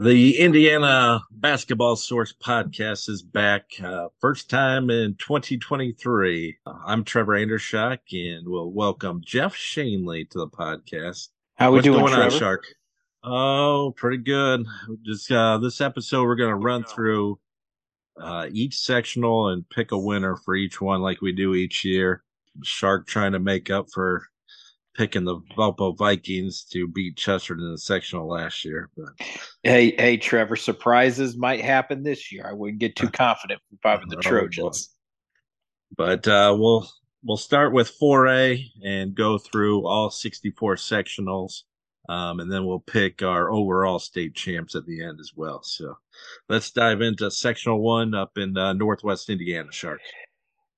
The Indiana Basketball Source podcast is back. Uh, first time in 2023. Uh, I'm Trevor Andershock and we'll welcome Jeff Schoenle to the podcast. How we What's doing, going Trevor? on, Shark? Oh, pretty good. Just uh, this episode, we're going to run through uh, each sectional and pick a winner for each one, like we do each year. Shark trying to make up for picking the Valpo Vikings to beat Chesterton in the sectional last year. But Hey, hey, Trevor. Surprises might happen this year. I wouldn't get too confident with probably the Oh, Trojans. but uh, we'll we'll start with 4A and go through all 64 sectionals, um, and then we'll pick our overall state champs at the end as well. So let's dive into sectional one up in uh, Northwest Indiana Shark.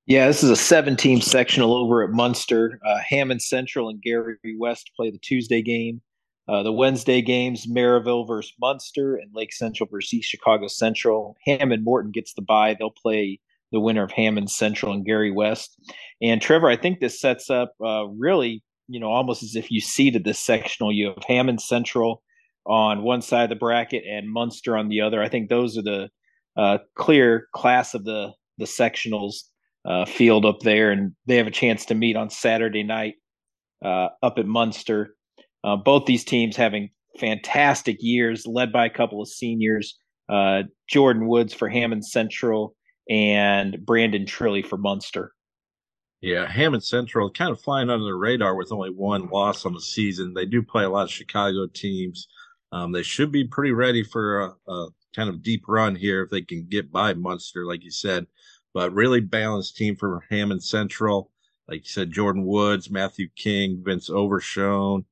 Yeah, this is a seven-team sectional over at Munster. Uh, Hammond Central and Gary West play the Tuesday game. Uh, the Wednesday games: Merrillville versus Munster and Lake Central versus East Chicago Central. Hammond Morton gets the bye. They'll play the winner of Hammond Central and Gary West. And Trevor, I think this sets up uh, really, you know, almost as if you seeded this sectional. You have Hammond Central on one side of the bracket and Munster on the other. I think those are the uh, clear class of the the sectionals uh, field up there, and they have a chance to meet on Saturday night uh, up at Munster. Uh, both these teams having fantastic years, led by a couple of seniors. Uh, Jordan Woods for Hammond Central and Brandon Trilly for Munster. Yeah, Hammond Central kind of flying under the radar with only one loss on the season. They do play a lot of Chicago teams. Um, they should be pretty ready for a, a kind of deep run here if they can get by Munster, like you said. But really balanced team for Hammond Central. Like you said, Jordan Woods, Matthew King, Vince Overshone,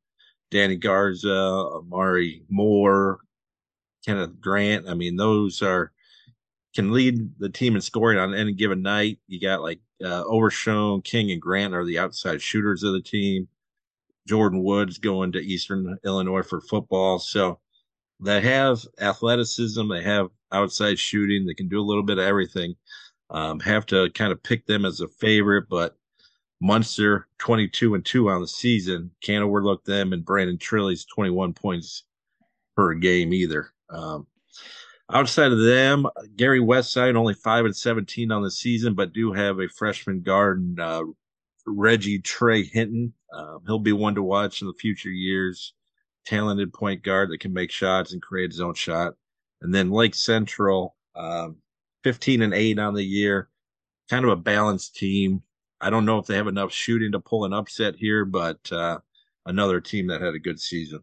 Danny Garza, Amari Moore, Kenneth Grant. I mean, those are can lead the team in scoring on any given night. You got like uh, Overshone, King, and Grant are the outside shooters of the team. Jordan Woods going to Eastern Illinois for football. So they have athleticism, they have outside shooting, they can do a little bit of everything. Um, have to kind of pick them as a favorite, but Munster 22 and 2 on the season. Can't overlook them and Brandon Trilly's 21 points per game either. Um, outside of them, Gary Westside only 5 and 17 on the season, but do have a freshman guard, uh, Reggie Trey Hinton. Um, he'll be one to watch in the future years. Talented point guard that can make shots and create his own shot. And then Lake Central, um, 15 and 8 on the year. Kind of a balanced team. I don't know if they have enough shooting to pull an upset here, but uh, another team that had a good season.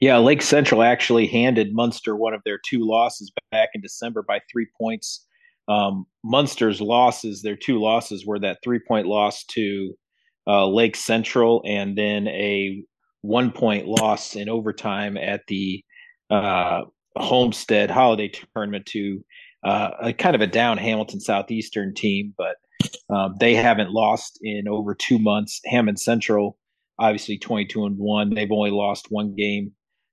Yeah, Lake Central actually handed Munster one of their two losses back in December by three points. Um, Munster's losses, their two losses, were that three point loss to uh, Lake Central and then a one point loss in overtime at the uh, Homestead Holiday Tournament to uh, a kind of a down Hamilton Southeastern team, but um, they haven't lost in over two months. Hammond Central, obviously 22 and one. They've only lost one game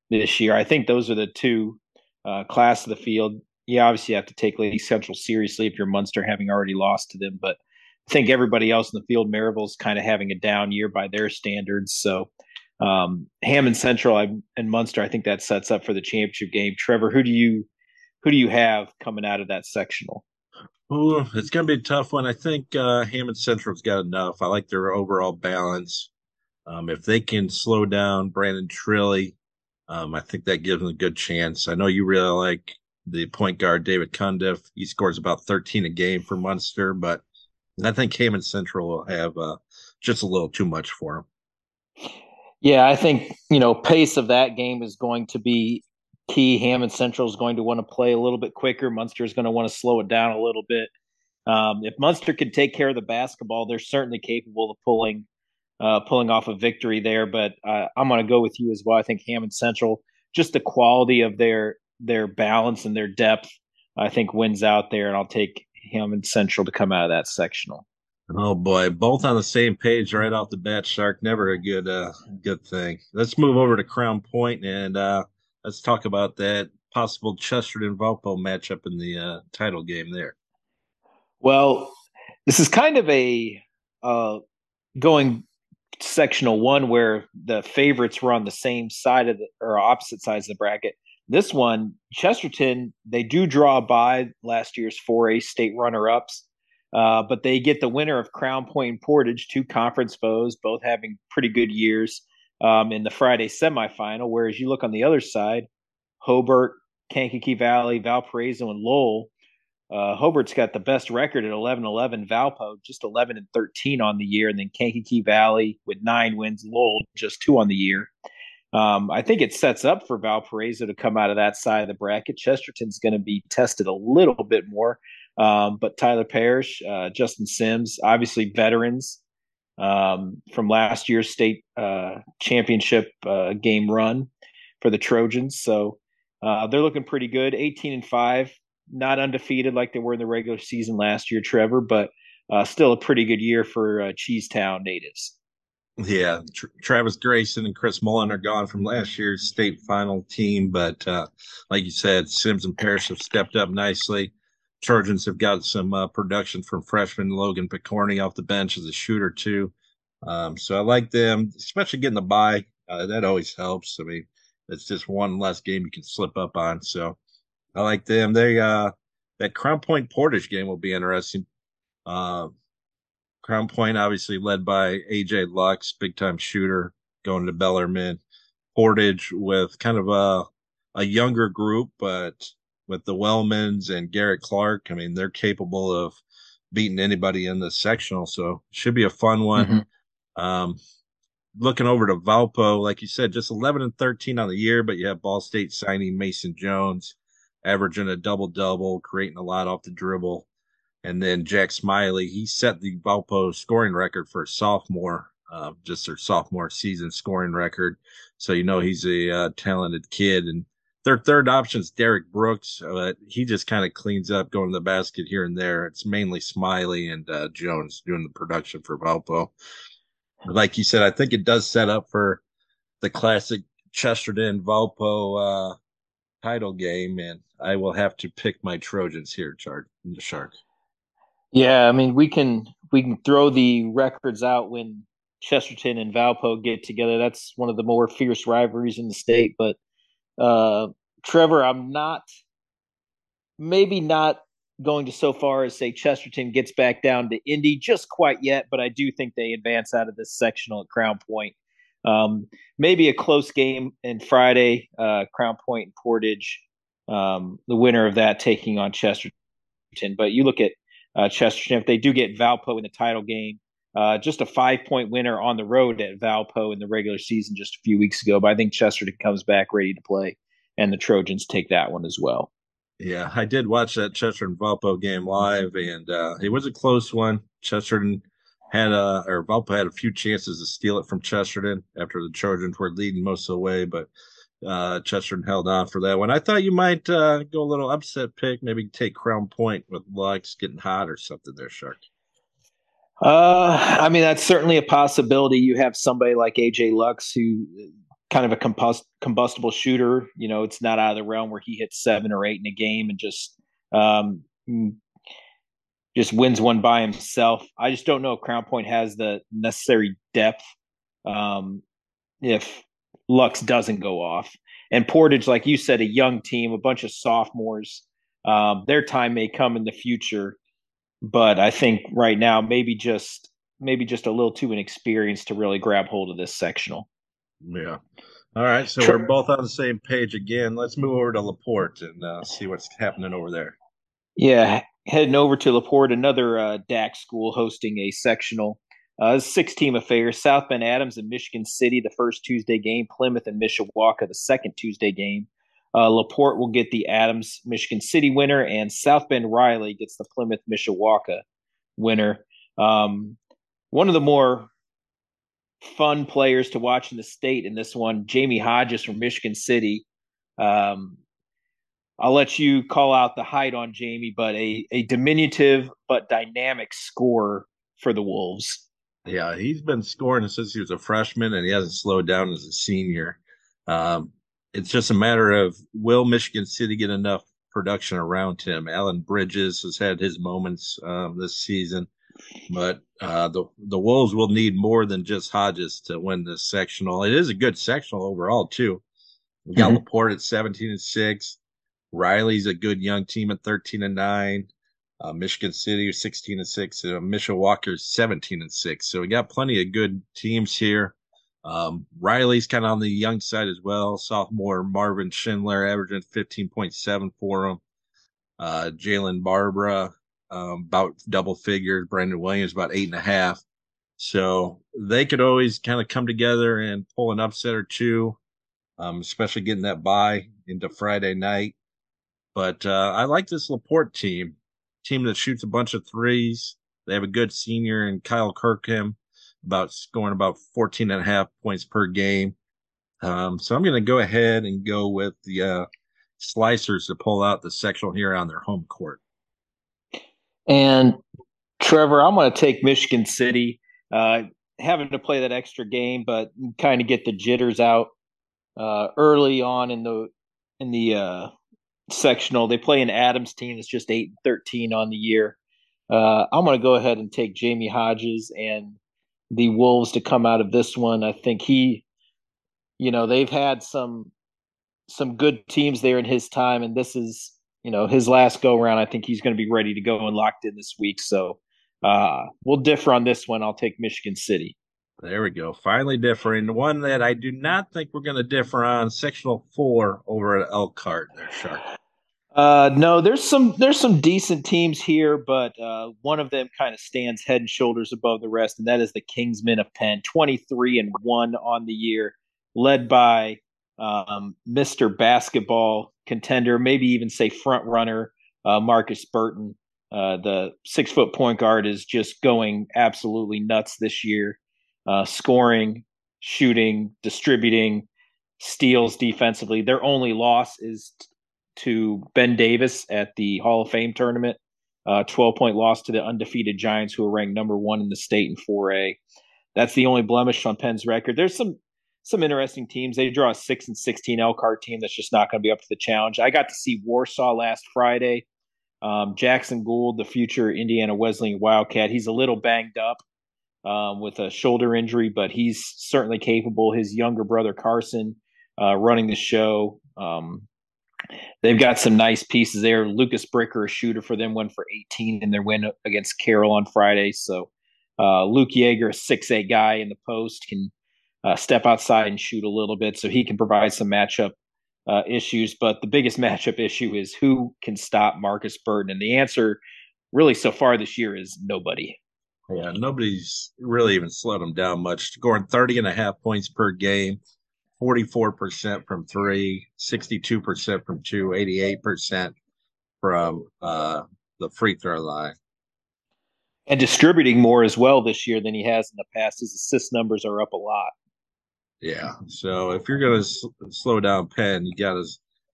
this year. I think those are the two uh, class of the field. You obviously have to take Lake Central seriously if you're Munster, having already lost to them. But I think everybody else in the field, Merrillville's kind of having a down year by their standards. So um, Hammond Central and Munster, I think that sets up for the championship game. Trevor, who do you who do you have coming out of that sectional? Ooh, it's going to be a tough one. I think uh, Hammond Central's got enough. I like their overall balance. Um, if they can slow down Brandon Trilly, um, I think that gives them a good chance. I know you really like the point guard David Cundiff. He scores about 13 a game for Munster, but I think Hammond Central will have uh, just a little too much for him. Yeah, I think you know pace of that game is going to be key. Hammond Central is going to want to play a little bit quicker. Munster is going to want to slow it down a little bit. Um, if Munster can take care of the basketball, they're certainly capable of pulling uh, pulling off a victory there. But uh, I'm going to go with you as well. I think Hammond Central, just the quality of their their balance and their depth, I think wins out there, and I'll take Hammond Central to come out of that sectional. Oh boy, both on the same page right off the bat. Shark never a good uh, good thing. Let's move over to Crown Point and uh, let's talk about that possible Chesterton Valpo matchup in the uh, title game there. Well, this is kind of a uh, going sectional one where the favorites were on the same side of the or opposite sides of the bracket. this one, Chesterton, they do draw by last year's 4A state runner ups, uh, but they get the winner of Crown Point and Portage, two conference foes, both having pretty good years um, in the Friday semifinal. Whereas you look on the other side, Hobart, Kankakee Valley, Valparaiso, and Lowell. Uh, Hobart's got the best record at 11 11. Valpo just 11 and 13 on the year. And then Kankakee Valley with nine wins. Lowell just two on the year. Um, I think it sets up for Valparaiso to come out of that side of the bracket. Chesterton's going to be tested a little bit more. Um, but Tyler Parrish, uh, Justin Sims, obviously veterans um, from last year's state uh, championship uh, game run for the Trojans. So uh, they're looking pretty good. 18 and 5, not undefeated like they were in the regular season last year, Trevor, but uh, still a pretty good year for uh, Cheesetown natives. Yeah, Tr- Travis Grayson and Chris Mullen are gone from last year's state final team, but uh, like you said, Sims and Parrish have stepped up nicely. Trojans have got some uh, production from freshman Logan Picorni off the bench as a shooter too. Um, so I like them, especially getting the bye. Uh, that always helps. I mean, it's just one less game you can slip up on. So I like them. They uh, that Crown Point Portage game will be interesting. Uh, Crown Point obviously led by AJ Lux, big time shooter, going to Bellarmine. Portage with kind of a a younger group, but with the Wellmans and Garrett Clark, I mean, they're capable of beating anybody in the sectional. So it should be a fun one. Mm-hmm. Um, looking over to Valpo, like you said, just 11 and 13 on the year, but you have Ball State signing Mason Jones, averaging a double double, creating a lot off the dribble. And then Jack Smiley, he set the Valpo scoring record for a sophomore, uh, just their sophomore season scoring record. So you know he's a uh, talented kid. And their third option is Derek Brooks, but he just kind of cleans up going to the basket here and there. It's mainly Smiley and uh, Jones doing the production for Valpo like you said, I think it does set up for the classic Chesterton Valpo uh, title game, and I will have to pick my Trojans here, Chart the Shark. Yeah, I mean we can we can throw the records out when Chesterton and Valpo get together. That's one of the more fierce rivalries in the state. But uh, Trevor, I'm not maybe not going to so far as say Chesterton gets back down to Indy just quite yet, but I do think they advance out of this sectional at Crown Point. Um, maybe a close game in Friday, uh, Crown Point and Portage, um, the winner of that taking on Chesterton. But you look at uh, Chesterton, if they do get Valpo in the title game, uh, just a five point winner on the road at Valpo in the regular season just a few weeks ago. But I think Chesterton comes back ready to play, and the Trojans take that one as well. Yeah, I did watch that Chesterton Valpo game live, and uh, it was a close one. Chesterton had a or Valpo had a few chances to steal it from Chesterton after the Trojans were leading most of the way, but uh, Chesterton held on for that one. I thought you might uh, go a little upset pick, maybe take Crown Point with Lux getting hot or something there, Shark. Uh, I mean that's certainly a possibility. You have somebody like AJ Lux who kind of a combust- combustible shooter. You know, it's not out of the realm where he hits seven or eight in a game and just um, just wins one by himself. I just don't know if Crown Point has the necessary depth um, if Lux doesn't go off. And Portage, like you said, a young team, a bunch of sophomores. Um, their time may come in the future, but I think right now maybe just maybe just a little too inexperienced to really grab hold of this sectional. Yeah. All right. So we're both on the same page again. Let's move over to Laporte and uh, see what's happening over there. Yeah. Heading over to Laporte, another uh, DAC school hosting a sectional. Uh, six team affair. South Bend Adams and Michigan City, the first Tuesday game. Plymouth and Mishawaka, the second Tuesday game. Uh, Laporte will get the Adams Michigan City winner, and South Bend Riley gets the Plymouth Mishawaka winner. Um, one of the more fun players to watch in the state in this one. Jamie Hodges from Michigan City. Um, I'll let you call out the height on Jamie, but a, a diminutive but dynamic scorer for the Wolves. Yeah, he's been scoring since he was a freshman, and he hasn't slowed down as a senior. Um, it's just a matter of will Michigan City get enough production around him? Alan Bridges has had his moments um, this season. But uh, the the Wolves will need more than just Hodges to win this sectional. It is a good sectional overall too. We got mm-hmm. Laporte at 17 and 6. Riley's a good young team at 13 and 9. Uh, Michigan City is 16 and 6. And Mishawaka's 17 and 6. So we got plenty of good teams here. Um, Riley's kind of on the young side as well. Sophomore Marvin Schindler averaging 15.7 for him. Uh, Jalen Barbara, um, about double figures. Brandon Williams, about eight and a half. So they could always kind of come together and pull an upset or two, um, especially getting that bye into Friday night. But uh, I like this Laporte team, team that shoots a bunch of threes. They have a good senior in Kyle Kirkham, about scoring about 14 and a half points per game. Um, so I'm going to go ahead and go with the uh, Slicers to pull out the sectional here on their home court. And Trevor, I'm going to take Michigan City. Uh, having to play that extra game, but kind of get the jitters out uh, early on in the in the uh, sectional. They play an Adams team that's just eight and thirteen on the year. Uh, I'm going to go ahead and take Jamie Hodges and the Wolves to come out of this one. I think he, you know, they've had some some good teams there in his time, and this is you know his last go around. I think he's going to be ready to go and locked in this week. So uh, we'll differ on this one. I'll take Michigan City. There we go. Finally differing. The one that I do not think we're going to differ on, sectional four over at Elkhart. There, Shark. Uh, no, there's some there's some decent teams here, but uh, one of them kind of stands head and shoulders above the rest, and that is the Kingsmen of Penn, 23 and one on the year, led by um, Mr. Basketball contender, maybe even say front runner uh, Marcus Burton. Uh, the six foot point guard is just going absolutely nuts this year, uh, scoring, shooting, distributing, steals defensively. Their only loss is to Ben Davis at the Hall of Fame tournament. Uh, 12 point loss to the undefeated Giants, who are ranked number one in the state in 4A. That's the only blemish on Penn's record. There's some some interesting teams. They draw a six and 16 Elkhart team that's just not going to be up to the challenge. I got to see Warsaw last Friday. Um, Jackson Gould, the future Indiana Wesleyan Wildcat, he's a little banged up um, with a shoulder injury, but he's certainly capable. His younger brother Carson uh, running the show. Um, they've got some nice pieces there. Lucas Bricker, a shooter for them, went for 18 in their win against Carroll on Friday. So uh, Luke Yeager, a six eight guy in the post, can uh, step outside and shoot a little bit, so he can provide some matchup uh, issues. But the biggest matchup issue is who can stop Marcus Burton, and the answer, really, so far this year is nobody. Yeah, nobody's really even slowed him down much. Scoring 30 and a half points per game, 44% from three, 62% from two, 88% from uh, the free throw line. And distributing more as well this year than he has in the past. His assist numbers are up a lot. Yeah. So if you're going to s- slow down Penn, you got to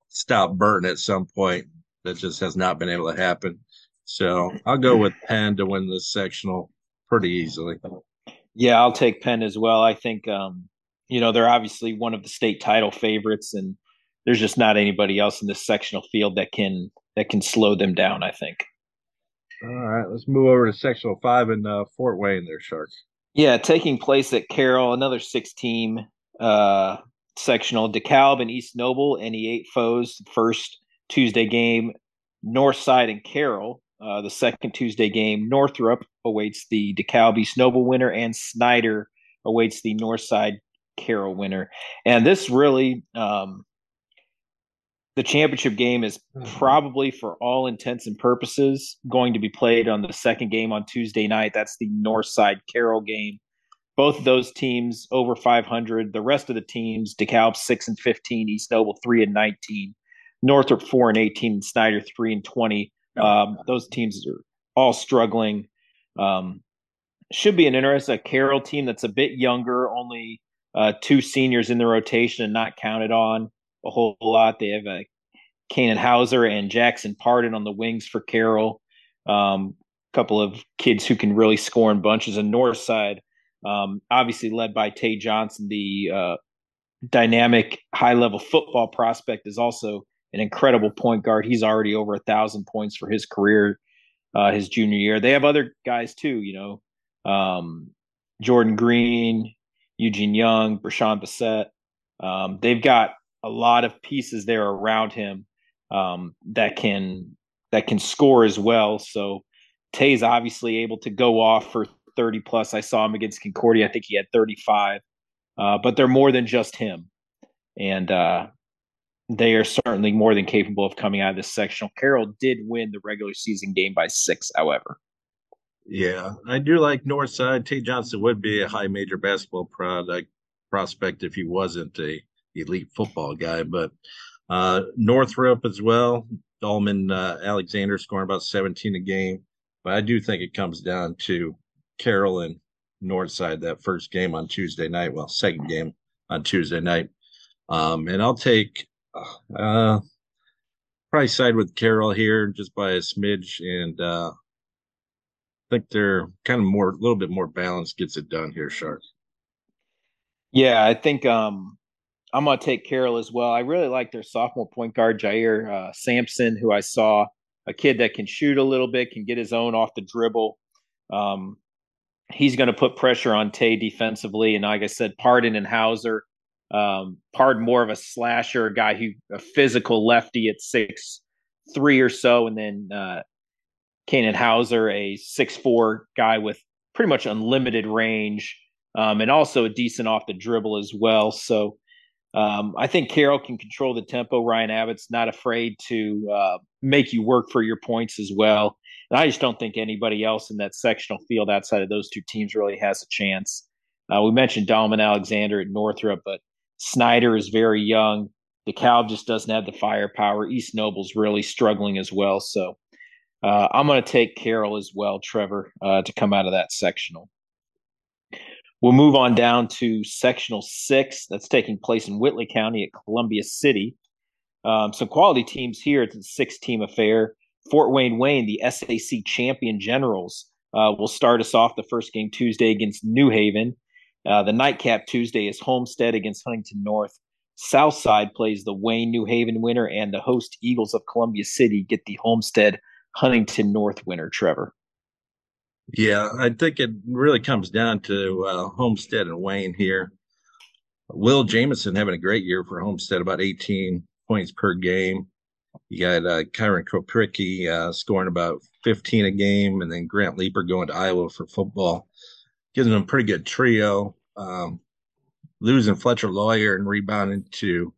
stop Burton at some point. That just has not been able to happen. So I'll go with Penn to win this sectional pretty easily. Yeah, I'll take Penn as well. I think, um, you know, they're obviously one of the state title favorites, and there's just not anybody else in this sectional field that can that can slow them down. I think. All right, let's move over to sectional five in uh, Fort Wayne. There, Sharks. Yeah, taking place at Carroll, another six team uh, sectional. DeKalb and East Noble, NE8 foes. First Tuesday game, Northside and Carroll. Uh, the second Tuesday game, Northrop awaits the DeKalb East Noble winner, and Snyder awaits the Northside Carroll winner. And this really, um, the championship game is mm-hmm. probably, for all intents and purposes, going to be played on the second game on Tuesday night. That's the Northside Carroll game both of those teams over 500. The rest of the teams, DeKalb six and 15, East Noble three and 19, Northrop four and 18, and Snyder three and 20. Um, those teams are all struggling. Um, should be an interesting Carroll team that's a bit younger, only uh, two seniors in the rotation and not counted on a whole lot. They have a uh, Kanan Hauser and Jackson Pardon on the wings for Carroll. Um, couple of kids who can really score in bunches. And North Side um, obviously led by Tay Johnson, the uh, dynamic high level football prospect, is also an incredible point guard. He's already over a thousand points for his career, uh, his junior year. They have other guys too, you know, um, Jordan Green, Eugene Young, Brashawn Bassett. Um, they've got a lot of pieces there around him um, that can that can score as well. So Tay's obviously able to go off for 30 plus. I saw him against Concordia. I think he had 35. Uh, but they're more than just him. And uh, they are certainly more than capable of coming out of this sectional. Carroll did win the regular season game by six, however. Yeah, I do like Northside. Tay Johnson would be a high major basketball product prospect if he wasn't a elite football guy. But uh, Northrop as well. Dolman uh, Alexander scoring about 17 a game. But I do think it comes down to Carroll and Northside that first game on Tuesday night. Well, second game on Tuesday night. Um, and I'll take uh, probably side with Carroll here just by a smidge, and uh, think they're kind of more, a little bit more balanced. Gets it done here, Shark. Yeah, I think um, I'm gonna take Carroll as well. I really like their sophomore point guard Jair uh, Sampson, who I saw a kid that can shoot a little bit, can get his own off the dribble. Um, he's going to put pressure on Tay defensively, and like I said, Pardon and Hauser um, Pard more of a slasher, a guy who a physical lefty at six three or so, and then uh, Kanan Hauser, a six four guy with pretty much unlimited range, um, and also a decent off the dribble as well. So um, I think Carroll can control the tempo. Ryan Abbott's not afraid to uh, make you work for your points as well. And I just don't think anybody else in that sectional field outside of those two teams really has a chance. Uh, we mentioned Dolman Alexander at Northrop, but Snyder is very young. DeKalb just doesn't have the firepower. East Noble's really struggling as well. So uh, I'm going to take Carroll as well, Trevor, uh, to come out of that sectional. We'll move on down to sectional six that's taking place in Whitley County at Columbia City. Um, some quality teams here. It's a six team affair. Fort Wayne Wayne, the SAC champion generals, uh, will start us off the first game Tuesday against New Haven. Uh, the nightcap Tuesday is Homestead against Huntington North. Southside plays the Wayne New Haven winner, and the host Eagles of Columbia City get the Homestead Huntington North winner, Trevor. Yeah, I think it really comes down to uh, Homestead and Wayne here. Will Jamison having a great year for Homestead, about 18 points per game. You got uh, Kyron Kopricki uh, scoring about 15 a game, and then Grant Leeper going to Iowa for football gives them a pretty good trio. Um, losing Fletcher Loyer and rebounding to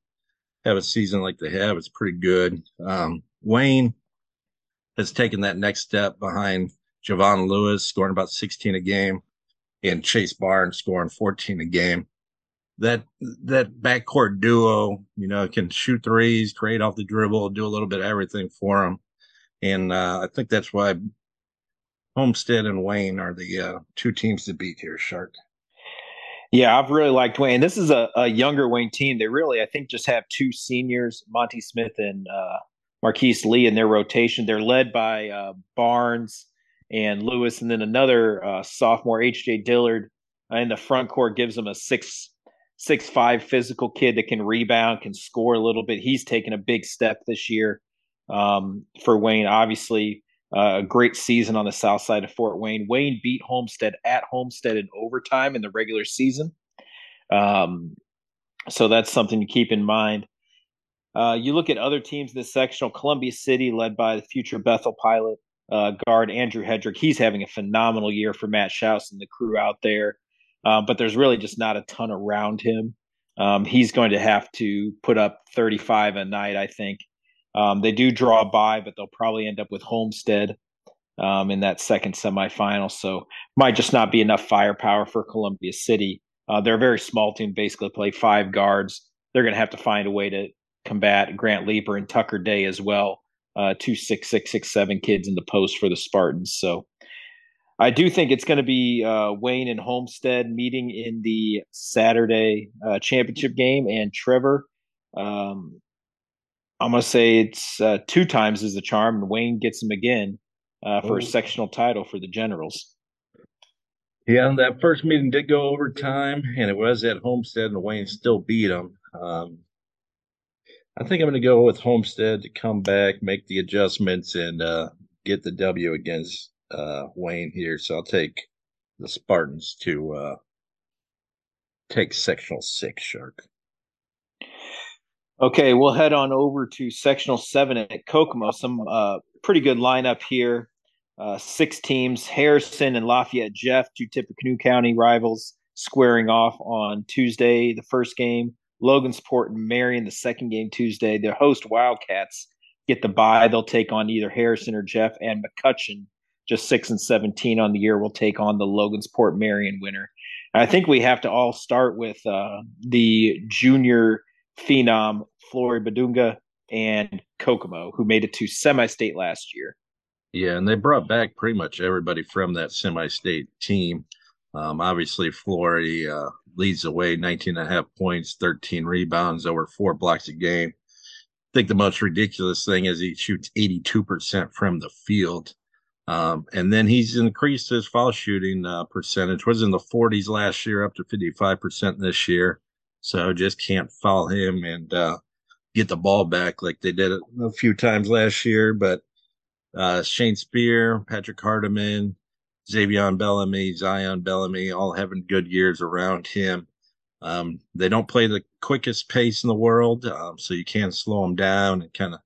have a season like they have is pretty good. Um, Wayne has taken that next step behind Javon Lewis, scoring about 16 a game, and Chase Barnes scoring 14 a game. That that backcourt duo, you know, can shoot threes, create off the dribble, do a little bit of everything for them, and uh, I think that's why Homestead and Wayne are the uh, two teams to beat here, Shark. Yeah, I've really liked Wayne. This is a, a, younger Wayne team. They really, I think, just have two seniors, Monty Smith and uh, Marquise Lee, in their rotation. They're led by uh, Barnes and Lewis, and then another uh, sophomore, H.J. Dillard, uh, in the front court gives them a six six five physical kid that can rebound, can score a little bit. He's taken a big step this year um, for Wayne. Obviously, uh, a great season on the south side of Fort Wayne. Wayne beat Homestead at Homestead in overtime in the regular season. Um, so that's something to keep in mind. Uh, you look at other teams in this sectional, Columbia City, led by the future Bethel pilot uh, guard Andrew Hedrick. He's having a phenomenal year for Matt Schaus and the crew out there. Um, but there's really just not a ton around him. Um, he's going to have to put up 35 a night, I think, um, they do draw by, but they'll probably end up with Homestead um, in that second semifinal. So might just not be enough firepower for Columbia City. Uh, they're a very small team, basically play five guards. They're going to have to find a way to combat Grant Leaper and Tucker Day as well. Uh, two six six six seven kids in the post for the Spartans. So I do think it's going to be uh, Wayne and Homestead meeting in the Saturday uh, championship game, and Trevor. Um, I'm gonna say it's uh, two times is the charm, and Wayne gets him again uh, for a sectional title for the Generals. Yeah, that first meeting did go over time, and it was at Homestead, and Wayne still beat them. Um, I think I'm going to go with Homestead to come back, make the adjustments, and uh, get the W against uh, Wayne here. So I'll take the Spartans to uh, take sectional six, Shark. Okay, we'll head on over to sectional seven at Kokomo. Some uh, pretty good lineup here. Uh, six teams: Harrison and Lafayette Jeff, two Tippecanoe County rivals, squaring off on Tuesday. The first game, Logansport and Marion. The second game Tuesday. The host Wildcats get the bye. They'll take on either Harrison or Jeff, and McCutcheon, just six and seventeen on the year, will take on the Logansport Marion winner. I think we have to all start with uh, the junior phenom Flory Bidunga and Kokomo, who made it to semi-state last year. Yeah, and they brought back pretty much everybody from that semi-state team. Um, obviously, Flory uh, leads the way, 19 and a half points, 13 rebounds, over four blocks a game. I think the most ridiculous thing is he shoots 82% from the field. Um, and then he's increased his foul shooting uh, percentage, was in the 40s last year, up to 55% this year. So just can't foul him and uh, get the ball back like they did a few times last year. But uh, Shane Spear, Patrick Hardiman, Xavier Bellamy, Zion Bellamy, all having good years around him. Um, they don't play the quickest pace in the world, um, so you can't slow them down and kind of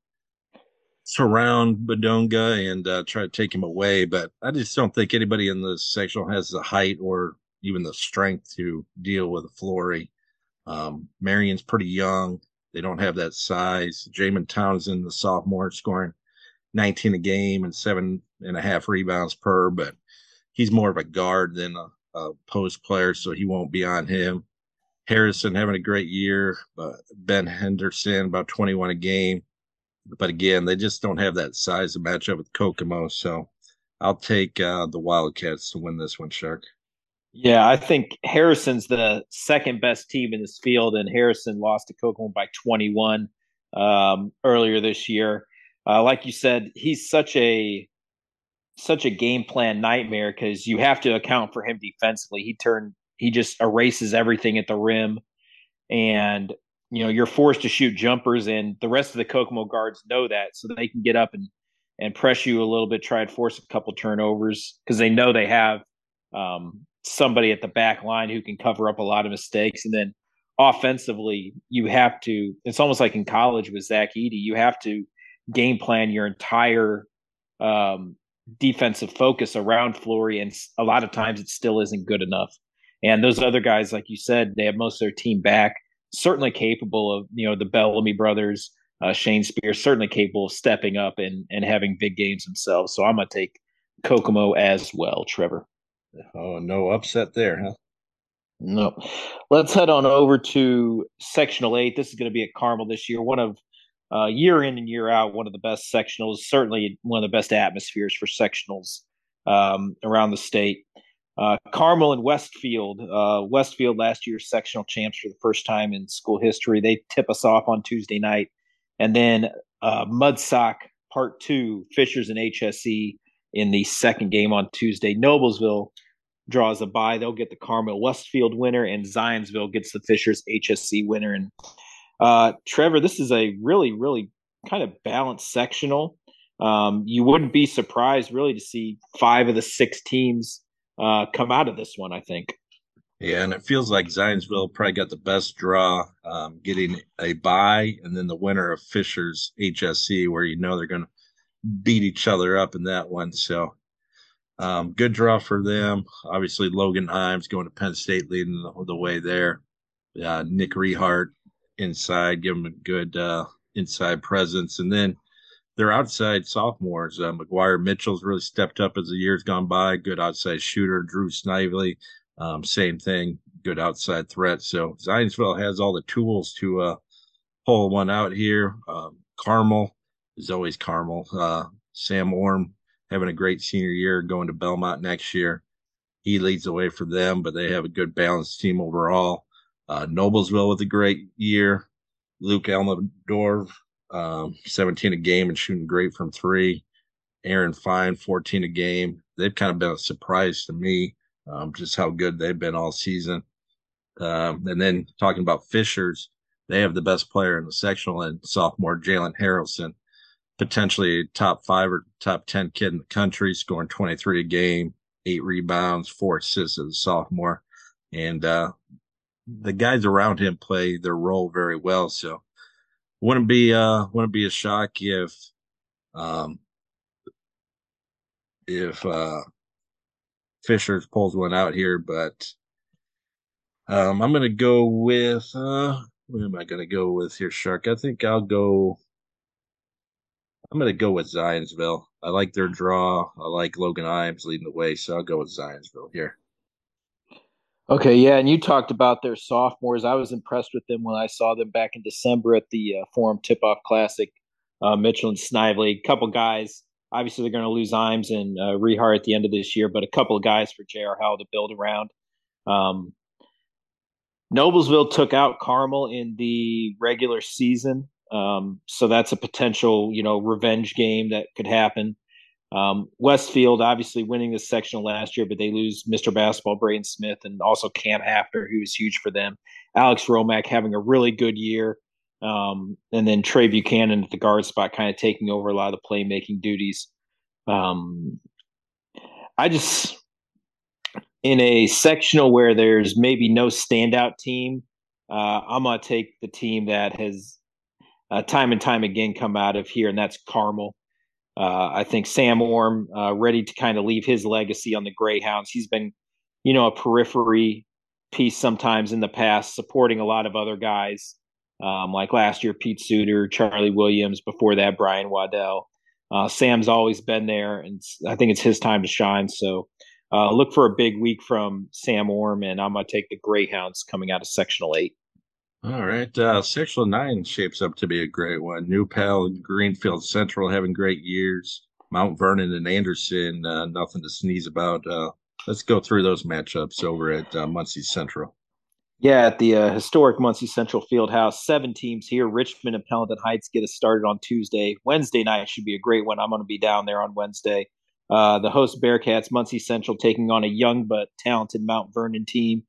surround Bidunga and uh, try to take him away. But I just don't think anybody in the sectional has the height or even the strength to deal with a Flory. Um, Marion's pretty young. They don't have that size. Jamin Townsend, the sophomore, scoring 19 a game and seven and a half rebounds per, but he's more of a guard than a, a post player, so he won't be on him. Harrison having a great year, but Ben Henderson about 21 a game. But again, they just don't have that size to match up with Kokomo. So I'll take uh, the Wildcats to win this one, Shark. Yeah, I think Harrison's the second best team in this field, and Harrison lost to Kokomo by 21 um, earlier this year. Uh, like you said, he's such a such a game plan nightmare because you have to account for him defensively. He turned he just erases everything at the rim, and you know you're forced to shoot jumpers, and the rest of the Kokomo guards know that, so they can get up and and press you a little bit, try and force a couple turnovers because they know they have um, somebody at the back line who can cover up a lot of mistakes. And then offensively, you have to, it's almost like in college with Zach Edey, you have to game plan your entire um, defensive focus around Flory. And a lot of times it still isn't good enough. And those other guys, like you said, they have most of their team back, certainly capable of, you know, the Bellamy brothers, uh, Shane Spears, certainly capable of stepping up and, and having big games themselves. So I'm going to take Kokomo as well, Trevor. Oh, no upset there, huh? No. Let's head on over to sectional eight. This is going to be at Carmel this year. One of uh, year in and year out, one of the best sectionals, certainly one of the best atmospheres for sectionals um, around the state. Uh, Carmel and Westfield. Uh, Westfield last year's sectional champs for the first time in school history. They tip us off on Tuesday night, and then uh, Mudsock Part Two, Fishers and HSE in the second game on Tuesday. Noblesville draws a bye. They'll get the Carmel Westfield winner, and Zionsville gets the Fishers HSE winner. And uh, Trevor, this is a really, really kind of balanced sectional. Um, you wouldn't be surprised really to see five of the six teams uh, come out of this one. I think. Yeah, and it feels like Zionsville probably got the best draw, um, getting a bye, and then the winner of Fishers HSE, where you know they're going to beat each other up in that one. So um, good draw for them. Obviously, Logan Imes going to Penn State leading the, the way there. Uh, Nick Rehart inside, give them a good uh, inside presence. And then their outside sophomores, uh, McGuire Mitchell's really stepped up as the years gone by. Good outside shooter. Drew Snively, um, same thing, good outside threat. So Zionsville has all the tools to uh, pull one out here. Um, Carmel, is always Carmel. Uh, Sam Orme having a great senior year, going to Belmont next year. He leads the way for them, but they have a good balanced team overall. Uh, Noblesville with a great year. Luke Elmador, um, 17 a game and shooting great from three. Aaron Fine, 14 a game. They've kind of been a surprise to me, um, just how good they've been all season. Um, and then talking about Fishers, they have the best player in the sectional and sophomore Jalen Haralson potentially top five or top 10 kid in the country, scoring 23 a game, eight rebounds, four assists as a sophomore. And uh, the guys around him play their role very well. So wouldn't be uh wouldn't be a shock if um if uh Fisher pulls one out here, but um I'm gonna go with uh what am I gonna go with here, Shark? I think I'll go I'm gonna go with Zionsville. I like their draw. I like Logan Imes leading the way, so I'll go with Zionsville here. Okay, yeah, and you talked about their sophomores. I was impressed with them when I saw them back in December at the uh, Forum Tip Off Classic. Uh, Mitchell and Snively, a couple guys. Obviously, they're going to lose Imes and uh, Rehart at the end of this year, but a couple of guys for J.R. Howell to build around. Um, Noblesville took out Carmel in the regular season, um, so that's a potential, you know, revenge game that could happen. Um, Westfield obviously winning the sectional last year, but they lose Mr. Basketball Braden Smith and also Cam Haffner, who was huge for them. Alex Romack having a really good year. Um, and then Trey Buchanan at the guard spot, kind of taking over a lot of the playmaking duties. Um, I just, in a sectional where there's maybe no standout team, uh, I'm to take the team that has uh, time and time again come out of here, and that's Carmel. Uh, I think Sam Orme uh, ready to kind of leave his legacy on the Greyhounds. He's been, you know, a periphery piece sometimes in the past, supporting a lot of other guys, um, like last year Pete Suder, Charlie Williams. Before that, Brian Waddell. Uh, Sam's always been there, and I think it's his time to shine. So uh, look for a big week from Sam Orme, and I'm going to take the Greyhounds coming out of Sectional Eight. All right. Uh, Sectional 9 shapes up to be a great one. New Pal Greenfield Central having great years. Mount Vernon and Anderson, uh, nothing to sneeze about. Uh, let's go through those matchups over at uh, Muncie Central. Yeah, at the uh, historic Muncie Central Fieldhouse, seven teams here. Richmond and Pendleton Heights get us started on Tuesday. Wednesday night should be a great one. I'm going to be down there on Wednesday. Uh, the host Bearcats, Muncie Central, taking on a young but talented Mount Vernon team.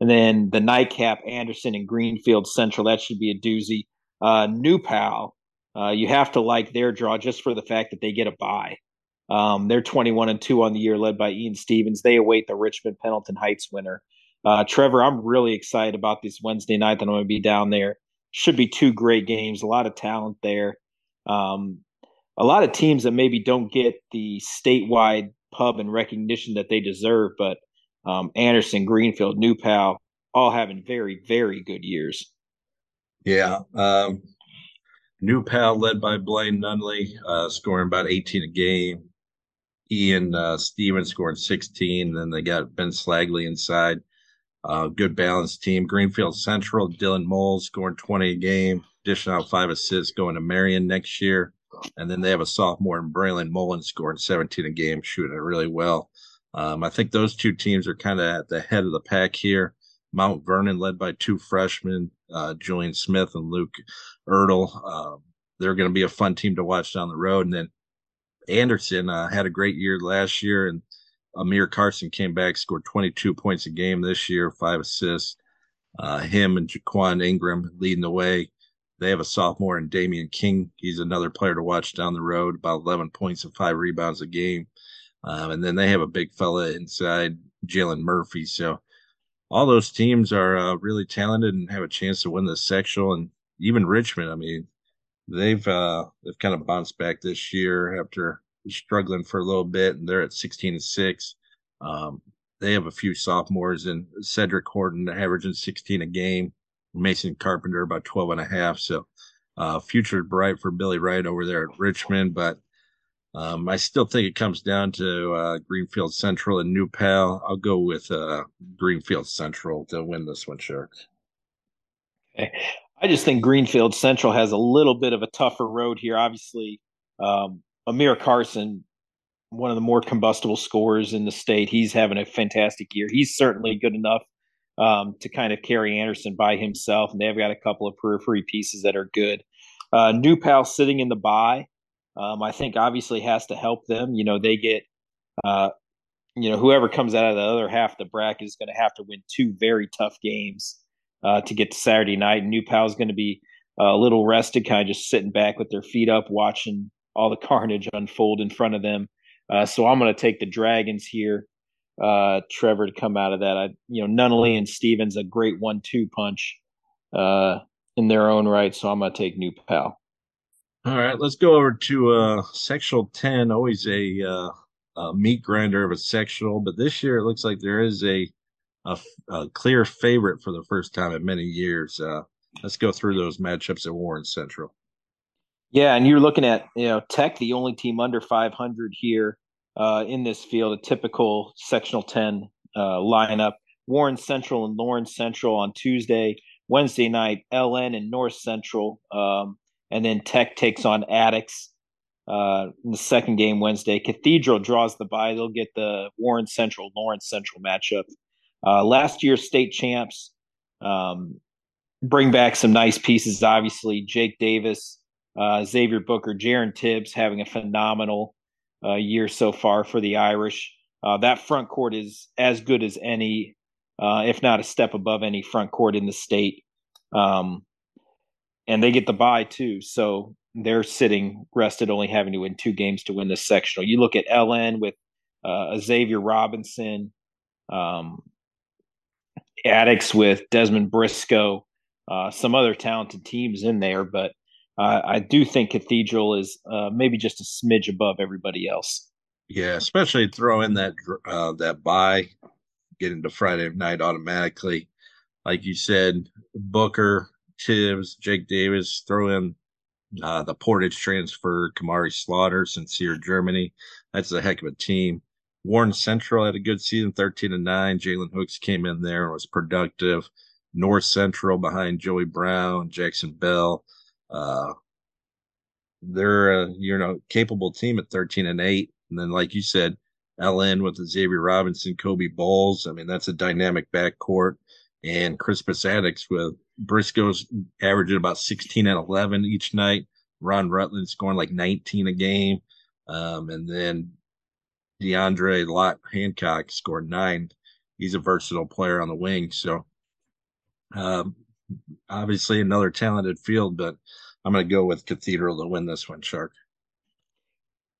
And then the nightcap, Anderson and Greenfield Central. That should be a doozy. Uh, New Pal, uh, you have to like their draw just for the fact that they get a bye. Um, they're 21 and 2 on the year, led by Ian Stevens. They await the Richmond Pendleton Heights winner. Uh, Trevor, I'm really excited about this Wednesday night that I'm going to be down there. Should be two great games, a lot of talent there. Um, a lot of teams that maybe don't get the statewide pub and recognition that they deserve, but um, Anderson, Greenfield, New Pal, all having very, very good years. Yeah. Um, New Pal led by Blaine Nunley, uh, scoring about 18 a game. Ian uh, Stevens scoring 16. Then they got Ben Slagley inside. Uh, good balanced team. Greenfield Central, Dylan Moles scoring 20 a game, dishing out five assists going to Marion next year. And then they have a sophomore in Braylon Mullins scoring 17 a game, shooting it really well. Um, I think those two teams are kind of at the head of the pack here. Mount Vernon, led by two freshmen, uh, Julian Smith and Luke Ertl. Uh, they're going to be a fun team to watch down the road. And then Anderson uh, had a great year last year, and Amir Carson came back, scored 22 points a game this year, five assists. Uh, him and Jaquan Ingram leading the way. They have a sophomore in Damian King. He's another player to watch down the road, about 11 points and five rebounds a game. Um, and then they have a big fella inside, Jalen Murphy. So all those teams are uh, really talented and have a chance to win the sectional. And even Richmond, I mean, they've uh, they've kind of bounced back this year after struggling for a little bit, and they're at 16 and six. Um, they have a few sophomores and Cedric Horton averaging 16 a game, Mason Carpenter about 12 and a half. So uh, future bright for Billy Wright over there at Richmond, but um, I still think it comes down to uh, Greenfield Central and New Pal. I'll go with uh, Greenfield Central to win this one, Sharks. Okay. I just think Greenfield Central has a little bit of a tougher road here. Obviously, um, Amir Carson, one of the more combustible scorers in the state, he's having a fantastic year. He's certainly good enough um, to kind of carry Anderson by himself, and they've got a couple of periphery pieces that are good. Uh, New Pal sitting in the bye um, I think obviously has to help them. You know, they get, uh, you know, whoever comes out of the other half of the bracket is going to have to win two very tough games uh, to get to Saturday night. And New Pal is going to be uh, a little rested, kind of just sitting back with their feet up, watching all the carnage unfold in front of them. Uh, so I'm going to take the Dragons here, uh, Trevor, to come out of that. I, you know, Nunnally and Stevens a great one-two punch. Uh, in their own right, so I'm going to take New Pal. All right, let's go over to uh, sectional 10. Always a, uh, a meat grinder of a sectional, but this year it looks like there is a, a, a clear favorite for the first time in many years. Uh, let's go through those matchups at Warren Central. Yeah, and you're looking at you know Tech, the only team under 500 here uh, in this field, a typical sectional 10 uh, lineup. Warren Central and Lawrence Central on Tuesday, Wednesday night, LN and North Central, um, and then Tech takes on Attucks uh, in the second game Wednesday. Cathedral draws the bye; they'll get the Warren Central Lawrence Central matchup. Uh, last year's state champs um, bring back some nice pieces. Obviously, Jake Davis, uh, Xavier Booker, Jaron Tibbs having a phenomenal uh, year so far for the Irish. Uh, that front court is as good as any, uh, if not a step above any front court in the state. Um, and they get the bye too. So they're sitting rested, only having to win two games to win the sectional. You look at LN with uh, Xavier Robinson, um, Attucks with Desmond Briscoe, uh, some other talented teams in there, but uh, I do think Cathedral is uh, maybe just a smidge above everybody else. Yeah, especially throw in that uh, that bye, get into Friday night automatically. Like you said, Booker, Tibbs, Jake Davis, throw in uh, the Portage transfer, Kamari Slaughter, Sincere Germany. That's a heck of a team. Warren Central had a good season, 13 and 9. Jalen Hooks came in there and was productive. North Central behind Joey Brown, Jackson Bell. Uh, they're a you know capable team at 13 and 8. And then, like you said, LN with Xavier Robinson, Kobe Bowles. I mean, that's a dynamic backcourt. And Crispus Attucks with Briscoe's averaging about 16 and 11 each night. Ron Rutland scoring like 19 a game. Um, and then DeAndre Lott Hancock scored nine. He's a versatile player on the wing. So, um, obviously another talented field, but I'm going to go with Cathedral to win this one, Shark.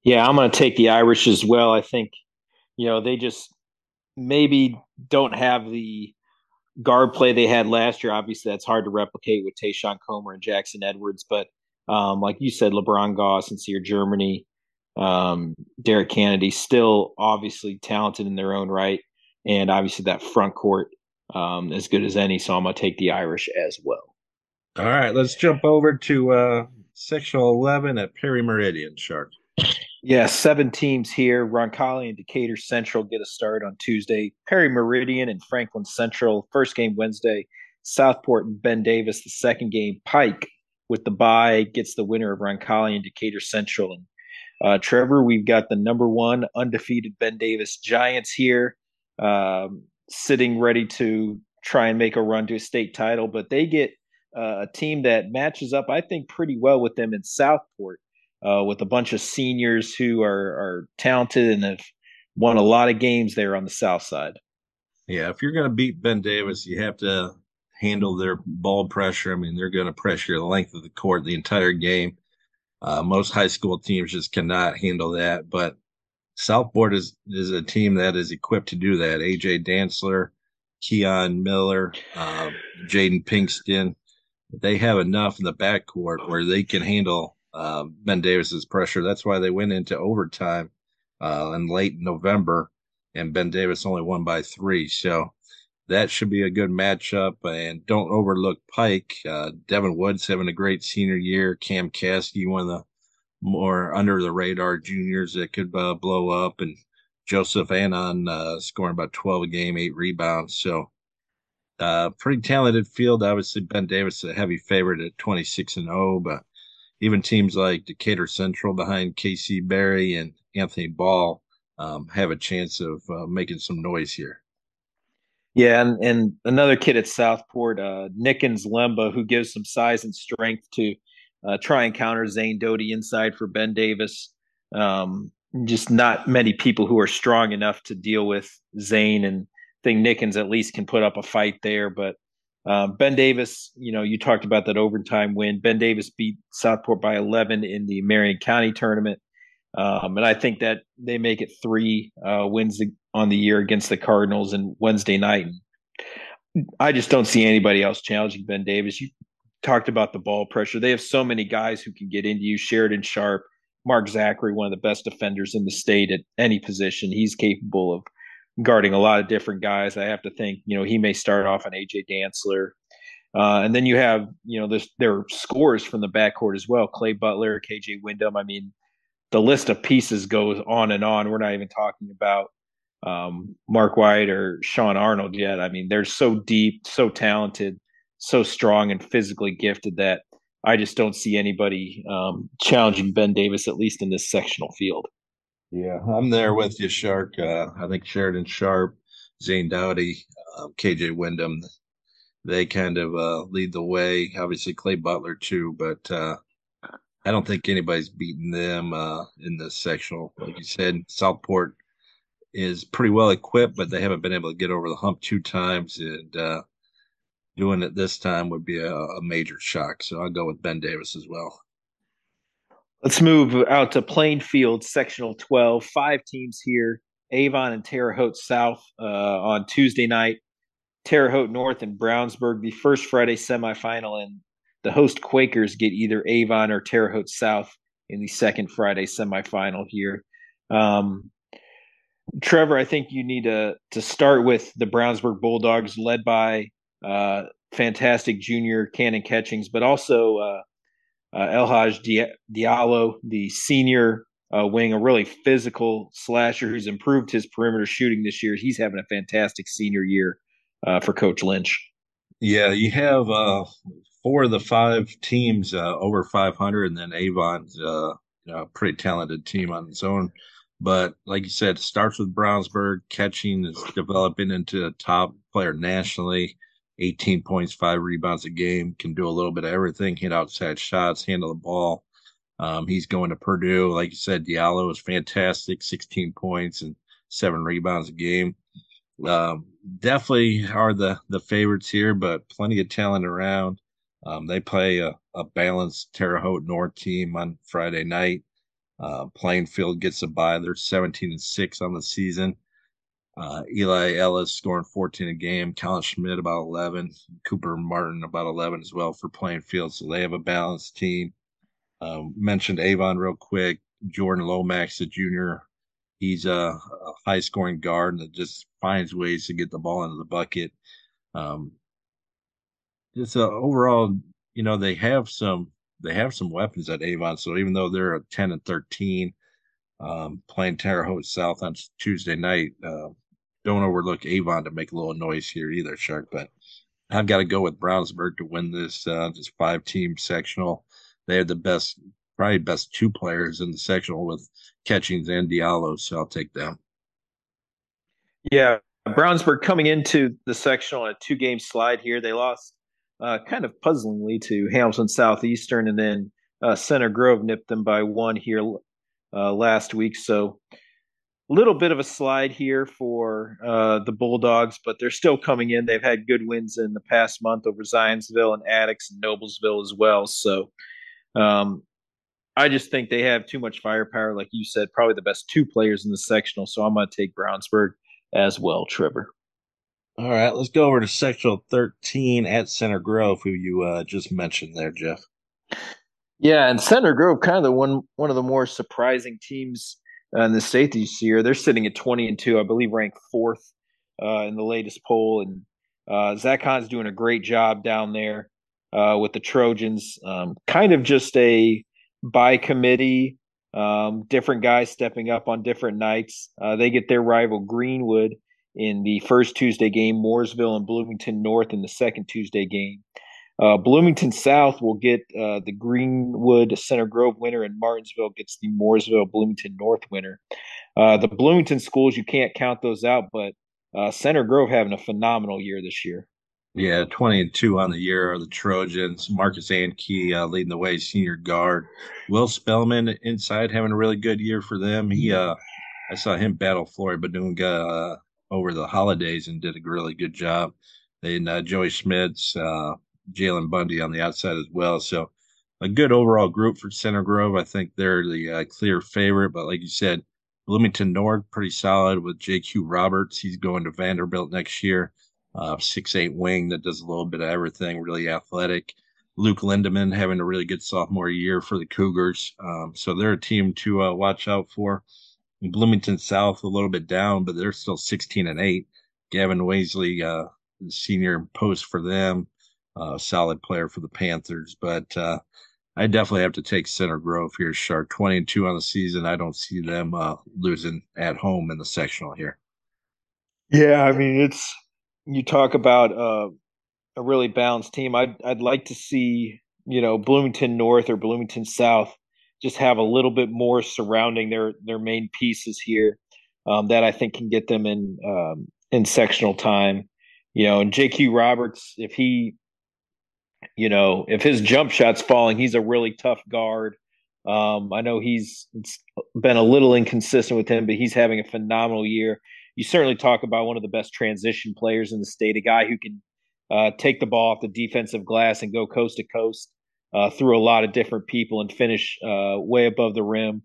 Yeah, I'm going to take the Irish as well. I think, you know, they just maybe don't have the guard play they had last year. Obviously, that's hard to replicate with Tayshawn Comer and Jackson Edwards. But um, like you said, LeBron Goss and Sear Germany, um, Derek Kennedy, still obviously talented in their own right. And obviously, that front court um, as good as any. So I'm going to take the Irish as well. All right, let's jump over to uh, sectional 11 at Perry Meridian, Shark. Yeah, seven teams here. Roncalli and Decatur Central get a start on Tuesday. Perry Meridian and Franklin Central, first game Wednesday. Southport and Ben Davis, the second game. Pike with the bye gets the winner of Roncalli and Decatur Central. And uh, Trevor, we've got the number one undefeated Ben Davis Giants here, um, sitting ready to try and make a run to a state title, but they get uh, a team that matches up, I think, pretty well with them in Southport uh, with a bunch of seniors who are, are talented and have won a lot of games there on the south side. Yeah, if you're going to beat Ben Davis, you have to handle their ball pressure. I mean, they're going to pressure the length of the court the entire game. Uh, most high school teams just cannot handle that, but Southport is is a team that is equipped to do that. AJ Dantzler, Keon Miller, uh, Jaden Pinkston, they have enough in the backcourt where they can handle uh, Ben Davis's pressure. That's why they went into overtime uh, in late November, and Ben Davis only won by three. So that should be a good matchup. And don't overlook Pike. Uh, Devin Woods having a great senior year. Cam Caskey, one of the more under the radar juniors that could uh, blow up, and Joseph Anon uh, scoring about 12 a game, eight rebounds. So uh, pretty talented field. Obviously, Ben Davis a heavy favorite at 26 and 0, but even teams like Decatur Central behind KC Berry and Anthony Ball um, have a chance of uh, making some noise here. Yeah, and, and another kid at Southport, uh, Nickens Lemba, who gives some size and strength to uh, try and counter Zane Doughty inside for Ben Davis. Um, just not many people who are strong enough to deal with Zane, and think Nickens at least can put up a fight there. But um, ben Davis, you know, you talked about that overtime win. Ben Davis beat Southport by 11 in the Marion County tournament. Um, and I think that they make it three uh, wins on the year against the Cardinals and Wednesday night. I just don't see anybody else challenging Ben Davis. You talked about the ball pressure. They have so many guys who can get into you. Sheridan Sharp, Mark Zachary, one of the best defenders in the state at any position. He's capable of guarding a lot of different guys. I have to think, you know, he may start off on AJ Dantzler. Uh, and then you have, you know, there are scores from the backcourt as well. Clay Butler, KJ Wyndham. I mean, the list of pieces goes on and on. We're not even talking about um, Mark White or Sean Arnold yet. I mean, they're so deep, so talented, so strong and physically gifted that I just don't see anybody um, challenging Ben Davis, at least in this sectional field. Yeah, I'm there with you, Shark. Uh, I think Sheridan Sharp, Zane Doughty, um, KJ Wyndham, they kind of uh, lead the way. Obviously, Clay Butler too, but uh, I don't think anybody's beaten them uh, in this sectional. Like you said, Southport is pretty well equipped, but they haven't been able to get over the hump two times, and uh, doing it this time would be a, a major shock. So I'll go with Ben Davis as well. Let's move out to Plainfield, sectional 12. Five teams here Avon and Terre Haute South uh, on Tuesday night, Terre Haute North and Brownsburg, the first Friday semifinal, and the host Quakers get either Avon or Terre Haute South in the second Friday semifinal here. Um, Trevor, I think you need to to start with the Brownsburg Bulldogs, led by uh, fantastic junior Cannon Catchings, but also uh, uh, Elhaj Diallo, the senior uh, wing, a really physical slasher who's improved his perimeter shooting this year. He's having a fantastic senior year uh, for Coach Lynch. Yeah, you have uh, four of the five teams uh, over 500, and then Avon's uh, a pretty talented team on its own. But like you said, starts with Brownsburg. Catchings is developing into a top player nationally. 18 points, five rebounds a game, can do a little bit of everything, hit outside shots, handle the ball. Um, he's going to Purdue. Like you said, Diallo is fantastic, 16 points and seven rebounds a game. Um, definitely are the, the favorites here, but plenty of talent around. Um, they play a, a, balanced Terre Haute North team on Friday night. Uh, Plainfield gets a bye. They're 17 and 6 on the season. Uh, Eli Ellis scoring 14 a game, Colin Schmidt about 11, Cooper Martin about 11 as well for Plainfield. So they have a balanced team. Um, mentioned Avon real quick. Jordan Lomax, the junior, he's a, a high scoring guard that just finds ways to get the ball into the bucket. Um, it's a, overall, you know, they have some they have some weapons at Avon. So even though they're a 10 and 13, um, playing Terre Haute South on Tuesday night, uh, don't overlook Avon to make a little noise here either, Shark. But I've got to go with Brownsburg to win this uh, this five team sectional. They have the best, probably best two players in the sectional with Catchings and Diallo, so I'll take them. Yeah, Brownsburg coming into the sectional on a two game slide here. They lost uh, kind of puzzlingly to Hamilton Southeastern, and then uh, Center Grove nipped them by one here uh, last week. So little bit of a slide here for uh, the Bulldogs, but they're still coming in. They've had good wins in the past month over Zionsville and Attucks and Noblesville as well. So um, I just think they have too much firepower, like you said, probably the best two players in the sectional. So I'm going to take Brownsburg as well, Trevor. All right, let's go over to sectional 13 at Center Grove, who you uh, just mentioned there, Jeff. Yeah, and Center Grove, kind of the one one of the more surprising teams in the state this year. They're sitting at 20 and 2, I believe ranked fourth uh, in the latest poll. And uh, Zach Hahn's doing a great job down there uh, with the Trojans. Um, kind of just a by committee, um, different guys stepping up on different nights. Uh, they get their rival Greenwood in the first Tuesday game, Mooresville and Bloomington North in the second Tuesday game. Uh, Bloomington South will get uh, the Greenwood Center Grove winner, and Martinsville gets the Mooresville Bloomington North winner. Uh, the Bloomington schools, you can't count those out, but uh, Center Grove having a phenomenal year this year. Yeah, 20 and 2 on the year are the Trojans. Marcus Ankey uh, leading the way, senior guard. Will Spellman inside having a really good year for them. He, uh, I saw him battle Flory Bidunga over the holidays and did a really good job. And Joey Schmitz, Jalen Bundy on the outside as well. So a good overall group for Center Grove. I think they're the uh, clear favorite. But like you said, Bloomington North pretty solid with JQ Roberts. He's going to Vanderbilt next year. Uh, six eight wing that does a little bit of everything. Really athletic. Luke Lindemann having a really good sophomore year for the Cougars. Um, so they're a team to uh, watch out for. Bloomington South a little bit down, but they're still 16 and 8. Gavin Waisley, uh, senior post for them, uh, solid player for the Panthers. But uh, I definitely have to take Center Grove here, Shark 20 and 2 on the season. I don't see them uh, losing at home in the sectional here. Yeah, I mean, it's you talk about uh, a really balanced team. I'd I'd like to see you know Bloomington North or Bloomington South just have a little bit more surrounding their their main pieces here um, that I think can get them in um, in sectional time. You know, and J.Q. Roberts, if he, you know, if his jump shot's falling, he's a really tough guard. Um, I know he's been a little inconsistent with him, but he's having a phenomenal year. You certainly talk about one of the best transition players in the state, a guy who can uh, take the ball off the defensive glass and go coast to coast uh, through a lot of different people and finish uh, way above the rim.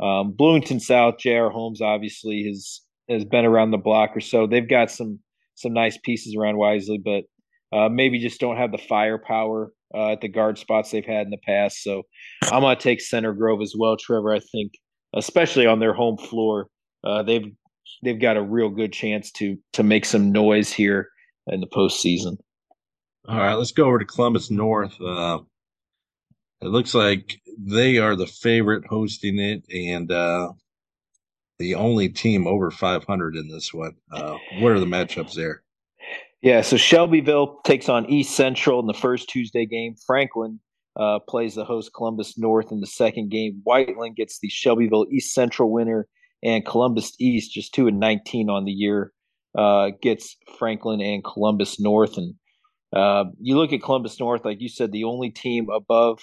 Um, Bloomington South, J.R. Holmes obviously has has been around the block or so. They've got some some nice pieces around Wisely, but uh, maybe just don't have the firepower uh, at the guard spots they've had in the past. So I'm gonna take Center Grove as well, Trevor. I think, especially on their home floor, uh, they've they've got a real good chance to to make some noise here in the postseason. All right, let's go over to Columbus North. Uh, it looks like they are the favorite hosting it and uh, the only team over 500 in this one. Uh, what are the matchups there? Yeah, so Shelbyville takes on East Central in the first Tuesday game. Franklin uh, plays the host Columbus North in the second game. Whiteland gets the Shelbyville East Central winner, and Columbus East, just 2 and 19 on the year, uh, gets Franklin and Columbus North. And uh, you look at Columbus North, like you said, the only team above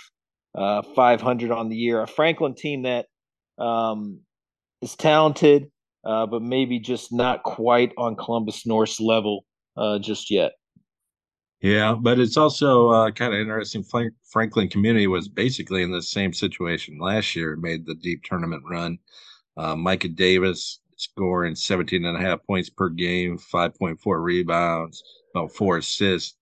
uh, 500 on the year. A Franklin team that um, is talented, uh, but maybe just not quite on Columbus North's level uh, just yet. Yeah, but it's also uh, kind of interesting. Franklin Community was basically in the same situation last year, made the deep tournament run. Uh, Micah Davis scoring 17 and a half points per game, 5.4 rebounds, about four assists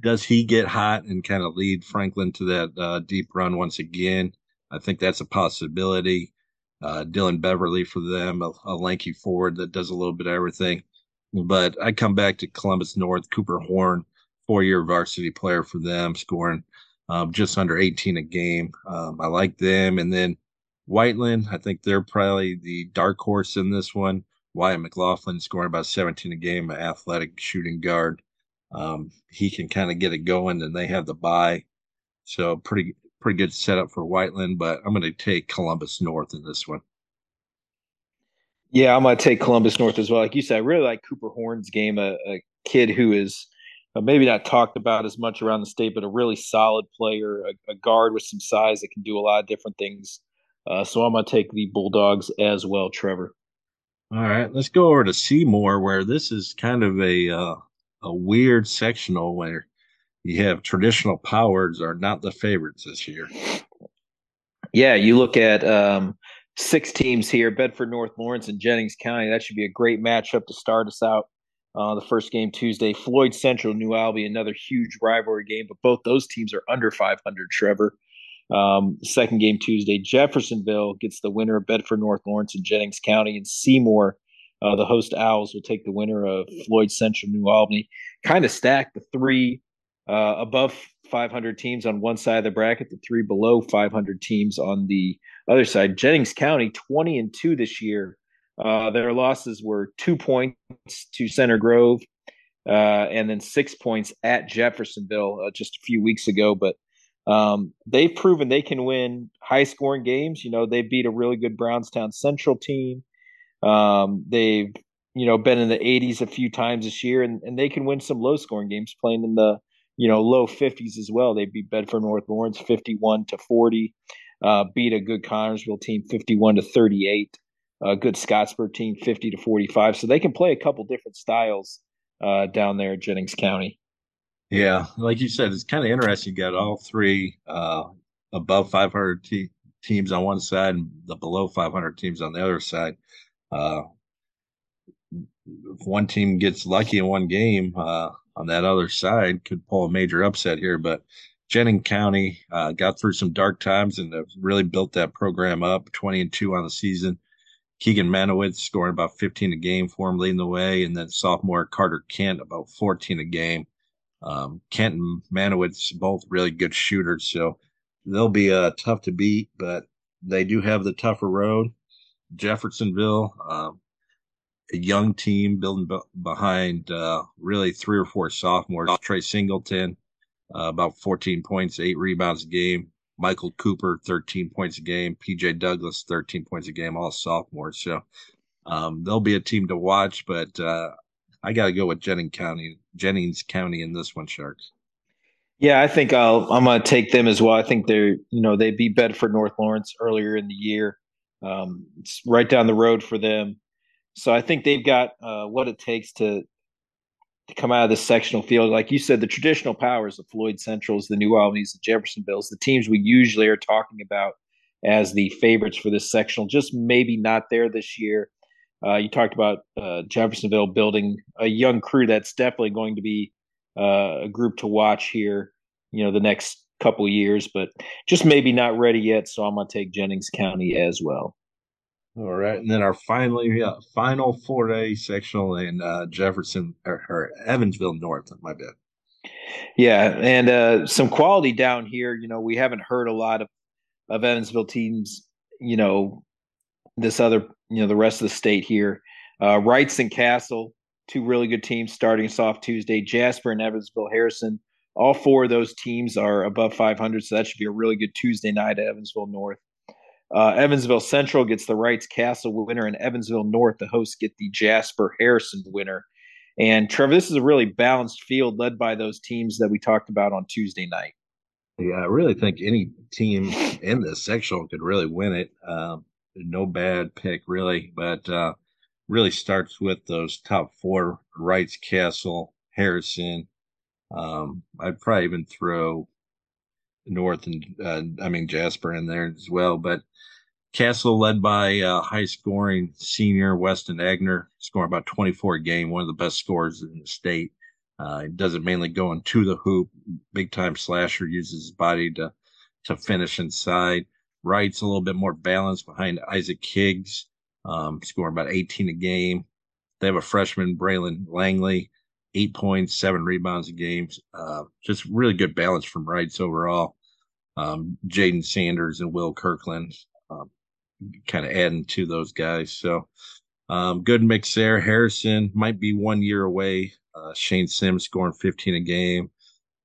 does he get hot and kind of lead Franklin to that uh, deep run once again? I think that's a possibility. Uh, Dylan Beverly for them, a, a, lanky forward that does a little bit of everything. But I come back to Columbus North, Cooper Horn, four year varsity player for them, scoring um, just under 18 a game. Um, I like them. And then Whiteland, I think they're probably the dark horse in this one. Wyatt McLaughlin scoring about 17 a game, an athletic shooting guard um, he can kind of get it going, and they have the buy. So pretty pretty good setup for Whiteland, but I'm going to take Columbus North in this one. Yeah, I'm going to take Columbus North as well. Like you said, I really like Cooper Horn's game, a, a kid who is uh, maybe not talked about as much around the state, but a really solid player, a, a guard with some size that can do a lot of different things. Uh, so I'm going to take the Bulldogs as well, Trevor. All right, let's go over to Seymour, where this is kind of a uh, a weird sectional where you have traditional powers are not the favorites this year. Yeah, you look at um, six teams here: Bedford North, Lawrence, and Jennings County. That should be a great matchup to start us out. Uh, the first game Tuesday, Floyd Central, New Albany, another huge rivalry game, but both those teams are under 500. Trevor. Um, second game Tuesday, Jeffersonville gets the winner of Bedford North, Lawrence, and Jennings County, and Seymour uh, the host Owls will take the winner of Floyd Central New Albany. Kind of stack the three uh, above 500 teams on one side of the bracket, the three below 500 teams on the other side. Jennings County 20 and two this year. Uh, their losses were two points to Center Grove, uh, and then six points at Jeffersonville uh, just a few weeks ago. But um, they've proven they can win high scoring games. You know, they beat a really good Brownstown Central team. Um, they've you know been in the 80s a few times this year, and, and they can win some low scoring games playing in the you know low 50s as well. They beat Bedford North Lawrence 51 to 40, uh, beat a good Connersville team 51 to 38, a good Scottsburg team 50 to 45. So they can play a couple different styles uh, down there at Jennings County. Yeah, like you said, it's kind of interesting. You got all three uh, above 500 te- teams on one side and the below 500 teams on the other side. Uh, if one team gets lucky in one game uh, on that other side, could pull a major upset here. But Jennings County uh, got through some dark times and have really built that program up. Twenty and two on the season. Keegan Manowitz scoring about 15 a game for him, leading the way, and then sophomore Carter Kent about 14 a game. Um, Kent and Manowitz both really good shooters, so they'll be uh, tough to beat, but they do have the tougher road. Jeffersonville, uh, a young team building b- behind uh, really three or four sophomores. Trey Singleton, uh, about 14 points, eight rebounds a game. Michael Cooper, 13 points a game. PJ Douglas, 13 points a game, all sophomores. So um, they'll be a team to watch, but uh, I got to go with Jennings County, Jennings County in this one, Sharks. Yeah, I think I'll, I'm going to take them as well. I think they're, you know, they beat Bedford North Lawrence earlier in the year. Um, it's right down the road for them. So I think they've got uh, what it takes to to come out of this sectional field. Like you said, the traditional powers, the Floyd Centrals, the New Albany's, the Jeffersonvilles, the teams we usually are talking about as the favorites for this sectional, just maybe not there this year. Uh, you talked about uh, Jeffersonville building a young crew that's definitely going to be uh, a group to watch here, you know, the next couple years, but just maybe not ready yet. So I'm going to take Jennings County as well. All right, and then our finally final four A sectional in uh, Jefferson or, or, Evansville North. My bad. Yeah, and uh, some quality down here. You know, we haven't heard a lot of of Evansville teams. You know, this other you know the rest of the state here. Uh, Reitz and Castle, two really good teams starting us off Tuesday. Jasper and Evansville Harrison. All four of those teams are above 500, so that should be a really good Tuesday night at Evansville North. Uh, Evansville Central gets the Reitz Castle winner, and Evansville North, the hosts, get the Jasper Harrison winner. And Trevor, this is a really balanced field led by those teams that we talked about on Tuesday night. Yeah, I really think any team in this sectional could really win it. Um, no bad pick, really, but uh, really starts with those top four: Reitz Castle, Harrison. Um, I'd probably even throw North and uh, I mean Jasper in there as well. But Castle led by uh, high scoring senior Weston Agner, scoring about 24 a game, one of the best scorers in the state. Uh, he does it mainly going to the hoop, big time slasher, uses his body to to finish inside. Reitz a little bit more balanced behind Isaac Higgs, um, scoring about 18 a game. They have a freshman, Braylon Langley, eight points, seven rebounds a game. Uh, just really good balance from Reitz overall um, Jaden Sanders and Will Kirkland, um, kind of adding to those guys. So um, good mix there. Harrison might be one year away. Uh, Shane Sims scoring 15 a game.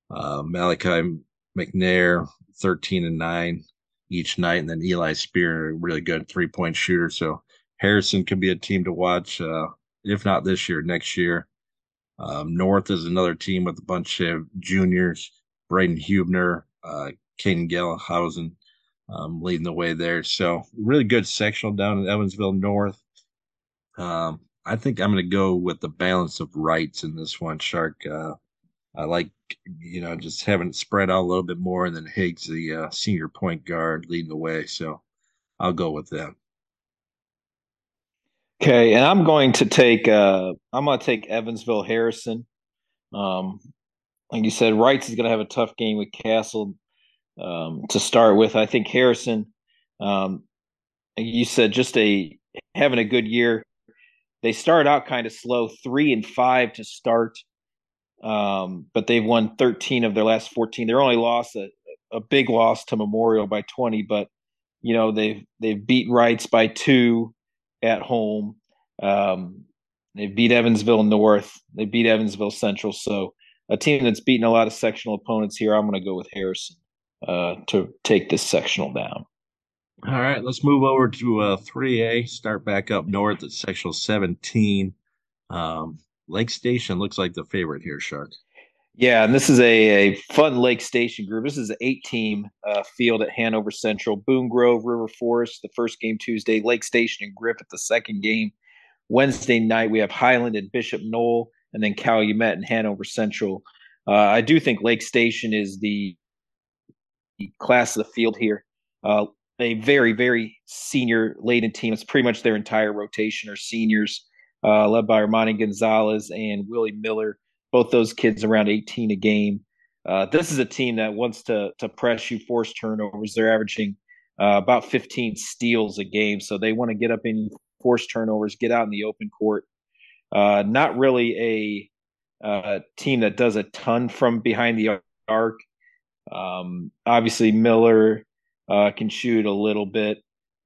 Uh, Malachi McNair 13 and nine each night, and then Eli Spear, really good three point shooter. So Harrison can be a team to watch, uh, if not this year, next year. Um, North is another team with a bunch of juniors. Braden Hubner, uh, Caden Gelhausen um, leading the way there. So really good sectional down in Evansville North. Um, I think I'm going to go with the balance of Reitz in this one, Shark. Uh, I like, you know, just having it spread out a little bit more, and then Higgs, the uh, senior point guard, leading the way. So I'll go with them. Okay, and I'm going to take uh, I'm going to take Evansville Harrison. Um, like you said, Reitz is going to have a tough game with Castle um, to start with. I think Harrison, um, you said just a having a good year. They started out kind of slow, three and five to start, um, but they've won 13 of their last 14. They're only lost a, a big loss to Memorial by 20, but you know they've they've beat Reitz by two at home. Um, they beat Evansville North. They beat Evansville Central. So a team that's beaten a lot of sectional opponents here. I'm going to go with Harrison uh, to take this sectional down. All right, let's move over to uh, 3A. Start back up north at sectional 17. Um, Lake Station looks like the favorite here, Shark. Yeah, and this is a, a fun Lake Station group. This is an eight team uh, field at Hanover Central. Boone Grove, River Forest, the first game Tuesday. Lake Station and Griffith, at the second game. Wednesday night, we have Highland and Bishop Noll, and then Calumet and Hanover Central. Uh, I do think Lake Station is the class of the field here. Uh, a very, very senior laden team. It's pretty much their entire rotation are seniors, uh, led by Armani Gonzalez and Willie Miller. Both those kids around 18 a game. uh, this is a team that wants to to press you, force turnovers. They're averaging uh, about 15 steals a game, so they want to get up in force turnovers, get out in the open court. Uh, not really a uh, team that does a ton from behind the arc. Um, obviously, Miller uh, can shoot a little bit.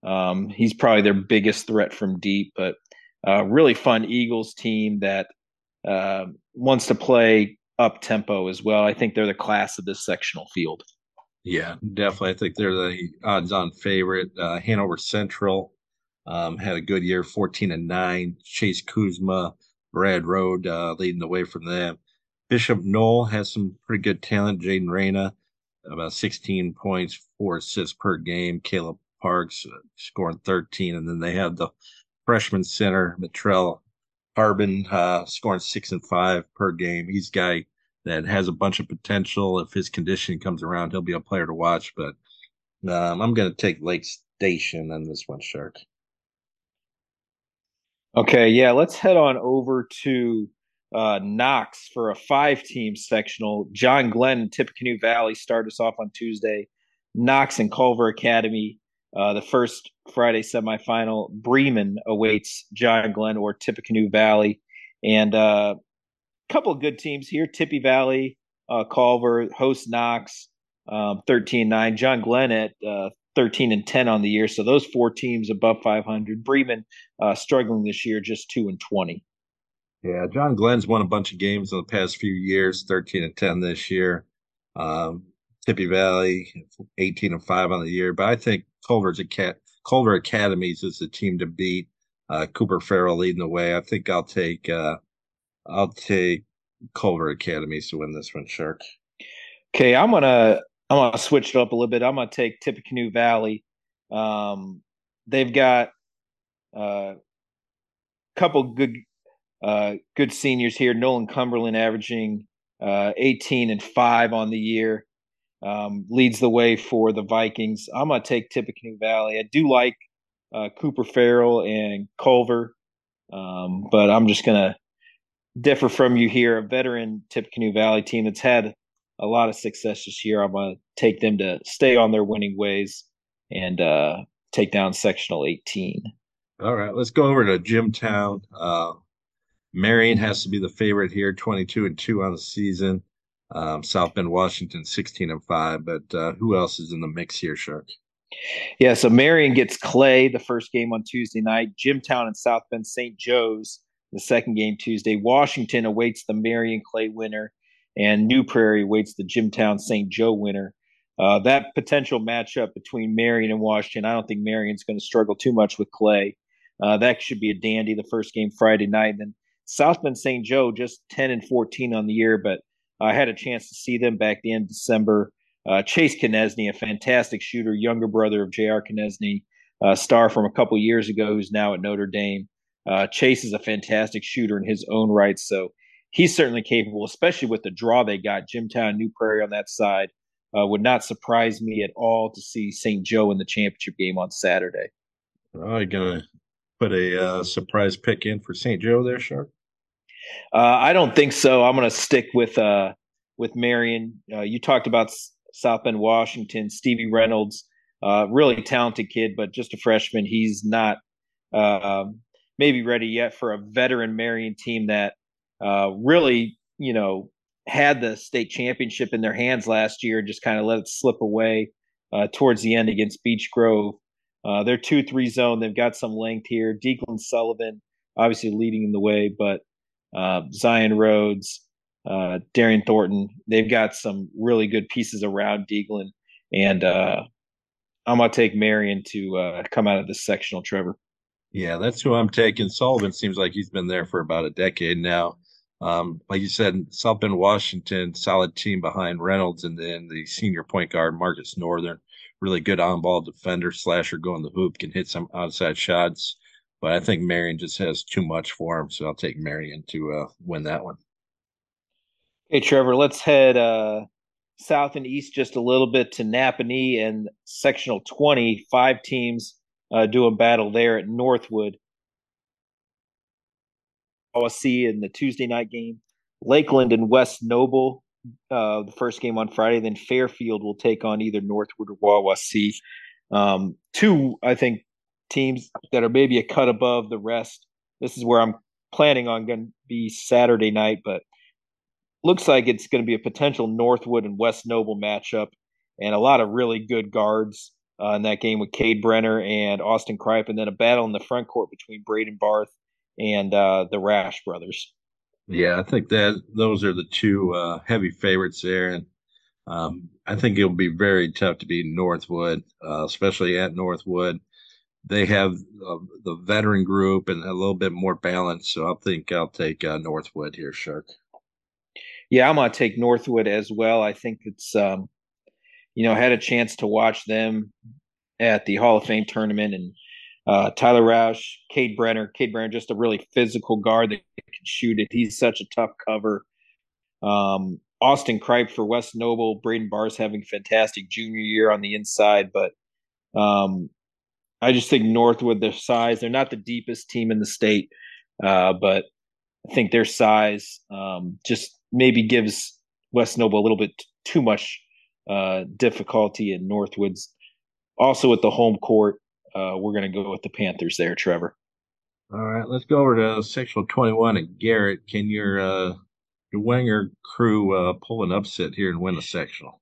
Um, he's probably their biggest threat from deep, but uh, really fun Eagles team that uh, wants to play up tempo as well. I think they're the class of this sectional field. Yeah, definitely. I think they're the odds-on favorite. Uh, Hanover Central um, had a good year, fourteen and nine. Chase Kuzma, Brad Road uh, leading the way from them. Bishop Noll has some pretty good talent. Jaden Reyna, about 16 points, four assists per game. Caleb Parks uh, scoring 13. And then they have the freshman center, Matrell Harbin, uh, scoring six and five per game. He's a guy that has a bunch of potential. If his condition comes around, he'll be a player to watch. But um, I'm going to take Lake Station on this one, Shark. Okay, yeah, let's head on over to uh, Knox for a five team sectional. John Glenn and Tippecanoe Valley start us off on Tuesday. Knox and Culver Academy, uh, the first Friday semifinal. Bremen awaits John Glenn or Tippecanoe Valley. And a uh, couple of good teams here Tippy Valley, uh, Culver, host Knox, um, 13 9. John Glenn at uh, 13 and 10 on the year. So those four teams above 500. Bremen struggling this year, just 2 and 20. Yeah, John Glenn's won a bunch of games in the past few years, 13 and 10 this year. Um, Tippy Valley, 18 and 5 on the year. But I think Culver's a cat Culver Academies is the team to beat. Uh, Cooper Farrell leading the way. I think I'll take uh, I'll take Culver Academies to win this one, Shark. Okay, I'm gonna I'm gonna switch it up a little bit. I'm gonna take Tippecanoe Valley. Um, they've got a uh, couple good uh, good seniors here. Nolan Cumberland averaging uh, 18 and 5 on the year. Um, leads the way for the Vikings. I'm going to take Tippecanoe Valley. I do like uh, Cooper Farrell and Culver, um, but I'm just going to differ from you here. A veteran Tippecanoe Valley team that's had a lot of success this year. I'm going to take them to stay on their winning ways and uh, take down sectional 18. All right, let's go over to Jimtown. Uh, Marian has to be the favorite here, 22 and 2 on the season. Um, South Bend, Washington, 16 and 5. But uh, who else is in the mix here, Shark? Yeah, so Marian gets Clay the first game on Tuesday night. Jimtown and South Bend St. Joe's the second game Tuesday. Washington awaits the Marian Clay winner, and New Prairie awaits the Jimtown St. Joe winner. Uh, that potential matchup between Marian and Washington, I don't think Marian's going to struggle too much with Clay. Uh, that should be a dandy. The first game Friday night, and then South Bend St. Joe just 10 and 14 on the year, but I had a chance to see them back of December. Uh, Chase Konieczny, a fantastic shooter, younger brother of J.R. Konieczny, uh, star from a couple years ago, who's now at Notre Dame. Uh, Chase is a fantastic shooter in his own right, so he's certainly capable, especially with the draw they got. Jimtown, New Prairie on that side uh, would not surprise me at all to see St. Joe in the championship game on Saturday. Are you gonna put a uh, surprise pick in for St. Joe there, Shark? Uh, I don't think so. I'm going to stick with uh, with Marian. Uh, you talked about South Bend, Washington. Stevie Reynolds, uh, really talented kid, but just a freshman. He's not um, maybe ready yet for a veteran Marian team that uh, really, you know, had the state championship in their hands last year and just kind of let it slip away uh, towards the end against Beech Grove. they're two three zone. They've got some length here. Deaglin Sullivan obviously leading in the way, but uh, Zion Rhodes, uh, Darian Thornton. They've got some really good pieces around Deaglin, and uh, I'm gonna take Marian to uh, come out of this sectional. Trevor. Yeah, that's who I'm taking. Sullivan seems like he's been there for about a decade now. Um, like you said, South Bend, Washington, solid team behind Reynolds, and then the senior point guard Marcus Northern, really good on-ball defender, slasher, going the hoop, can hit some outside shots. But I think Marian just has too much for him, so I'll take Marian to uh, win that one. Hey, Trevor, let's head uh, south and east just a little bit to Nappanee and sectional 20. Five teams uh, doing battle there at Northwood. OSC in the Tuesday night game. Lakeland and West Noble uh, the first game on Friday. Then Fairfield will take on either Northwood or Wawasee. Um, two, I think, teams that are maybe a cut above the rest. This is where I'm planning on going to be Saturday night, but looks like it's going to be a potential Northwood and West Noble matchup, and a lot of really good guards uh, in that game with Cade Brenner and Austin Kripe, and then a battle in the front court between Braden Barth and uh, the Rash brothers. Yeah, I think that those are the two uh, heavy favorites there, and um, I think it'll be very tough to beat Northwood, uh, especially at Northwood. They have uh, the veteran group and a little bit more balance, so I think I'll take uh, Northwood here, Shark. Yeah, I'm gonna take Northwood as well. I think it's um, you know had a chance to watch them at the Hall of Fame tournament and uh, Tyler Rash, Cade Brenner. Cade Brenner, just a really physical guard that can shoot it. He's such a tough cover. Um, Austin Kripe for West Noble. Braden Barr's having fantastic junior year on the inside, but um, I just think Northwood, their size, they're not the deepest team in the state, uh, but I think their size um, just maybe gives West Noble a little bit too much uh, difficulty in Northwood's. Also, at the home court, uh, we're going to go with the Panthers there, Trevor. All right, let's go over to sectional 21 and Garrett. Can your uh, your Dwenger crew uh, pull an upset here and win a sectional?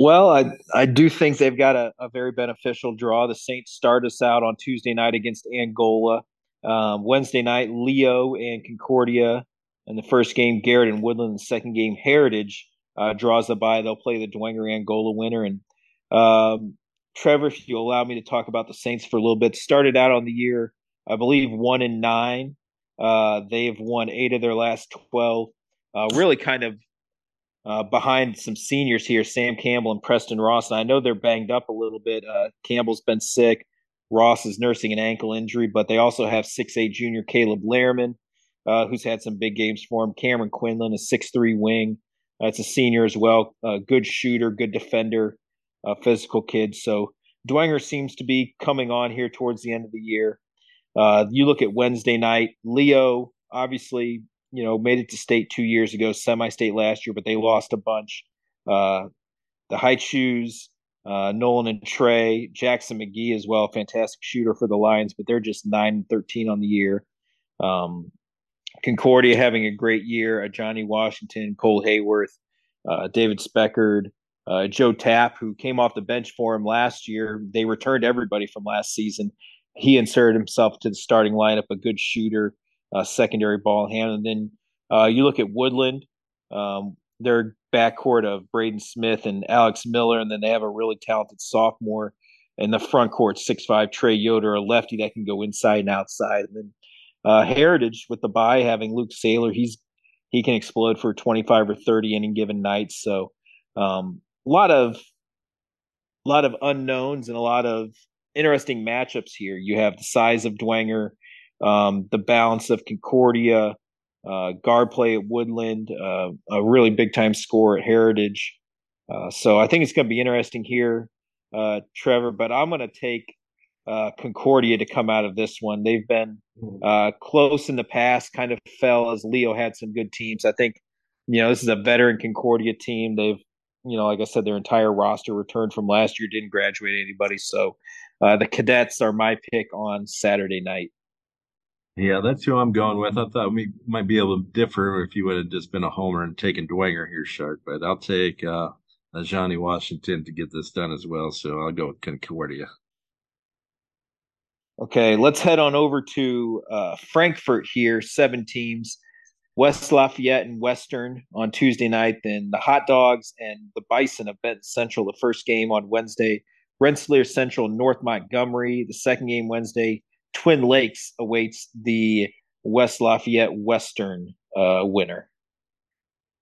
Well, I I do think they've got a, a very beneficial draw. The Saints start us out on Tuesday night against Angola. Um, Wednesday night, Leo and Concordia. And the first game, Garrett and Woodland. The second game, Heritage uh, draws the bye. They'll play the Dwenger Angola winner. And um, Trevor, if you allow me to talk about the Saints for a little bit, started out on the year, I believe, one and nine. Uh, they've won eight of their last twelve. Uh, really, kind of uh, behind some seniors here, Sam Campbell and Preston Ross. And I know they're banged up a little bit. Uh, Campbell's been sick. Ross is nursing an ankle injury, but they also have six-eight junior Caleb Lehrman, uh, who's had some big games for him. Cameron Quinlan, a six-three wing. It's a senior as well. good shooter, good defender physical kid. So Dwenger seems to be coming on here towards the end of the year. Uh, you look at Wednesday night, Leo obviously, you know, made it to state two years ago, semi-state last year, but they lost a bunch. Uh, the Height Shoes, uh, Nolan and Trey, Jackson McGee as well, fantastic shooter for the Lions, but they're just 9-13 on the year. Um, Concordia having a great year. Uh, Johnny Washington, Cole Hayworth, uh, David Speckard, uh, Joe Tapp, who came off the bench for him last year. They returned everybody from last season. He inserted himself to the starting lineup, a good shooter, uh, secondary ball handler. And then uh, you look at Woodland, um, their backcourt of Braden Smith and Alex Miller, and then they have a really talented sophomore in the front court, six five Trey Yoder, a lefty that can go inside and outside. And then uh, Heritage with the bye having Luke Saylor, he's he can explode for 25 or 30 any given night. So um, a lot of a lot of unknowns and a lot of interesting matchups here. You have the size of Dwenger, um, the balance of Concordia, uh, guard play at Woodland, uh, a really big time score at Heritage. Uh, so I think it's going to be interesting here, uh, Trevor. But I'm going to take uh, Concordia to come out of this one. They've been mm-hmm. uh, close in the past, kind of fell as Leo had some good teams. I think you know this is a veteran Concordia team. They've you know, like I said, their entire roster returned from last year, didn't graduate anybody. So uh, the cadets are my pick on Saturday night. Yeah, that's who I'm going with. I thought we might be able to differ if you would have just been a homer and taken Dwenger here, Shark, but I'll take uh, Johnny Washington to get this done as well. So I'll go with Concordia. Okay, let's head on over to uh, Frankfort here. Seven teams. West Lafayette and Western on Tuesday night, then the Hot Dogs and the Bison of Benton Central, the first game on Wednesday. Rensselaer Central, North Montgomery, the second game Wednesday. Twin Lakes awaits the West Lafayette Western uh, winner.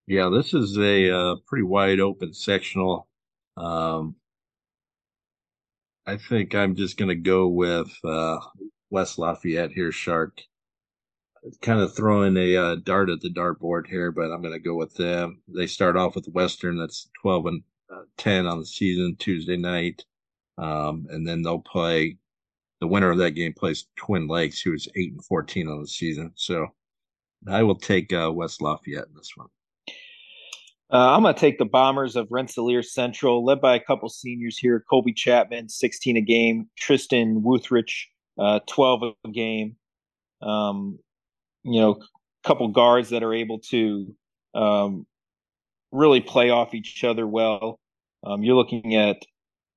Yeah, this is a uh, pretty wide open sectional. Um, I think I'm just going to go with uh, West Lafayette here, Shark kind of throwing a uh, dart at the dartboard here, but I'm going to go with them. They start off with Western, that's 12 and uh, 10 on the season Tuesday night, um, and then they'll play. The winner of that game plays Twin Lakes, who is eight and 14 on the season. So I will take uh, West Lafayette in this one. Uh, I'm going to take the Bombers of Rensselaer Central, led by a couple seniors here. Colby Chapman, 16 a game. Tristan Wuthrich, uh, 12 a game. Um, you know, a couple guards that are able to um, really play off each other well. Um, you're looking at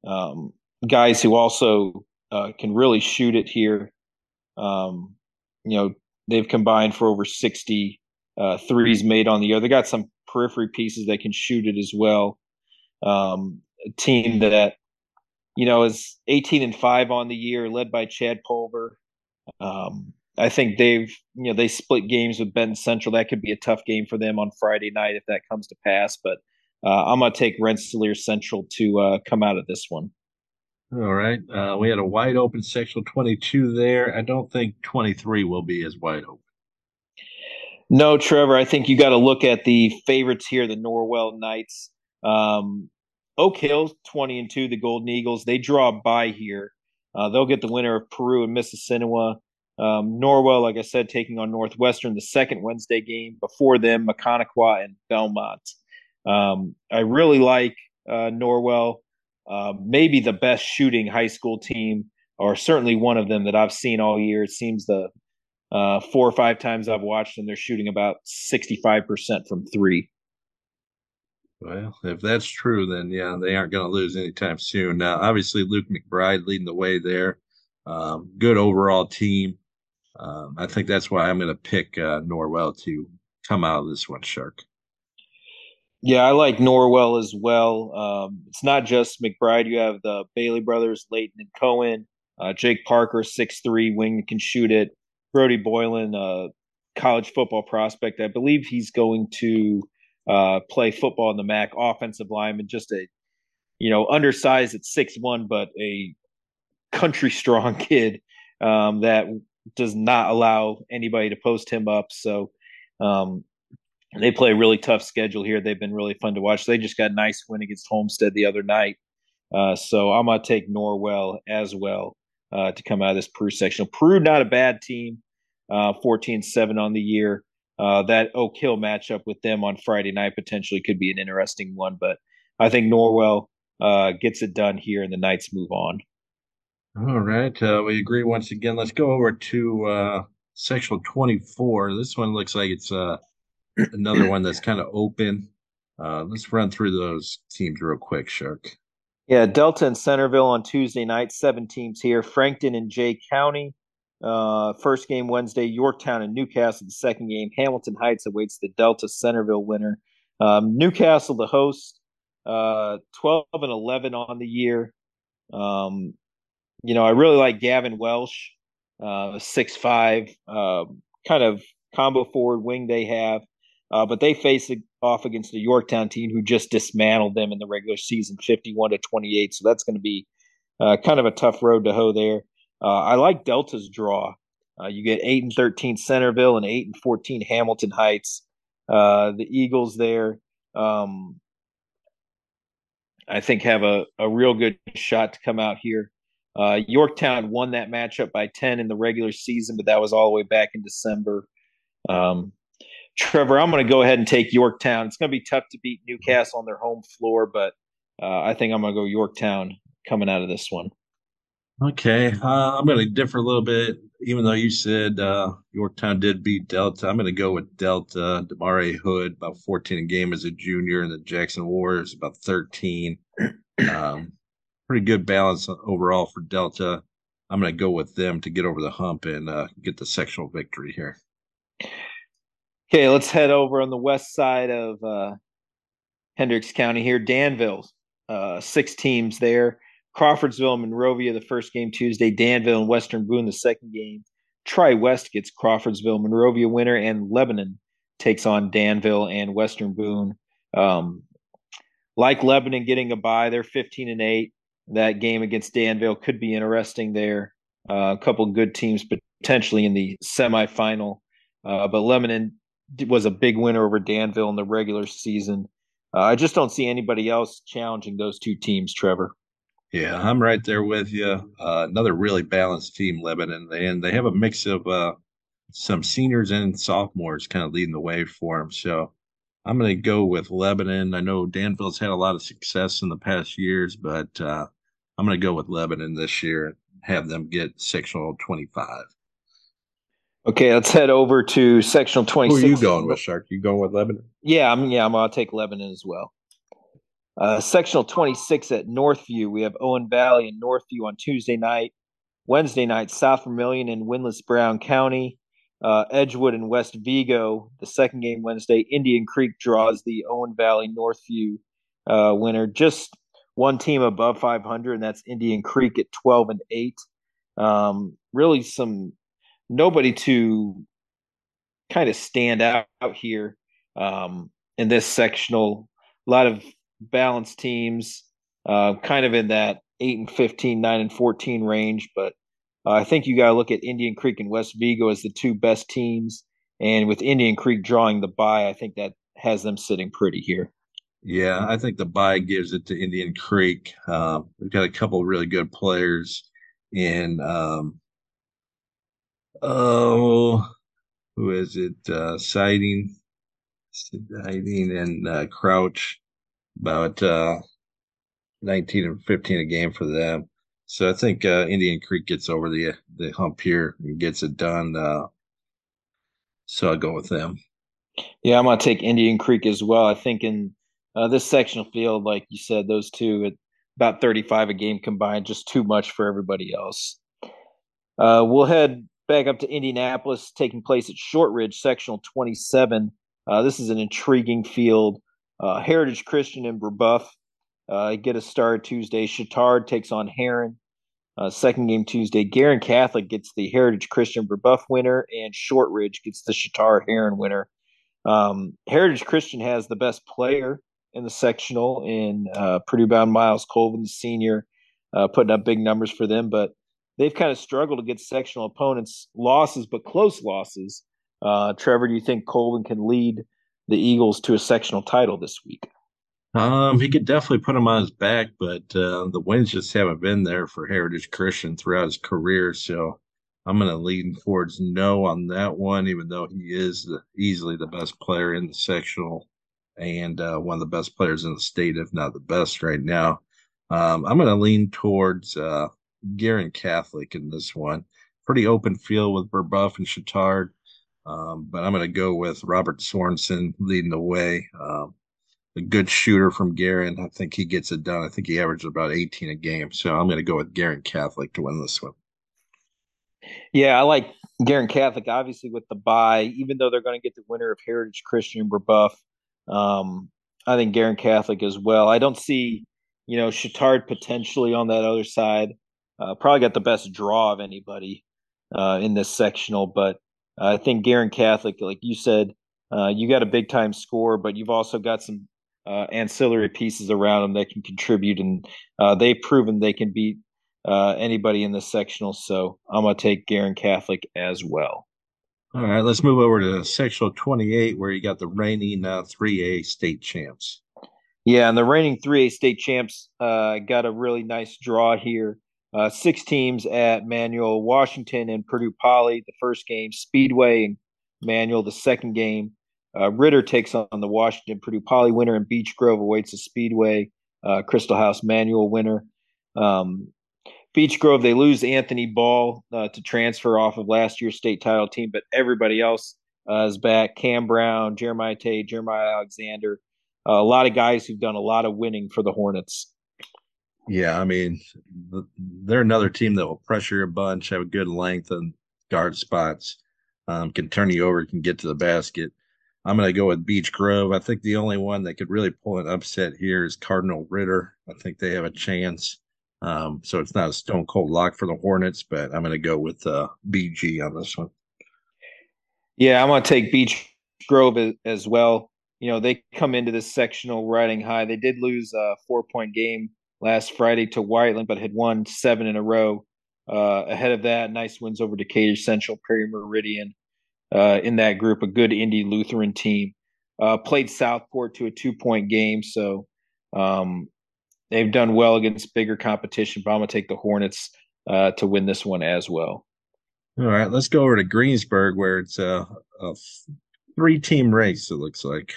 um, guys who also uh, can really shoot it here. Um, you know, they've combined for over 60 uh, threes made on the year. They got some periphery pieces that can shoot it as well. Um, a team that you know is 18 and five on the year, led by Chad Pulver. Um, I think they've you know they split games with Benton Central. That could be a tough game for them on Friday night if that comes to pass. But uh, I'm gonna take Rensselaer Central to uh, come out of this one. All right, uh, we had a wide open sectional 22 there. I don't think 23 will be as wide open. No, Trevor. I think you got to look at the favorites here, the Norwell Knights. Um, Oak Hill, twenty and two, the Golden Eagles. They draw bye here. Uh, they'll get the winner of Peru and Mississinewa. Um, Norwell, like I said, taking on Northwestern the second Wednesday game. Before them, Maconaquah and Belmont. Um, I really like uh, Norwell. Uh, maybe the best shooting high school team, or certainly one of them that I've seen all year. It seems the uh, four or five times I've watched them, they're shooting about 65% from three. Well, if that's true, then yeah, they aren't going to lose anytime soon. Now, obviously, Luke McBride leading the way there. Um, good overall team. Um, I think that's why I'm going to pick uh, Norwell to come out of this one, Shark. Yeah, I like Norwell as well. Um, it's not just McBride. You have the Bailey brothers, Leighton and Cohen. Uh, Jake Parker, six three, wing can shoot it. Brody Boylan, uh, college football prospect. I believe he's going to uh, play football in the MAC offensive lineman, just a you know undersized at six one, but a country strong kid um, that does not allow anybody to post him up. So um, they play a really tough schedule here. They've been really fun to watch. They just got a nice win against Homestead the other night. Uh, so I'm gonna take Norwell as well uh, to come out of this Peru section. Peru not a bad team, uh, 14-7 on the year. Uh, that Oak Hill matchup with them on Friday night potentially could be an interesting one, but I think Norwell uh, gets it done here, and the Knights move on. All right, uh, we agree once again. Let's go over to uh, sectional 24. This one looks like it's uh, another one that's kind of open. Uh, let's run through those teams real quick, Shark. Yeah, Delta and Centerville on Tuesday night, seven teams here. Frankton and Jay County. Uh, first game Wednesday, Yorktown and Newcastle. The second game, Hamilton Heights awaits the Delta Centerville winner. Um, Newcastle, the host, uh, 12 and 11 on the year. Um, you know, I really like Gavin Welsh, uh, six five, uh, kind of combo forward wing they have. Uh, but they face off against the Yorktown team who just dismantled them in the regular season, fifty-one to twenty-eight. So that's going to be uh, kind of a tough road to hoe there. Uh, I like Delta's draw. Uh, you get eight and thirteen Centerville and eight and fourteen Hamilton Heights. Uh, the Eagles there. Um, I think have a, a real good shot to come out here. Uh, Yorktown won that matchup by 10 in the regular season, but that was all the way back in December. Um, Trevor, I'm going to go ahead and take Yorktown. It's going to be tough to beat Newcastle on their home floor, but uh, I think I'm going to go Yorktown coming out of this one. Okay, uh, I'm going to differ a little bit. Even though you said uh, Yorktown did beat Delta, I'm going to go with Delta. Demare Hood about 14 a game as a junior, and the Jackson Warriors about 13. Um, pretty good balance overall for Delta. I'm going to go with them to get over the hump and uh, get the sectional victory here. Okay, let's head over on the west side of uh, Hendricks County here. Danville, uh, six teams there. Crawfordsville Monrovia the first game Tuesday. Danville and Western Boone the second game. Tri West gets Crawfordsville, Monrovia winner, and Lebanon takes on Danville and Western Boone. Um, like Lebanon getting a bye, they're 15 and 8 that game against Danville could be interesting there. Uh, a couple good teams potentially in the semifinal, uh, but Lebanon was a big winner over Danville in the regular season. Uh, I just don't see anybody else challenging those two teams, Trevor. Yeah, I'm right there with you. Uh, another really balanced team, Lebanon, and they have a mix of uh, some seniors and sophomores kind of leading the way for them. So I'm going to go with Lebanon. I know Danville's had a lot of success in the past years, but uh, I'm going to go with Lebanon this year and have them get sectional 25. Okay, let's head over to sectional 26. Who are you going with, Shark? You going with Lebanon? Yeah, I'm. Yeah, I'm. I'll take Lebanon as well. Uh, sectional 26 at Northview. We have Owen Valley and Northview on Tuesday night. Wednesday night, South Vermillion and Windless Brown County. Uh, Edgewood and West Vigo. The second game Wednesday, Indian Creek draws the Owen Valley Northview uh, winner. Just one team above 500, and that's Indian Creek at 12 and 8. Um, really, some nobody to kind of stand out, out here um, in this sectional. A lot of balanced teams, uh, kind of in that 8 and 15, 9 and 14 range. But uh, I think you got to look at Indian Creek and West Vigo as the two best teams. And with Indian Creek drawing the bye, I think that has them sitting pretty here. Yeah, I think the bye gives it to Indian Creek. Um, we've got a couple really good players in um, oh, who is it? Uh, Siding, Siding, and uh, Crouch. About uh, 19 and 15 a game for them. So I think uh, Indian Creek gets over the the hump here and gets it done. Uh, so I'll go with them. Yeah, I'm gonna take Indian Creek as well. I think in uh, this sectional field, like you said, those two at about 35 a game combined, just too much for everybody else. Uh, we'll head back up to Indianapolis, taking place at Shortridge, sectional 27. Uh, this is an intriguing field. Uh, Heritage Christian and Brebeuf uh, get a start Tuesday. Chatard takes on Herron. Uh, second game Tuesday. Guerin Catholic gets the Heritage Christian Brebeuf winner, and Shortridge gets the Chatard Herron winner. Um, Heritage Christian has the best player in the sectional in uh, Purdue bound Myles Colvin, the senior, uh, putting up big numbers for them, but they've kind of struggled against sectional opponents, losses, but close losses. Uh, Trevor, do you think Colvin can lead the Eagles to a sectional title this week? Um, he could definitely put him on his back, but uh, the wins just haven't been there for Heritage Christian throughout his career. So I'm going to lean towards no on that one, even though he is the, easily the best player in the sectional and uh, one of the best players in the state, if not the best right now. Um, I'm going to lean towards uh, Guerin Catholic in this one. Pretty open field with Brebeuf and Chatard, um, but I'm going to go with Robert Sorensen leading the way. Um, a good shooter from Guerin. I think he gets it done. I think he averages about 18 a game. So I'm going to go with Guerin Catholic to win this one. Yeah, I like Guerin Catholic, obviously, with the bye, even though they're going to get the winner of Heritage Christian Brebeuf. Um, I think Guerin Catholic as well. I don't see, you know, Chatard potentially on that other side. Uh, probably got the best draw of anybody uh, in this sectional, but I think Guerin Catholic, like you said, uh, you got a big time score, but you've also got some uh, ancillary pieces around them that can contribute, and uh, they've proven they can beat uh, anybody in the sectional. So I'm gonna take Guerin Catholic as well. All right, let's move over to sectional 28, where you got the reigning uh, 3A state champs. Yeah, and the reigning 3A state champs uh, got a really nice draw here. Uh, six teams at Manual, Washington, and Purdue Poly. The first game, Speedway and Manual. The second game, uh, Ritter takes on the Washington Purdue Poly winner, and Beech Grove awaits a Speedway uh, Crystal House Manual winner. Um, Beech Grove, they lose Anthony Ball uh, to transfer off of last year's state title team, but everybody else uh, is back. Cam Brown, Jeremiah Tate, Jeremiah Alexander, uh, a lot of guys who've done a lot of winning for the Hornets. Yeah, I mean, they're another team that will pressure a bunch, have a good length and guard spots, um, can turn you over, can get to the basket. I'm going to go with Beech Grove. I think the only one that could really pull an upset here is Cardinal Ritter. I think they have a chance. Um, so it's not a stone cold lock for the Hornets, but I'm going to go with uh, BG on this one. Yeah, I'm going to take Beech Grove as well. You know, they come into this sectional riding high. They did lose a four point game last Friday to Whiteland, but had won seven in a row. Uh, ahead of that, nice wins over Decatur Central, Perry Meridian, uh, in that group, a good Indy Lutheran team. Uh, played Southport to a two point game, so um, they've done well against bigger competition. But I'm gonna take the Hornets uh, to win this one as well. All right, let's go over to Greensburg, where it's a, a three team race. It looks like.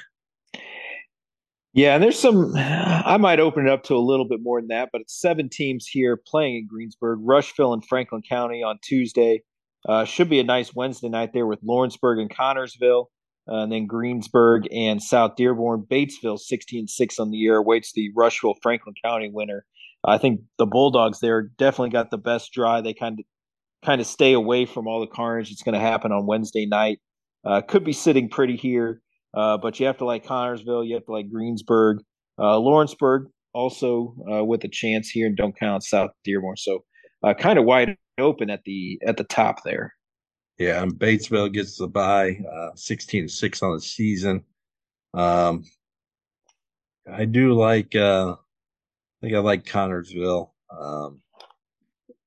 Yeah, and there's some. I might open it up to a little bit more than that, but it's seven teams here playing in Greensburg. Rushville and Franklin County on Tuesday. Uh, should be a nice Wednesday night there with Lawrenceburg and Connersville, uh, and then Greensburg and South Dearborn. Batesville 16-6 on the year awaits the Rushville Franklin County winner. I think the Bulldogs there definitely got the best dry. They kind of kind of stay away from all the carnage that's going to happen on Wednesday night. Uh, could be sitting pretty here, uh, but you have to like Connersville, you have to like Greensburg, uh, Lawrenceburg also uh, with a chance here, and don't count South Dearborn. So uh, kind of wide open at the at the top there. Yeah, and Batesville gets the bye, uh, sixteen six on the season. Um, I do like. Uh, I think I like Connersville. Um,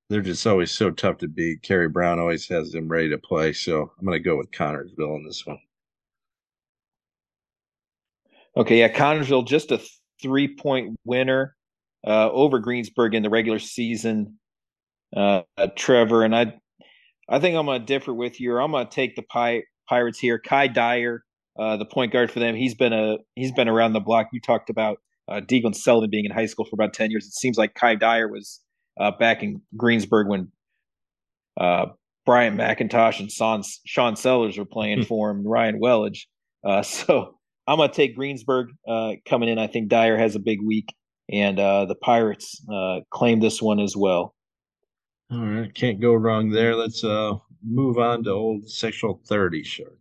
they're just always so tough to beat. Kerry Brown always has them ready to play, so I'm going to go with Connersville in this one. Okay, yeah, Connersville just a three point winner uh, over Greensburg in the regular season. Uh, Trevor and I, I think I'm going to differ with you. I'm going to take the Pi- Pirates here. Kai Dyer, uh, the point guard for them, he's been a he's been around the block. You talked about uh, Deaglin Sullivan being in high school for about ten years. It seems like Kai Dyer was uh, back in Greensburg when uh, Bryant McIntosh and Sean, Sean Sellers were playing hmm. for him, Ryan Wellage. Uh, so I'm going to take Greensburg uh, coming in. I think Dyer has a big week, and uh, the Pirates uh, claim this one as well. All right, can't go wrong there. Let's uh, move on to old sectional 30, Shark.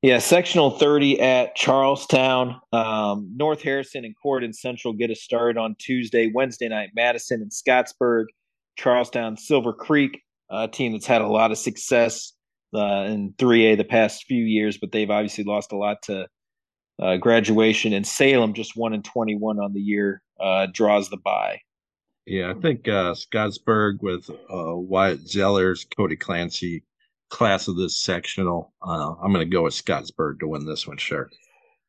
Yeah, sectional 30 at Charlestown. Um, North Harrison and Corydon Central get us started on Tuesday, Wednesday night. Madison and Scottsburg, Charlestown, Silver Creek, a team that's had a lot of success uh, in 3A the past few years, but they've obviously lost a lot to uh, graduation. And Salem, just 1 and 21 on the year, uh, draws the bye. Yeah, I think uh, Scottsburg with uh, Wyatt Zellers, Cody Clancy, class of this sectional. Uh, I'm going to go with Scottsburg to win this one, sure.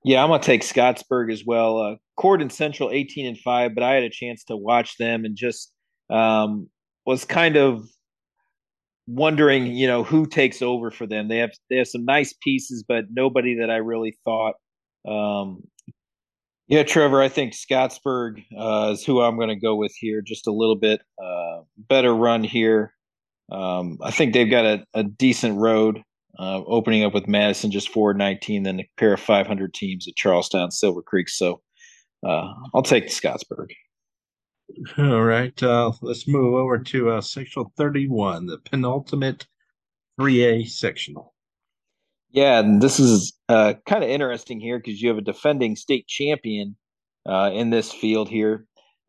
Yeah, I'm going to take Scottsburg as well. Uh, Corydon Central 18 and 5, but I had a chance to watch them and just um, was kind of wondering, you know, who takes over for them. They have they have some nice pieces, but nobody that I really thought um, yeah, Trevor, I think Scottsburg uh, is who I'm going to go with here. Just a little bit uh, better run here. Um, I think they've got a, a decent road uh, opening up with Madison just 419, then a pair of 500 teams at Charlestown, Silver Creek. So uh, I'll take Scottsburg. All right. Uh, let's move over to uh, sectional 31, the penultimate 3A sectional. Yeah, and this is uh, kind of interesting here because you have a defending state champion uh, in this field here.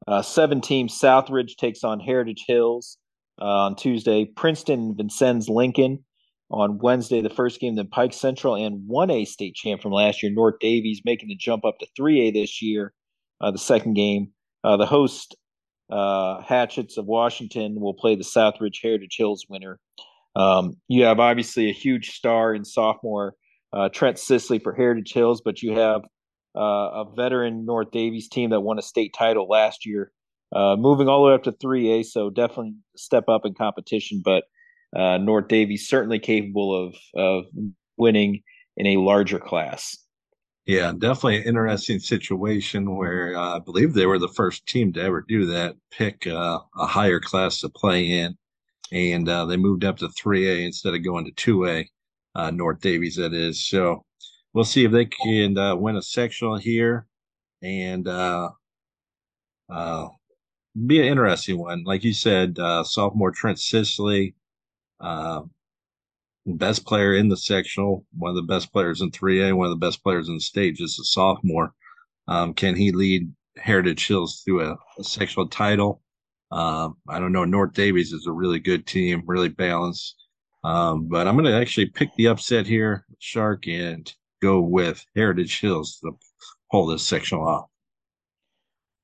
Uh, seven teams. Southridge takes on Heritage Hills uh, on Tuesday. Princeton Vincennes Lincoln on Wednesday, the first game. Then Pike Central and 1A state champ from last year, North Daviess, making the jump up to 3A this year. Uh, the second game. Uh, the host uh, Hatchets of Washington will play the Southridge Heritage Hills winner. Um, you have obviously a huge star in sophomore uh, Trent Sisley for Heritage Hills, but you have uh, a veteran North Daviess team that won a state title last year uh, moving all the way up to 3A, so definitely step up in competition. But uh, North Daviess certainly capable of of winning in a larger class. Yeah, definitely an interesting situation where uh, I believe they were the first team to ever do that, pick uh, a higher class to play in, and uh, they moved up to 3A instead of going to 2A. Uh, North Daviess, that is. So we'll see if they can uh, win a sectional here, and uh, be an interesting one. Like you said, sophomore Trent uh, best player in the sectional, one of the best players in 3A, one of the best players in the state, just a sophomore. Um, can he lead Heritage Hills through a, a sectional title? Um, I don't know. North Daviess is a really good team, really balanced. Um, but I'm going to actually pick the upset here, Shark, and go with Heritage Hills to pull this sectional off.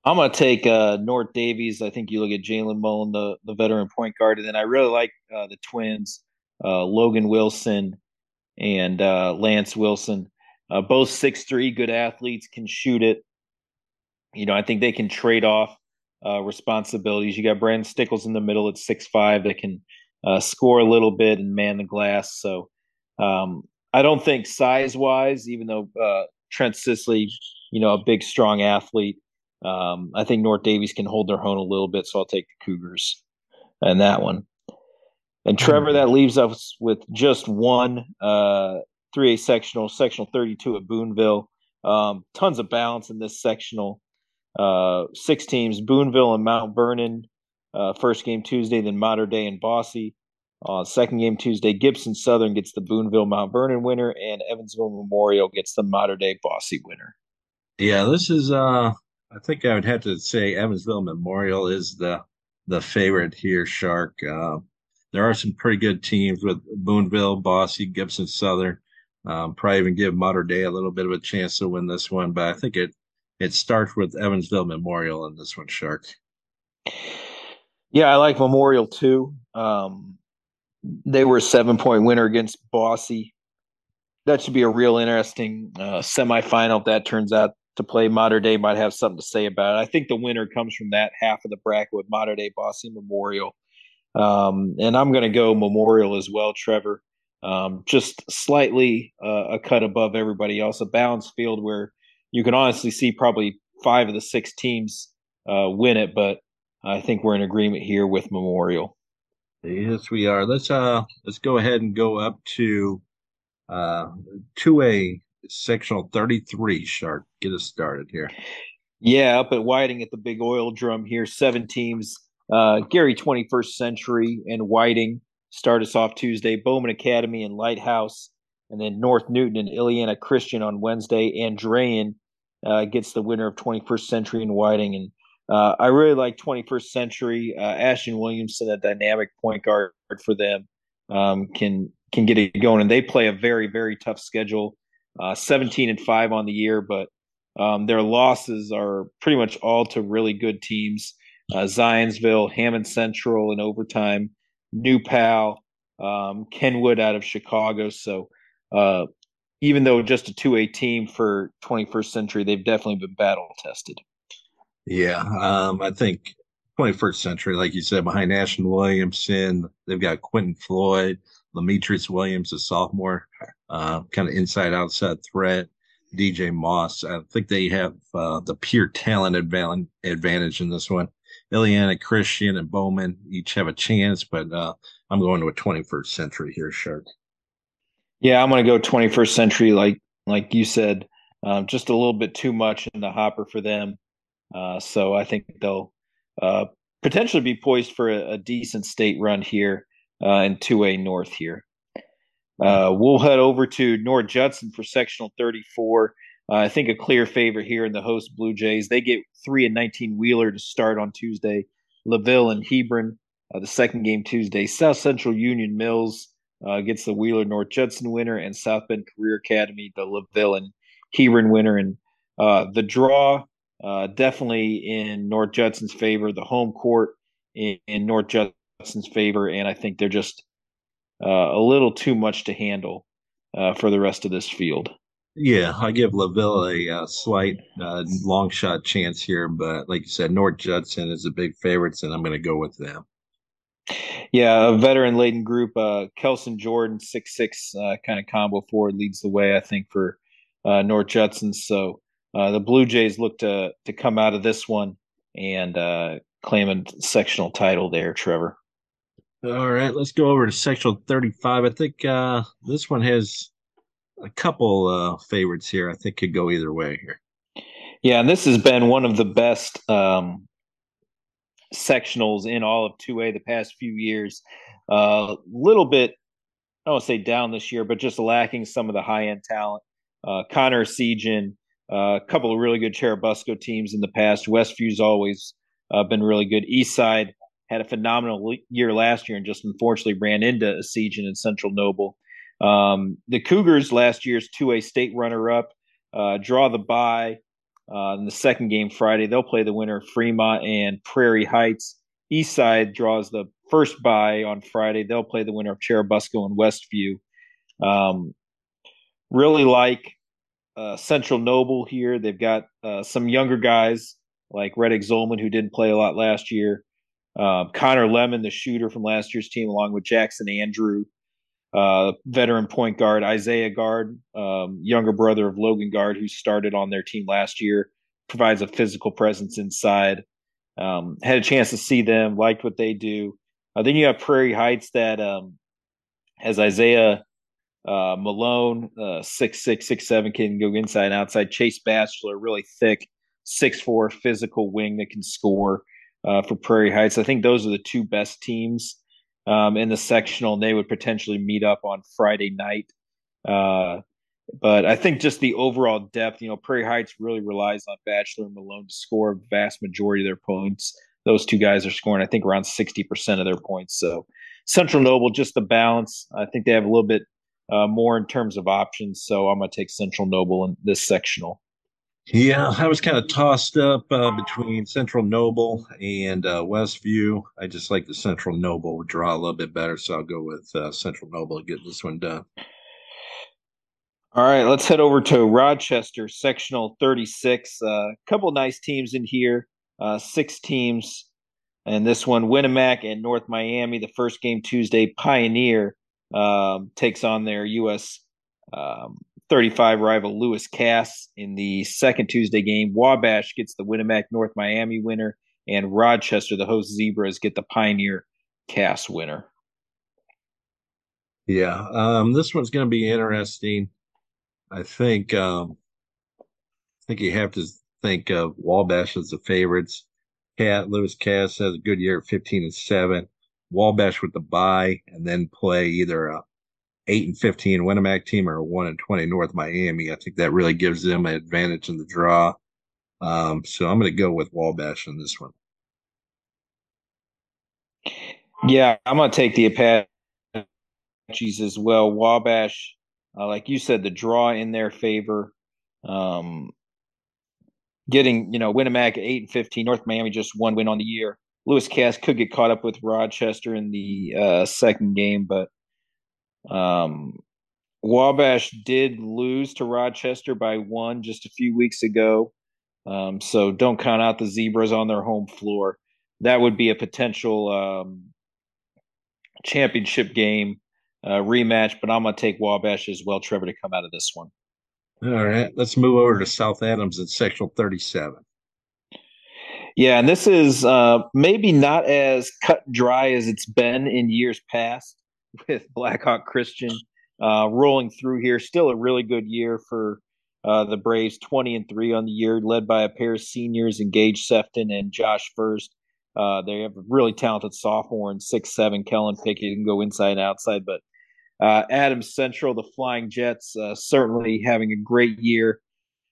I'm going to take uh, North Daviess. I think you look at Jalen Mullen, the, the veteran point guard, and then I really like uh, the twins, uh, Logan Wilson and uh, Lance Wilson. Uh, both six three, good athletes, can shoot it. You know, I think they can trade off uh, responsibilities. You got Brandon Stickles in the middle at six five that can score a little bit and man the glass. So um, I don't think size wise, even though Trent Sisley you know, a big, strong athlete. Um, I think North Daviess can hold their own a little bit, so I'll take the Cougars and that one. And Trevor, mm-hmm. that leaves us with just one uh, 3A sectional, sectional 32 at Boonville. Um, tons of balance in this sectional. Uh, six teams: Boonville and Mount Vernon. Uh, first game Tuesday, then Mater Dei and Bosse. Uh, second game Tuesday, Gibson Southern gets the Boonville Mount Vernon winner, and Evansville Memorial gets the Mater Dei Bosse winner. Yeah, this is. uh I think I would have to say Evansville Memorial is the the favorite here. Shark. Uh, there are some pretty good teams with Boonville, Bosse, Gibson Southern. Um, probably even give Mater Dei a little bit of a chance to win this one, but I think it it starts with Evansville Memorial in this one, Shark. Yeah, I like Memorial too. Um, they were a seven point winner against Bosse. That should be a real interesting uh, semifinal if that turns out to play. Mater Dei might have something to say about it. I think the winner comes from that half of the bracket with Mater Dei, Bosse, Memorial. Um, and I'm going to go Memorial as well, Trevor. Um, just slightly uh, a cut above everybody else. A balanced field where you can honestly see probably five of the six teams uh, win it, but I think we're in agreement here with Memorial. Yes, we are. Let's uh let's go ahead and go up to uh two A sectional thirty three. Shark, get us started here. Yeah, up at Whiting at the big oil drum here. Seven teams. Uh, Gary 21st Century and Whiting start us off Tuesday. Bowman Academy and Lighthouse, and then North Newton and Illiana Christian on Wednesday. Andrean uh, gets the winner of 21st Century and Whiting, and uh, I really like 21st Century. Uh, Ashton Williamson, a dynamic point guard for them, um, can can get it going, and they play a very very tough schedule. Uh, 17 and five on the year, but um, their losses are pretty much all to really good teams. Uh, Zionsville, Hammond Central in overtime, New Pal, um, Kenwood out of Chicago. So uh, even though just a 2A team for 21st century, they've definitely been battle tested. Yeah, um, I think 21st century, like you said, behind Ashton Williamson, they've got Quentin Floyd, Demetrius Williams, a sophomore, uh, kind of inside outside threat. DJ Moss. I think they have uh, the pure talent advantage in this one. Illiana Christian and Bowman each have a chance, but uh, I'm going to a 21st century here, Shark. Yeah, I'm going to go 21st century, like like you said, um, just a little bit too much in the hopper for them. Uh, so I think they'll uh, potentially be poised for a, a decent state run here uh, in 2A North here. Uh, we'll head over to North Judson for sectional 34. Uh, I think a clear favorite here in the host Blue Jays. They get three and 19 Wheeler to start on Tuesday. LaVille and Hebron, uh, the second game Tuesday. South Central Union Mills gets the Wheeler North Judson winner, and South Bend Career Academy, the LaVille and Hebron winner. And the draw uh, definitely in North Judson's favor. The home court in, in North Judson's favor, and I think they're just uh, a little too much to handle uh, for the rest of this field. Yeah, I give LaVille a, uh, slight uh, long shot chance here, but like you said, North Judson is a big favorites, and I'm going to go with them. Yeah, a veteran laden group. Uh, Kelson Jordan, six six, uh, kind of combo forward, leads the way. I think for uh, North Judson. So uh, the Blue Jays look to to come out of this one and uh, claim a sectional title there, Trevor. All right, let's go over to sectional 35. I think uh, this one has a couple uh, favorites here. I think could go either way here. Yeah, and this has been one of the best um, sectionals in all of 2A the past few years. A uh, little bit, I don't want to say down this year, but just lacking some of the high end talent. Uh, Connor Essegian uh, a couple of really good Churubusco teams in the past. Westview's always uh, been really good. Eastside had a phenomenal year last year and just unfortunately ran into a siege in Central Noble. Um, the Cougars last year's 2A state runner up uh, draw the bye uh, in the second game Friday. They'll play the winner of Fremont and Prairie Heights. Eastside draws the first bye on Friday. They'll play the winner of Churubusco and Westview. Um, really like uh, Central Noble here. They've got uh, some younger guys like Reddick Zolman, who didn't play a lot last year. Um, Connor Lemon, the shooter from last year's team, along with Jackson Andrew. Uh, veteran point guard Isaiah Guard, um, younger brother of Logan Guard, who started on their team last year, provides a physical presence inside. Um, had a chance to see them, liked what they do. Uh, then you have Prairie Heights that um, has Isaiah uh, Malone, uh, six six six seven, can go inside and outside. Chase Batchelor, really thick, six four physical wing that can score uh, for Prairie Heights. I think those are the two best teams um, in the sectional. And they would potentially meet up on Friday night. Uh, but I think just the overall depth, you know, Prairie Heights really relies on Bachelor and Malone to score a vast majority of their points. Those two guys are scoring, I think, around 60% of their points. So Central Noble, just the balance. I think they have a little bit uh, more in terms of options. So I'm going to take Central Noble in this sectional. Yeah, I was kind of tossed up uh, between Central Noble and uh, Westview. I just like the Central Noble draw a little bit better, so I'll go with uh, Central Noble to get this one done. All right, let's head over to Rochester, sectional 36. A uh, couple nice teams in here, uh, six teams. And this one, Winamac and North Miami. The first game Tuesday, Pioneer um, takes on their U.S. Um, 35 rival Lewis Cass in the second Tuesday game. Wabash gets the Winamac North Miami winner, and Rochester, the host Zebras, get the Pioneer Cass winner. Yeah, um, this one's going to be interesting. I think um, I think you have to think of Wabash as the favorites. Cat Lewis Cass has a good year at 15 and 7. Wabash with the bye and then play either a 8 and 15 Winamac team or 1 and 20 North Miami. I think that really gives them an advantage in the draw. Um, so I'm going to go with Wabash in this one. Yeah, I'm going to take the Apaches as well. Wabash uh, like you said, the draw in their favor. Um, getting you know Winamac eight and fifteen. North Miami just one win on the year. Lewis Cass could get caught up with Rochester in the uh, second game, but um, Wabash did lose to Rochester by one just a few weeks ago. Um, so don't count out the Zebras on their home floor. That would be a potential um, championship game uh, rematch, but I'm going to take Wabash as well, Trevor, to come out of this one. All right, let's move over to South Adams at sectional 37. Yeah, and this is uh, maybe not as cut dry as it's been in years past with Blackhawk Christian uh, rolling through here. Still a really good year for uh, the Braves, 20 and 3 on the year, led by a pair of seniors, Engage Sefton and Josh Furst. Uh, they have a really talented sophomore and six seven Kellen Pickett can go inside and outside, but uh, Adams Central, the Flying Jets, uh, certainly having a great year.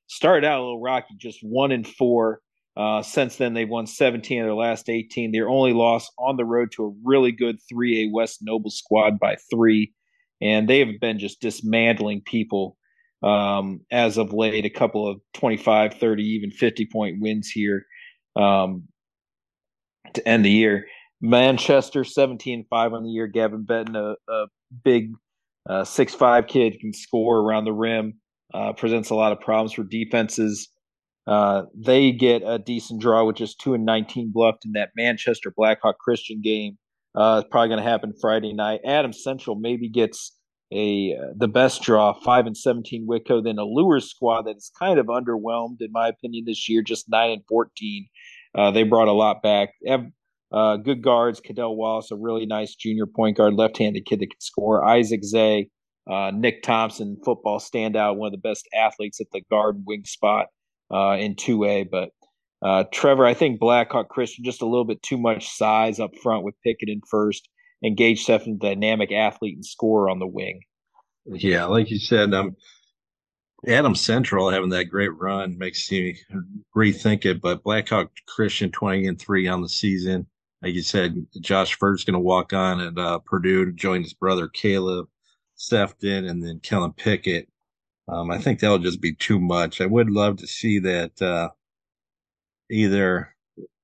Started out a little rocky, just one and four. Uh, since then, they've won 17 of their last 18. Their only loss on the road to a really good 3A West Noble squad by three. And they have been just dismantling people um, as of late. A couple of 25, 30, even 50 point wins here um, to end the year. Manchester 17 5 on the year. Gavin Benton, a, a big uh, six five kid can score around the rim. Uh, presents a lot of problems for defenses. Uh, they get a decent draw with just two and nineteen Bluffton that Manchester Blackhawk Christian game. Uh, probably going to happen Friday night. Adam Central maybe gets a uh, the best draw, five and seventeen Whitko. Then a Lures squad that is kind of underwhelmed in my opinion this year, just nine and fourteen. Uh, they brought a lot back. They have uh, good guards, Cadell Wallace, a really nice junior point guard, left-handed kid that can score. Isaac Zay, uh, Nick Thompson, football standout, one of the best athletes at the guard wing spot uh, in 2A. But uh, Trevor, I think Blackhawk Christian just a little bit too much size up front with Pickett in Furst, and Gage Stephen, dynamic athlete and scorer on the wing. Yeah, like you said, um, Adam Central having that great run makes you rethink it. But Blackhawk Christian twenty and three on the season like you said, Josh Furst's going to walk on at uh, Purdue to join his brother Caleb Sefton and then Kellen Pickett. Um, I think that'll just be too much. I would love to see that uh, either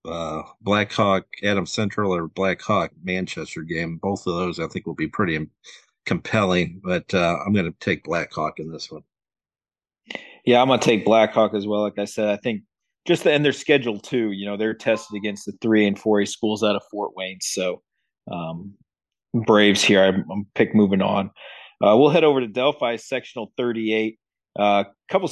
uh, Blackhawk Adam Central or Blackhawk Manchester game. Both of those I think will be pretty compelling, but uh, I'm going to take Blackhawk in this one. Yeah, I'm going to take Blackhawk as well. Like I said, I think just the, and their schedule too. You know, they're tested against the three and four A schools out of Fort Wayne. So, um, Braves here. I'm, I'm pick moving on. Uh, we'll head over to Delphi sectional 38. A uh, couple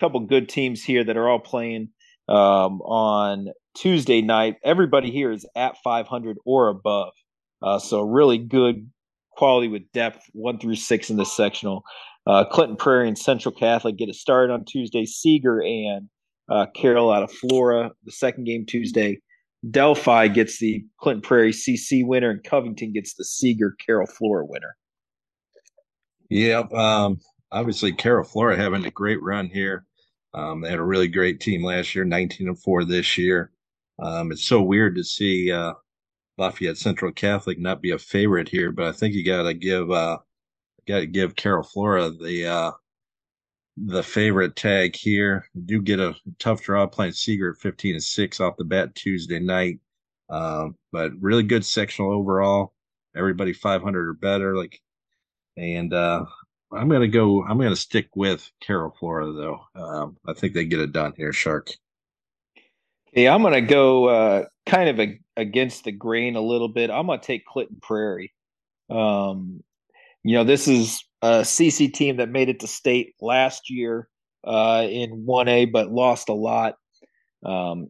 couple good teams here that are all playing um, on Tuesday night. Everybody here is at 500 or above, uh, so really good quality with depth, one through six in this sectional. Uh, Clinton Prairie and Central Catholic get a start on Tuesday. Seeger and uh, Carroll out of Flora, the second game Tuesday. Delphi gets the Clinton Prairie CC winner, and Covington gets the Seeger Carroll Flora winner. Yep. Um, obviously, Carroll Flora having a great run here. Um, they had a really great team last year, 19 and 4 this year. Um, it's so weird to see uh, Lafayette Central Catholic not be a favorite here, but I think you got to give uh, got to give Carroll Flora the uh, the favorite tag here. do get a tough draw playing Seeger at 15 and 6 off the bat Tuesday night. Um, but really good sectional overall. Everybody 500 or better. Like, and uh, I'm gonna go. I'm gonna stick with Carroll Flora though. Um, I think they get it done here, Shark. Yeah, I'm gonna go uh, kind of a, against the grain a little bit. I'm gonna take Clinton Prairie. Um, you know, this is a CC team that made it to state last year uh, in 1A, but lost a lot. Um,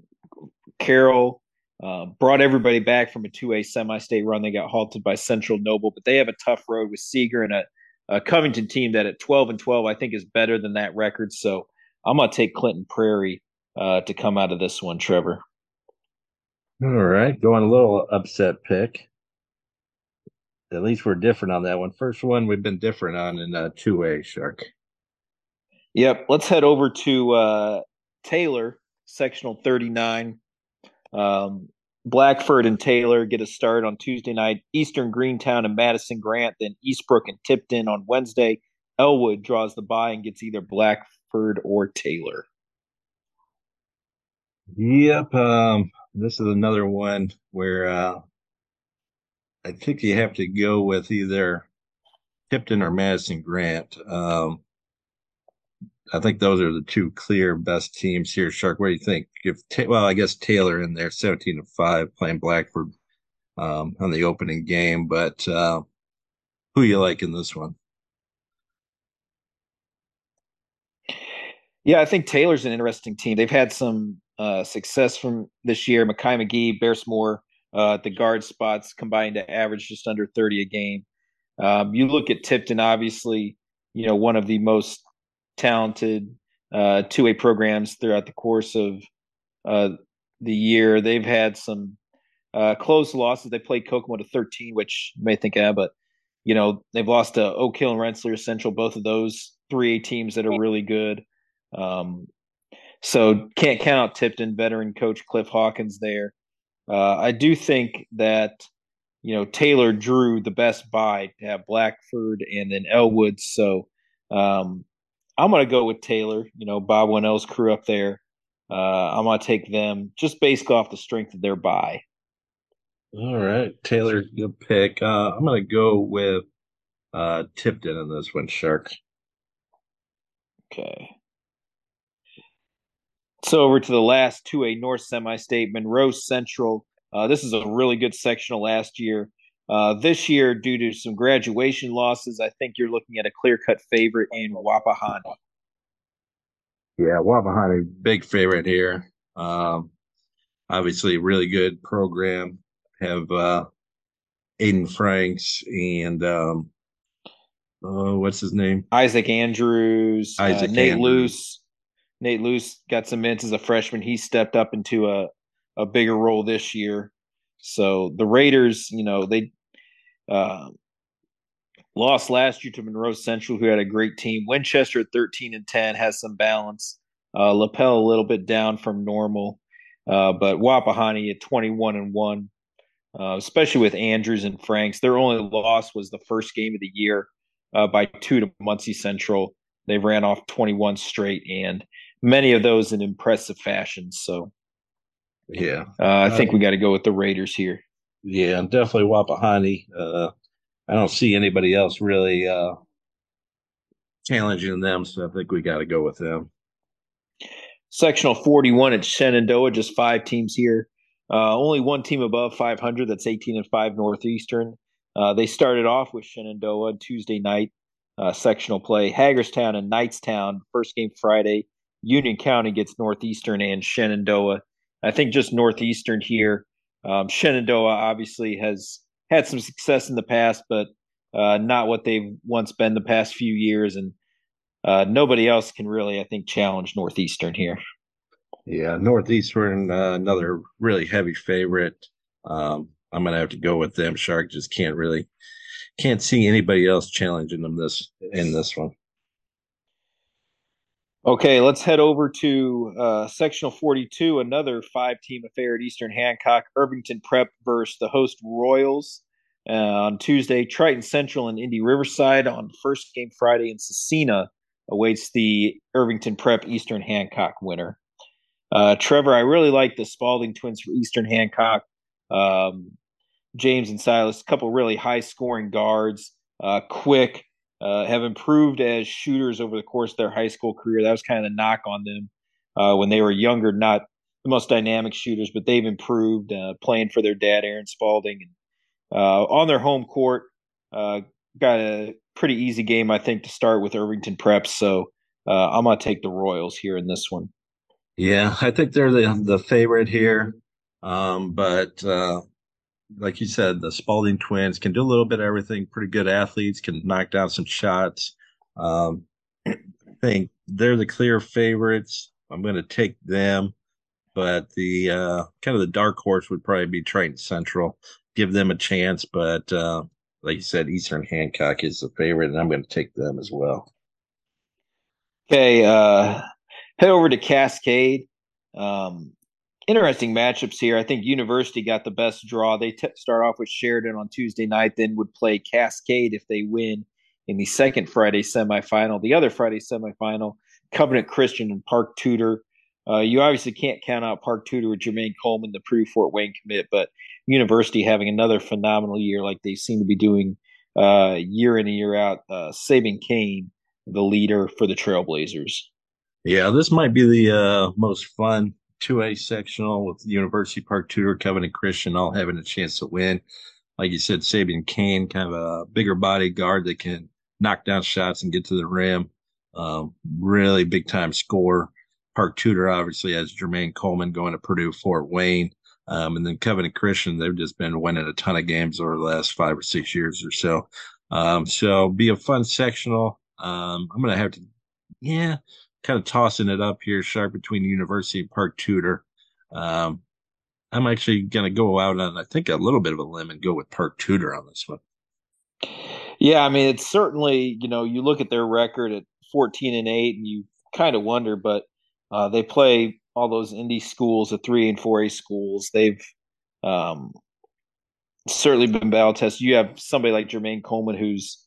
Carroll uh, brought everybody back from a 2A semi state run. They got halted by Central Noble, but they have a tough road with Seeger and a, a Covington team that at 12 and 12, I think is better than that record. So I'm going to take Clinton Prairie uh, to come out of this one, Trevor. All right. Going a little upset pick at least we're different on that one. First one we've been different on in uh, 2A, shark. Yep. Let's head over to uh, Taylor, sectional 39. Um, Blackford and Taylor get a start on Tuesday night. Eastern Greentown and Madison Grant, then Eastbrook and Tipton on Wednesday. Elwood draws the bye and gets either Blackford or Taylor. Yep. Um, this is another one where uh, I think you have to go with either Tipton or Madison Grant. Um, I think those are the two clear best teams here. Shark, what do you think? If well, I guess Taylor in there, seventeen to five, playing Blackford um, on the opening game. But uh, who you like in this one? Yeah, I think Taylor's an interesting team. They've had some uh, success from this year. Mackay McGee, Bearsmore uh, the guard spots combined to average just under 30 a game. Um, you look at Tipton, obviously, you know, one of the most talented uh, two way programs throughout the course of uh, the year. They've had some uh, close losses. They played Kokomo to 13, which you may think, yeah, but, you know, they've lost to Oak Hill and Rensselaer Central, both of those 3A teams that are really good. Um, so can't count out Tipton, veteran coach Cliff Hawkins there. Uh, I do think that you know Taylor drew the best bye to have Blackford and then Elwood. So um, I'm going to go with Taylor. You know Bob Winnell's crew up there. Uh, I'm going to take them just based off the strength of their bye. All right, Taylor, good pick. Uh, I'm going to go with uh, Tipton in this one, Shark. Okay. So over to the last 2A North semi-state, Monroe Central. Uh, this is a really good sectional last year. Uh, this year, due to some graduation losses, I think you're looking at a clear-cut favorite in Wapahani. Yeah, Wapahani, big favorite here. Um, obviously, really good program. Have uh, Aiden Franks and um, uh, what's his name? Isaac Andrews, uh, Nate Andrews. Luce, Nate Luce got some mints as a freshman. He stepped up into a, a bigger role this year. So the Raiders, you know, they uh, lost last year to Monroe Central, who had a great team. Winchester at 13 and 10 has some balance. Uh, Lapel a little bit down from normal, uh, but Wapahani at 21 and 1, uh, especially with Andrews and Franks. Their only loss was the first game of the year uh, by two to Muncie Central. They ran off 21 straight, and many of those in impressive fashion. So, yeah, uh, I think we got to go with the Raiders here. Yeah, I'm definitely Wapahani. Uh, I don't see anybody else really uh, challenging them, so I think we got to go with them. Sectional 41 at Shenandoah, just five teams here. Uh, only one team above 500. That's 18 and 5 Northeastern. Uh, they started off with Shenandoah Tuesday night uh, sectional play. Hagerstown and Knightstown, first game Friday. Union County gets Northeastern and Shenandoah. I think just Northeastern here. Um, Shenandoah obviously has had some success in the past, but uh, not what they've once been the past few years. And uh, nobody else can really, I think, challenge Northeastern here. Yeah, Northeastern, uh, another really heavy favorite. Um, I'm gonna have to go with them. Shark just can't really can't see anybody else challenging them this in this one. Okay, let's head over to uh, sectional 42, another five team affair at Eastern Hancock. Irvington Prep versus the host Royals uh, on Tuesday. Triton Central and Indy Riverside on first game Friday. And Scecina awaits the Irvington Prep Eastern Hancock winner. Uh, Trevor, I really like the Spalding twins for Eastern Hancock. Um, James and Silas, a couple really high scoring guards, uh, quick, uh, have improved as shooters over the course of their high school career. That was kind of the knock on them uh, when they were younger, not the most dynamic shooters, but they've improved uh, playing for their dad, Aaron Spalding. And uh, on their home court, uh, got a pretty easy game, I think, to start with Irvington Prep. So I'm going to take the Royals here in this one. Yeah, I think they're the the favorite here. Um, but uh, like you said, the Spalding twins can do a little bit of everything. Pretty good athletes, can knock down some shots. Um, I think they're the clear favorites. I'm going to take them, but the uh, kind of the dark horse would probably be Triton Central. Give them a chance, but uh, like you said, Eastern Hancock is the favorite, and I'm going to take them as well. Okay, uh, head over to Cascade. Um, interesting matchups here. I think University got the best draw. They t- start off with Sheridan on Tuesday night, then would play Cascade if they win in the second Friday semifinal. The other Friday semifinal, Covenant Christian and Park Tudor. Uh, you obviously can't count out Park Tudor with Jermaine Coleman, the Purdue Fort Wayne commit, but University having another phenomenal year like they seem to be doing uh, year in and year out. Uh, Saban Kane, the leader for the Trailblazers. Yeah, this might be the uh, most fun 2A sectional with University Park Tudor, Covenant Christian all having a chance to win. Like you said, Sabian Kane, kind of a bigger body guard that can knock down shots and get to the rim. Um, really big time score. Park Tudor obviously has Jermaine Coleman going to Purdue Fort Wayne. Um, and then Covenant Christian, they've just been winning a ton of games over the last five or six years or so. Um, so be a fun sectional. Um, I'm going to have to, yeah, kind of tossing it up here, sharp between University and Park Tudor. Um, I'm actually going to go out on, I think, a little bit of a limb and go with Park Tudor on this one. Yeah, I mean, it's certainly, you know, you look at their record at 14 and 8, and you kind of wonder, but uh, they play all those indie schools, the 3 and 4A schools. They've um, certainly been battle tested. You have somebody like Jermaine Coleman, who's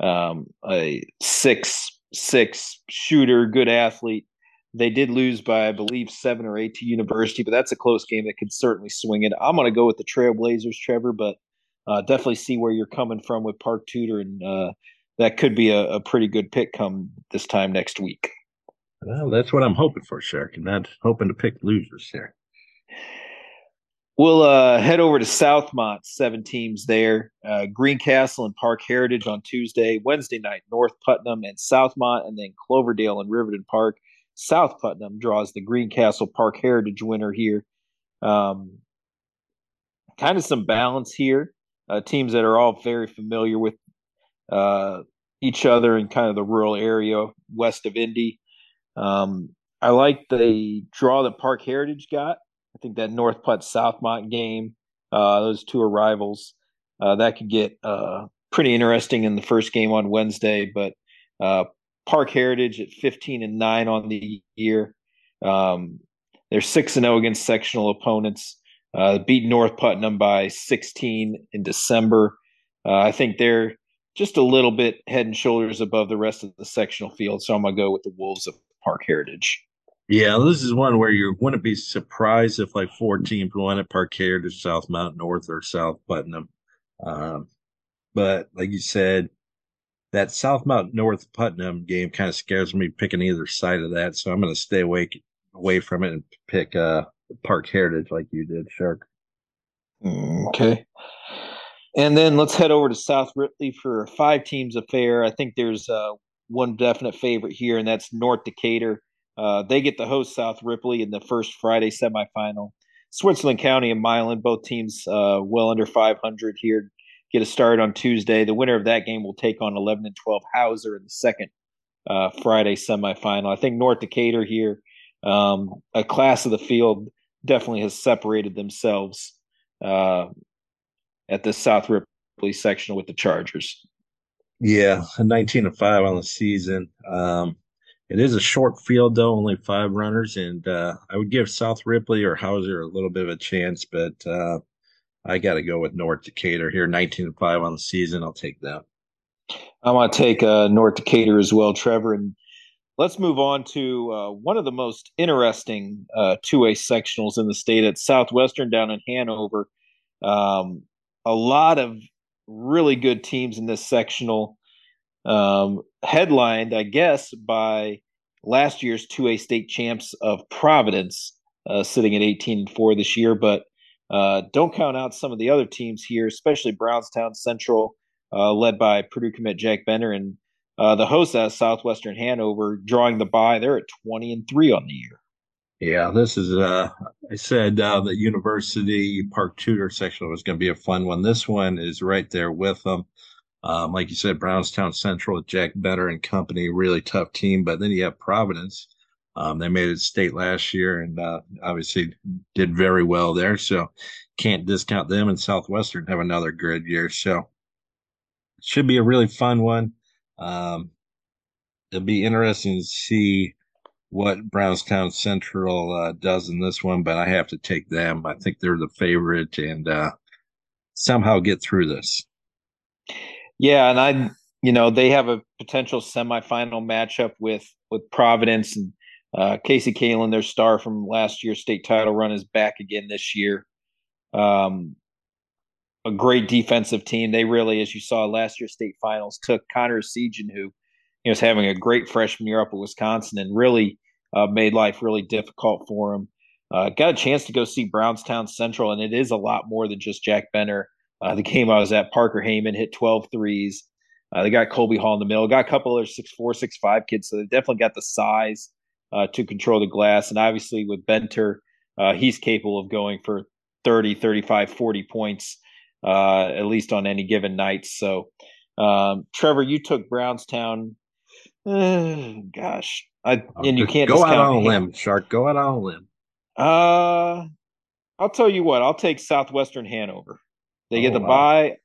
um, a six six shooter, good athlete. They did lose by, I believe, seven or eight to University, but that's a close game that could certainly swing it. I'm going to go with the Trailblazers, Trevor, but uh, definitely see where you're coming from with Park Tudor, and uh, that could be a, a, pretty good pick come this time next week. Well, that's what I'm hoping for, Shark. I'm not hoping to pick losers here. We'll uh, head over to Southmont, seven teams there. Uh, Greencastle and Parke Heritage on Tuesday. Wednesday night, North Putnam and Southmont, and then Cloverdale and Riverton Park. South Putnam draws the Greencastle Parke Heritage winner here. Um, kind of some balance here. Uh, teams that are all very familiar with uh, each other in kind of the rural area west of Indy. Um, I like the draw that Parke Heritage got. I think that North Putt Southmont game, uh, those two are rivals. Uh, that could get uh, pretty interesting in the first game on Wednesday. But uh, Parke Heritage at 15 and 9 on the year. Um, they're 6 and 0 against sectional opponents. Uh, beat North Putnam by 16 in December. Uh, I think they're just a little bit head and shoulders above the rest of the sectional field. So I'm to go with the Wolves of Parke Heritage. Yeah, this is one where you wouldn't be surprised if like four teams won at Parke Heritage, Southmont North, or South Putnam. Um, but like you said, that Southmont North Putnam game kind of scares me picking either side of that. So I'm going to stay away away from it and pick uh, Parke Heritage like you did, Shark. Okay. And then let's head over to South Ripley for five teams affair. I think there's uh, one definite favorite here, and that's North Decatur. Uh, they get to host South Ripley in the first Friday semifinal. Switzerland County and Milan, both teams uh, well under 500 here, get a start on Tuesday. The winner of that game will take on 11 and 12 Hauser in the second uh, Friday semifinal. I think North Decatur here, um, a class of the field, definitely has separated themselves uh, at the South Ripley section with the Chargers. Yeah, 19 to 5 on the season. Um, it is a short field, though, only five runners, and uh, I would give South Ripley or Hauser a little bit of a chance, but uh, I got to go with North Decatur here, 19 to 5 on the season. I'll take that. I want to take uh, North Decatur as well, Trevor. And let's move on to uh, one of the most interesting uh, 2A sectionals in the state at Southwestern down in Hanover. Um, a lot of really good teams in this sectional, um, headlined, I guess, by last year's 2A state champs of Providence, uh, sitting at 18 and 4 this year. But uh, don't count out some of the other teams here, especially Brownstown Central, uh, led by Purdue commit Jack Benter, and uh, the host Southwestern Hanover drawing the bye. They're at 20 and 3 on the year. Yeah, this is, uh, I said uh, the University Park Tudor section was going to be a fun one. This one is right there with them. Um, like you said, Brownstown Central, Jack Benter and company, really tough team. But then you have Providence. Um, they made it state last year and uh, obviously did very well there. So can't discount them. And Southwestern have another good year. So should be a really fun one. Um, it'll be interesting to see what Brownstown Central uh, does in this one, but I have to take them. I think they're the favorite and uh, somehow get through this. Yeah, and I, you know, they have a potential semifinal matchup with with Providence and uh, Casey Kalen, their star from last year's state title run, is back again this year. Um, a great defensive team. They really, as you saw last year's state finals, took Connor Essegian, who he was having a great freshman year up at Wisconsin and really uh, made life really difficult for him. Uh, got a chance to go see Brownstown Central, and it is a lot more than just Jack Benter. Uh, the game I was at, Parker Heyman hit 12 threes. Uh, they got Colby Hall in the middle, got a couple other six four, six five kids, so they definitely got the size uh, to control the glass. And obviously, with Benter, uh, he's capable of going for 30, 35, 40 points, at least on any given night. So, um, Trevor, you took Brownstown uh, gosh, I and you can't go out on a limb, Shark. Go out on a limb. Uh, I'll tell you what. I'll take Southwestern Hanover. They oh, get the wow. bye.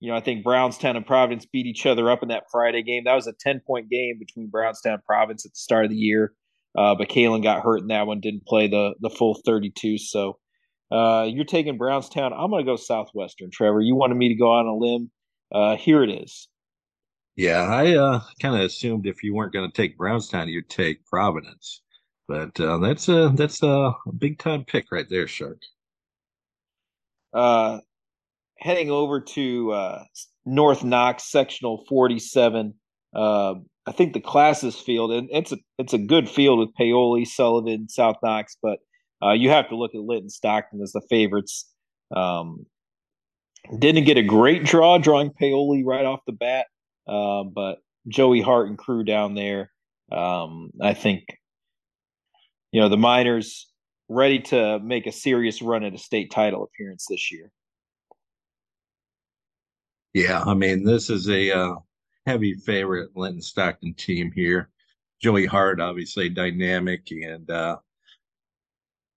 You know, I think Brownstown and Providence beat each other up in that Friday game. That was a ten point game between Brownstown and Providence at the start of the year. Uh, but Kalen got hurt in that one, didn't play the the full thirty two. So uh, you're taking Brownstown. I'm going to go Southwestern. Trevor, you wanted me to go on a limb. Uh, here it is. Yeah, I uh, kind of assumed if you weren't going to take Brownstown, you'd take Providence, but uh, that's a that's a big time pick right there, Shark. Uh, heading over to uh, North Knox sectional forty seven. Uh, I think the classes field, and it's a it's a good field with Paoli, Sullivan, South Knox, but uh, you have to look at Linton Stockton as the favorites. Um, didn't get a great draw drawing Paoli right off the bat. Uh, but Joey Hart and crew down there, um, I think, you know, the Miners ready to make a serious run at a state title appearance this year. Yeah, I mean, this is a uh, heavy favorite Linton Stockton team here. Joey Hart, obviously dynamic, and uh,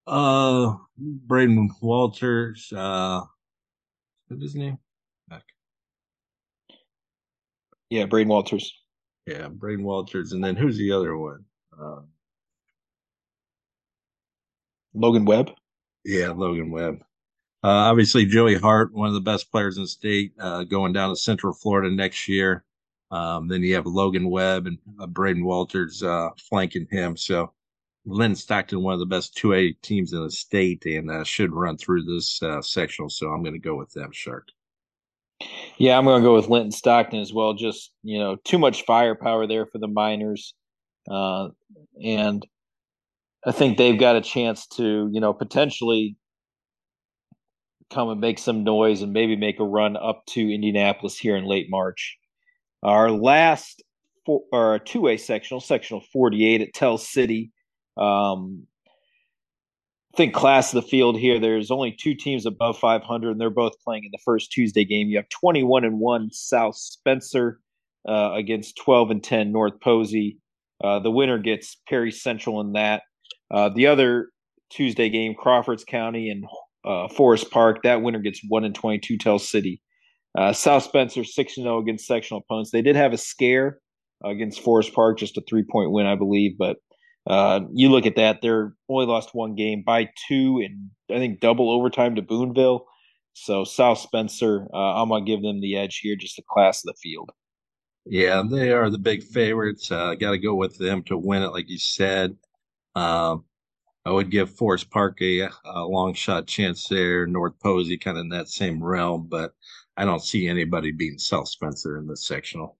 uh, Braden Walters, uh, what's his name? Yeah, Braden Walters. Yeah, Braden Walters, and then who's the other one? Uh, Logan Webb. Yeah, Logan Webb. Uh, obviously, Joey Hart, one of the best players in the state, uh, going down to Central Florida next year. Um, then you have Logan Webb and uh, Braden Walters uh, flanking him. So Linton Stockton, one of the best 2A teams in the state, and uh, should run through this uh, sectional. So I'm going to go with them, Shark. Yeah, I'm going to go with Linton Stockton as well. Just you know, too much firepower there for the Miners, uh, and I think they've got a chance to you know potentially come and make some noise and maybe make a run up to Indianapolis here in late March. Our last four, or 2A sectional, sectional 48 at Tell City. Um, I think class of the field here. There's only two teams above 500, and they're both playing in the first Tuesday game. You have 21 and one South Spencer uh, against 12 and 10 North Posey. Uh, the winner gets Perry Central in that. Uh, the other Tuesday game, Crawfords County and uh, Forest Park. That winner gets one and 22 Tell City. Uh, South Spencer six and zero oh against sectional opponents. They did have a scare against Forest Park, just a three point win, I believe. But uh, you look at that; they're only lost one game by two, and I think double overtime to Boonville. So South Spencer, uh, I'm gonna give them the edge here, just the class of the field. Yeah, they are the big favorites. Uh, Got to go with them to win it, like you said. Um, I would give Forest Park a, a, long shot chance there. North Posey kind of in that same realm, but I don't see anybody beating South Spencer in this sectional.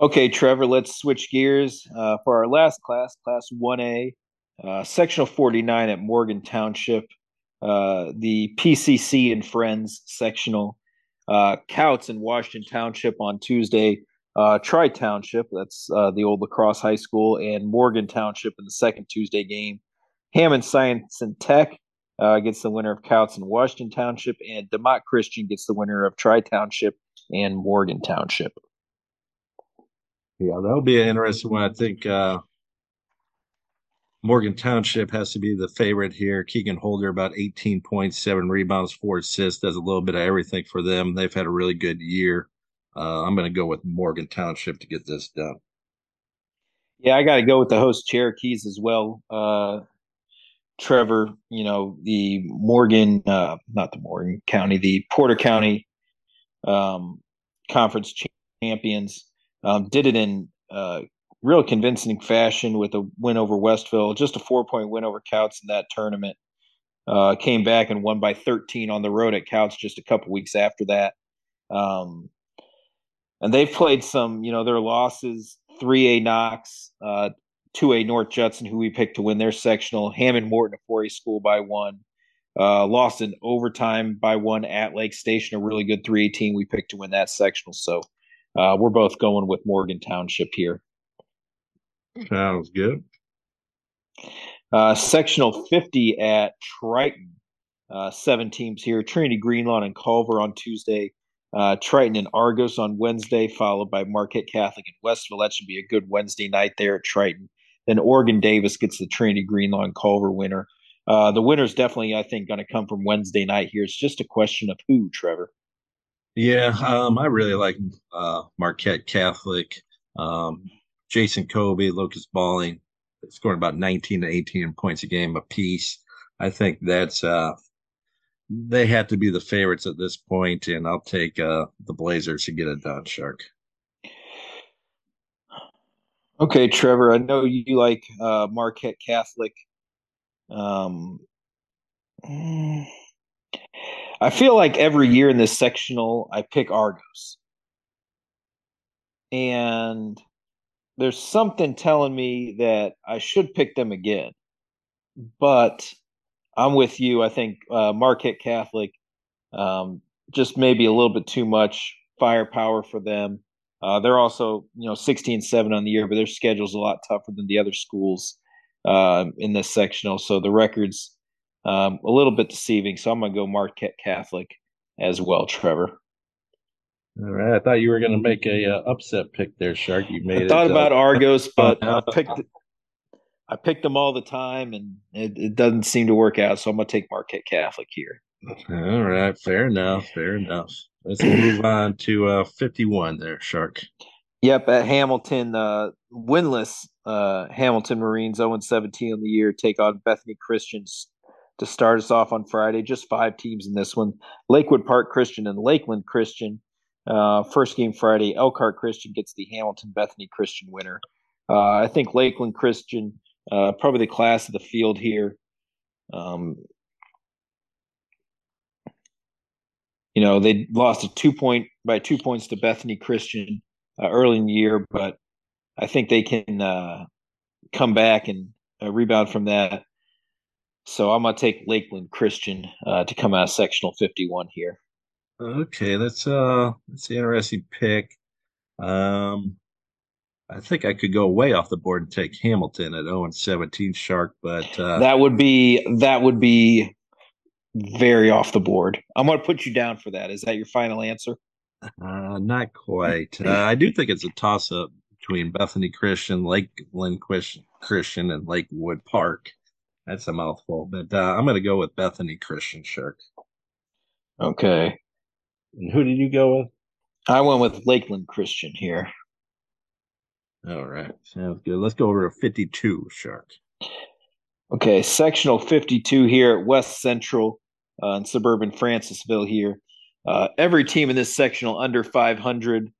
Okay, Trevor, let's switch gears uh, for our last class, Class 1A, uh, Sectional 49 at Morgan Township, uh, the PCC and Friends sectional. Uh, Kouts in Washington Township on Tuesday uh, Tri Township, that's uh, the old Lacrosse High School, and Morgan Township in the second Tuesday game. Hammond Science and Tech uh, gets the winner of Kouts and Washington Township, and DeMotte Christian gets the winner of Tri Township and Morgan Township. Yeah, that'll be an interesting one. I think uh, Morgan Township has to be the favorite here. Keegan Holder, about 18 points, seven rebounds, four assists, does a little bit of everything for them. They've had a really good year. Uh, I'm going to go with Morgan Township to get this done. Yeah, I got to go with the host Cherokees as well. Uh, Trevor, you know, the Morgan, uh, not the Morgan County, the Porter County um, Conference champions um, did it in uh, real convincing fashion with a win over Westville, just a four point win over Kouts in that tournament. Uh, came back and won by 13 on the road at Kouts just a couple weeks after that. Um, and they've played some, you know, their losses 3A Knox, uh, 2A North Judson, who we picked to win their sectional, Hammond Morton, a 4A school by one, uh, lost in overtime by one at Lake Station, a really good 3A team we picked to win that sectional. So uh, we're both going with Morgan Township here. Sounds good. Uh, sectional 50 at Triton. Uh, seven teams here Trinity Greenlawn and Culver on Tuesday, uh, Triton and Argos on Wednesday, followed by Marquette Catholic and Westville. That should be a good Wednesday night there at Triton. Then Oregon Davis gets the Trinity Greenlawn Culver winner. Uh, the winner's definitely, I think, going to come from Wednesday night here. It's just a question of who, Trevor. Yeah, um, I really like uh, Marquette Catholic. Um, Jason Kobe, Lucas Balling, scoring about 19 to 18 points a game apiece. I think that's uh, they have to be the favorites at this point, and I'll take uh, the Blazers to get it done, Shark. Okay, Trevor. I know you like uh, Marquette Catholic. Um, I feel like every year in this sectional, I pick Argos, and there's something telling me that I should pick them again, but I'm with you. I think uh, Marquette Catholic um, just maybe a little bit too much firepower for them. Uh, they're also, you know, 16 7 on the year, but their schedule's a lot tougher than the other schools uh, in this sectional. So the record's um, a little bit deceiving. So I'm going to go Marquette Catholic as well, Trevor. All right. I thought you were going to make a uh, upset pick there, Shark. You made I thought it, uh, about Argos, but I picked I pick them all the time, and it, it doesn't seem to work out. So I'm going to take Marquette Catholic here. All right, fair enough, fair enough. Let's move on to uh, 51 there, Shark. Yep, at Hamilton, uh, winless uh, Hamilton Marines 0 17 on the year take on Bethany Christians to start us off on Friday. Just five teams in this one Lakewood Park Christian and Lakeland Christian. Uh, first game Friday, Elkhart Christian gets the Hamilton Bethany Christian winner. Uh, I think Lakeland Christian uh, probably the class of the field here. Um, you know, they lost a two point by two points to Bethany Christian uh, early in the year, but I think they can uh, come back and uh, rebound from that. So I'm gonna take Lakeland Christian uh, to come out of sectional 51 here. Okay, that's uh that's an interesting pick. Um I think I could go way off the board and take Hamilton at 0 and 17 Shark, but uh, that would be that would be very off the board. I'm going to put you down for that. Is that your final answer? Uh, not quite. Uh, I do think it's a toss up between Bethany Christian, Lake Lakeland Christian, and Lakewood Park. That's a mouthful, but uh, I'm going to go with Bethany Christian Shark. Okay. And who did you go with? I went with Lakeland Christian here. All right. Sounds good. Let's go over to 52 Shark. Okay. Sectional 52 here at West Central uh, in suburban Francesville here. Uh, every team in this sectional under 500.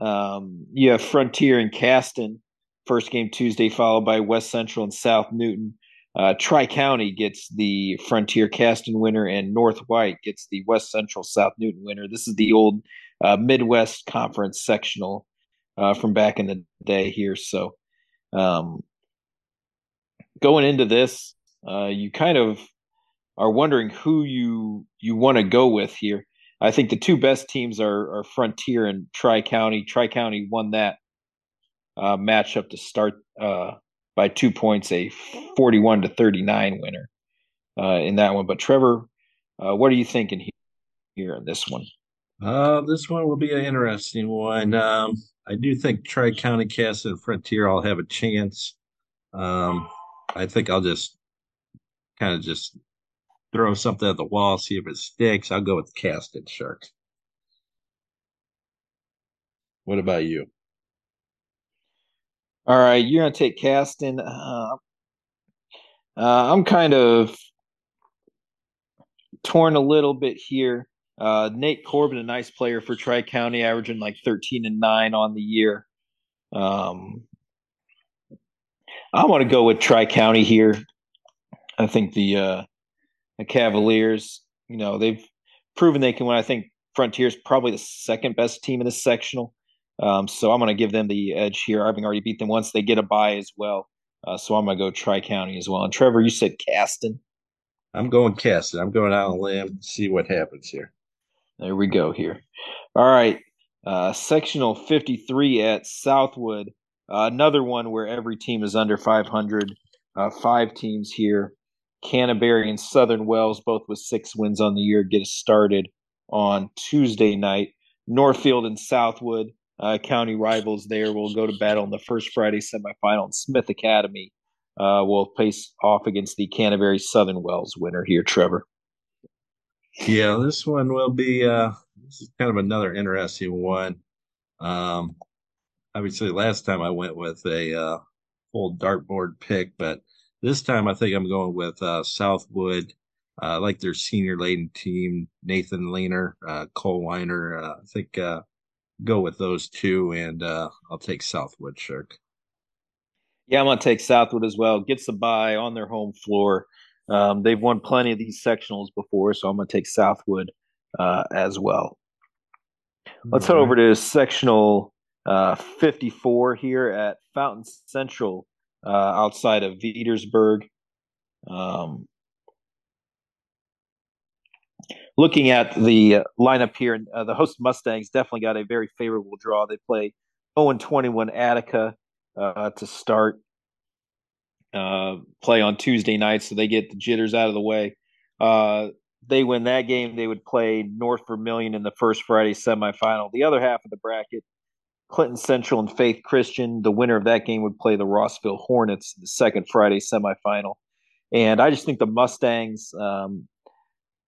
Um, you have Frontier and Caston, first game Tuesday, followed by West Central and South Newton. Uh, Tri County gets the Frontier Caston winner, and North White gets the West Central South Newton winner. This is the old uh, Midwest Conference sectional uh, from back in the day here. So, um, going into this, uh, you kind of are wondering who you you want to go with here. I think the two best teams are, are Frontier and Tri County. Tri County won that uh, matchup to start uh, by two points, a forty-one to thirty-nine winner uh, in that one. But Trevor, uh, what are you thinking here in this one? Uh, this one will be an interesting one. Um, I do think Tri County Caston Frontier all have a chance. Um, I think I'll just kind of just throw something at the wall, see if it sticks. I'll go with Caston shark. What about you? All right, you're gonna take Caston. Uh, uh, I'm kind of torn a little bit here. Uh, Nate Corbin, a nice player for Tri County, averaging like 13 and nine on the year. Um, I want to go with Tri County here. I think the uh, the Cavaliers, you know, they've proven they can win. I think Frontier's probably the second best team in this sectional. Um, so I'm going to give them the edge here. Having already beat them once, they get a bye as well. Uh, so I'm going to go Tri County as well. And Trevor, you said Caston. I'm going Caston. I'm going out on a limb. See what happens here. There we go here. All right. Uh, sectional 53 at Southwood. Uh, another one where every team is under 500. Uh, five teams here. Canterbury and Southern Wells, both with six wins on the year, get us started on Tuesday night. Northfield and Southwood, uh, county rivals there, will go to battle in the first Friday semifinal. And Smith Academy uh, will face off against the Canterbury Southern Wells winner here, Trevor. Yeah, this one will be uh this is kind of another interesting one. Um obviously last time I went with a uh full dartboard pick, but this time I think I'm going with uh Southwood. Uh, I like their senior laden team, Nathan Leaner, uh, Cole Weiner. Uh, I think uh, go with those two, and uh, I'll take Southwood Shark. Yeah, I'm gonna take Southwood as well. Gets the bye on their home floor. Um, they've won plenty of these sectionals before, so I'm going to take Southwood uh, as well. Let's head over to sectional uh, 54 here at Fountain Central uh, outside of Veedersburg. Um, looking at the lineup here, uh, the host Mustangs definitely got a very favorable draw. They play 0 21 Attica uh, to start uh, play on Tuesday night, so they get the jitters out of the way. Uh, they win that game, they would play North Vermillion in the first Friday semifinal. The other half of the bracket, Clinton Central and Faith Christian, the winner of that game would play the Rossville Hornets in the second Friday semifinal. And I just think the Mustangs, um,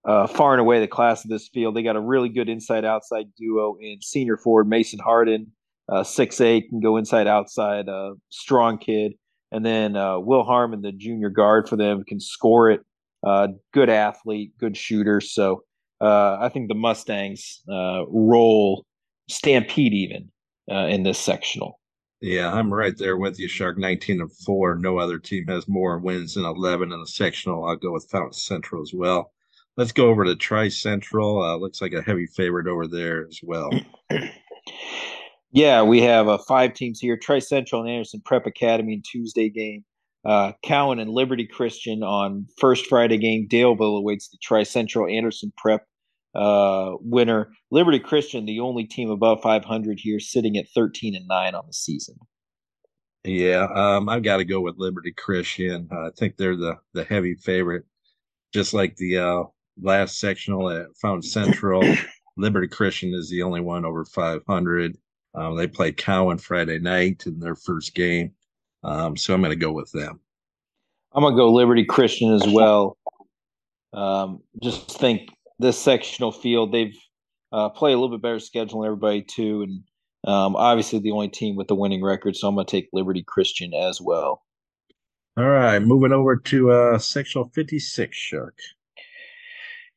uh, far and away the class of this field, they got a really good inside outside duo in senior forward Mason Harden, uh, six uh, eight, can go inside outside, uh, strong kid. And then uh, Will Harmon, the junior guard for them, can score it. Uh, good athlete, good shooter. So uh, I think the Mustangs uh, roll stampede even uh, in this sectional. Yeah, I'm right there with you, Shark. 19 and 4. No other team has more wins than 11 in the sectional. I'll go with Fountain Central as well. Let's go over to Tri Central. Uh, looks like a heavy favorite over there as well. Yeah, we have uh, five teams here: Tri Central and Anderson Prep Academy in Tuesday game. uh, Cowan and Liberty Christian on first Friday game. Daleville awaits the Tri Central Anderson Prep uh, winner. Liberty Christian, the only team above 500 here, sitting at 13 and nine on the season. Yeah, um, I've got to go with Liberty Christian. I think they're the the heavy favorite, just like the uh, last sectional at Fountain Central. Liberty Christian is the only one over 500. Um, they played Cowan Friday night in their first game, um, so I'm going to go with them. I'm going to go Liberty Christian as well. Um, just think this sectional field, they've uh, played a little bit better schedule than everybody too, and um, obviously the only team with the winning record. So I'm going to take Liberty Christian as well. All right, moving over to uh, sectional 56, Shark.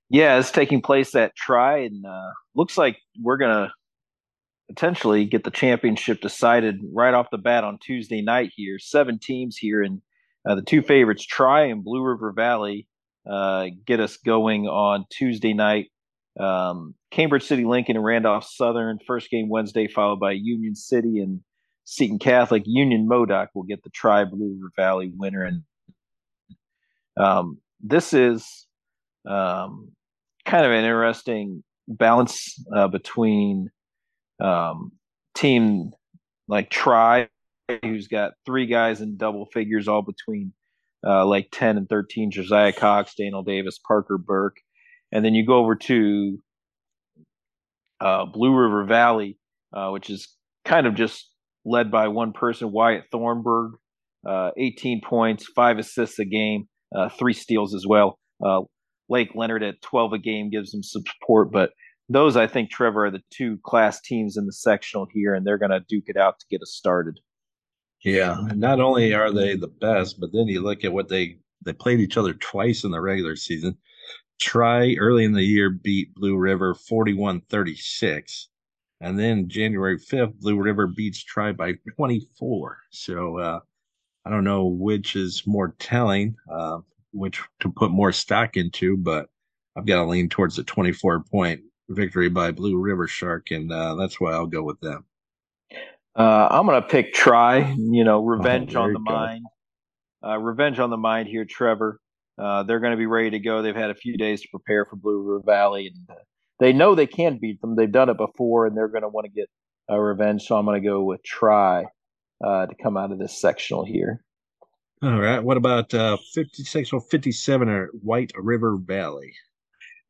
Yeah, it's taking place at Tri. and uh, looks like we're gonna potentially get the championship decided right off the bat on Tuesday night here. Seven teams here, and uh, the two favorites, Tri and Blue River Valley, uh, get us going on Tuesday night. Um, Cambridge City Lincoln and Randolph Southern, first game Wednesday, followed by Union City and Seton Catholic. Union Modoc will get the Tri Blue River Valley winner. And um, this is um, kind of an interesting balance uh, between um, team like Tri, who's got three guys in double figures, all between uh, like 10 and 13 Josiah Cox, Daniel Davis, Parker Burke. And then you go over to uh, Blue River Valley, uh, which is kind of just led by one person, Wyatt Thornburg, uh, 18 points, five assists a game, uh, three steals as well. Uh, Lake Leonard at 12 a game gives them some support, but those I think Trevor are the two class teams in the sectional here, and they're going to duke it out to get us started. Yeah, not only are they the best, but then you look at what they they played each other twice in the regular season. Tri early in the year beat Blue River 41-36. And then January 5th, Blue River beats Tri by 24. So uh, I don't know which is more telling. Uh, which to put more stock into, but I've got to lean towards the 24 point victory by Blue River Shark, and uh, that's why I'll go with them. Uh, I'm going to pick Tri. you know, revenge oh, on the mind. Uh, revenge on the mind here, Trevor. Uh, they're going to be ready to go. They've had a few days to prepare for Blue River Valley, and uh, they know they can beat them. They've done it before, and they're going to want to get a revenge. So I'm going to go with Tri uh, to come out of this sectional here. All right. What about uh, 56 or 57 or White River Valley?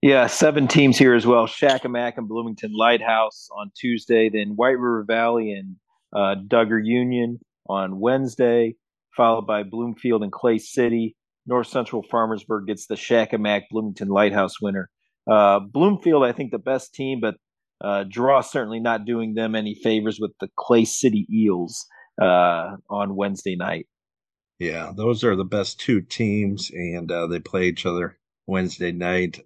Yeah, seven teams here as well. Shakamak and Bloomington Lighthouse on Tuesday, then White River Valley and uh, Dugger Union on Wednesday, followed by Bloomfield and Clay City. North Central Farmersburg gets the Shakamak Bloomington Lighthouse winner. Uh, Bloomfield, I think, the best team, but uh, draw certainly not doing them any favors with the Clay City Eels uh, on Wednesday night. Yeah, those are the best two teams, and uh, they play each other Wednesday night.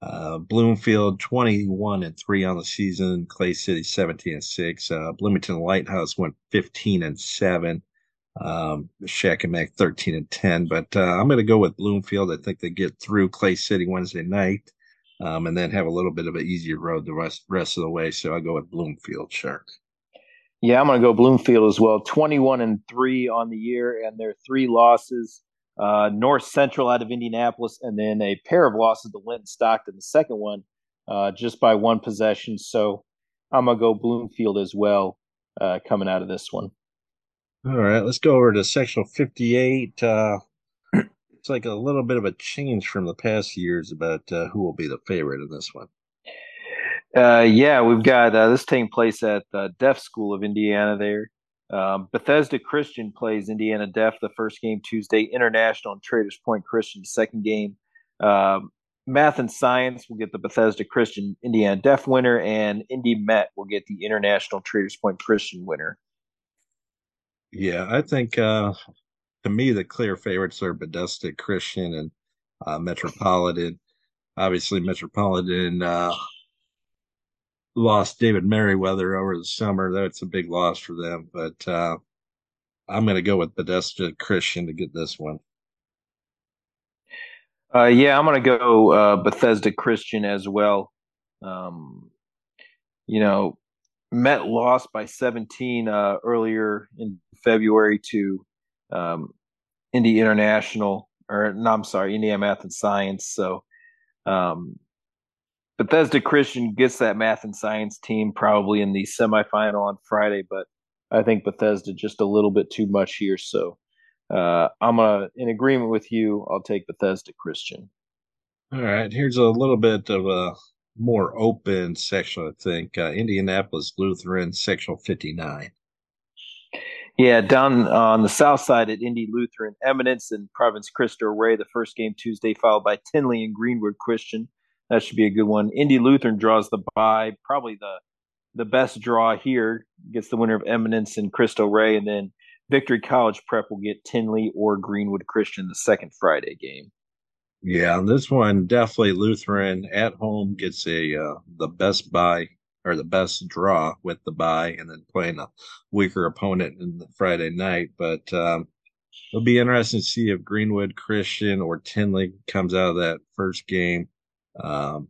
Uh, Bloomfield 21 and 3 on the season, Clay City 17 and 6. Uh, Bloomington Lighthouse went 15 and 7. Um, Shakamak 13 and 10. But uh, I'm going to go with Bloomfield. I think they get through Clay City Wednesday night um, and then have a little bit of an easier road the rest, rest of the way. So I'll go with Bloomfield Shark. Yeah, I'm going to go Bloomfield as well. 21 and 3 on the year, and their three losses uh, North Central out of Indianapolis, and then a pair of losses to Linton Stockton, the second one uh, just by one possession. So I'm going to go Bloomfield as well uh, coming out of this one. All right, let's go over to sectional 58. Uh, it's like a little bit of a change from the past years about uh, who will be the favorite in this one. Uh, yeah, we've got uh, this taking place at the Deaf School of Indiana there. Um, Bethesda Christian plays Indiana Deaf the first game Tuesday. International and Traders Point Christian second game. Um, math and science will get the Bethesda Christian Indiana Deaf winner, and Indy Met will get the International Traders Point Christian winner. Yeah, I think uh, to me the clear favorites are Bethesda Christian and uh, Metropolitan. Obviously, Metropolitan uh, lost David Merriweather over the summer. That's a big loss for them. But uh, I'm going to go with Bethesda Christian to get this one. Uh, yeah, I'm going to go uh, Bethesda Christian as well. Um, you know, Met lost by 17 uh, earlier in February to um, Indy International, or no, I'm sorry, Indiana Math and Science. So um, Bethesda Christian gets that math and science team probably in the semifinal on Friday, but I think Bethesda just a little bit too much here. So uh, I'm uh, in agreement with you. I'll take Bethesda Christian. All right. Here's a little bit of a more open section, I think. Uh, Indianapolis Lutheran, sectional 59. Yeah, down on the south side at Indy Lutheran, Eminence and Providence Cristo Rey, the first game Tuesday, followed by Tindley and Greenwood Christian. That should be a good one. Indy Lutheran draws the bye, probably the the best draw here. Gets the winner of Eminence and Cristo Rey, and then Victory College Prep will get Tindley or Greenwood Christian the second Friday game. Yeah, this one definitely Lutheran at home gets a uh, the best buy or the best draw with the buy, and then playing a weaker opponent in the Friday night. But um, it'll be interesting to see if Greenwood Christian or Tindley comes out of that first game. Um,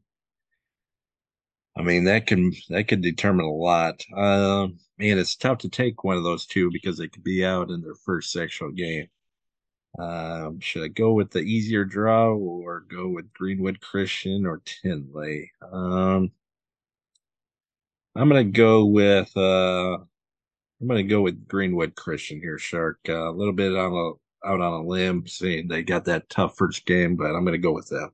I mean that can that could determine a lot. Um, man, it's tough to take one of those two because they could be out in their first sectional game. Um, should I go with the easier draw or go with Greenwood Christian or Tindley? Um, I'm gonna go with uh, I'm gonna go with Greenwood Christian here, Shark. Uh, a little bit on a out on a limb, seeing they got that tough first game, but I'm gonna go with them.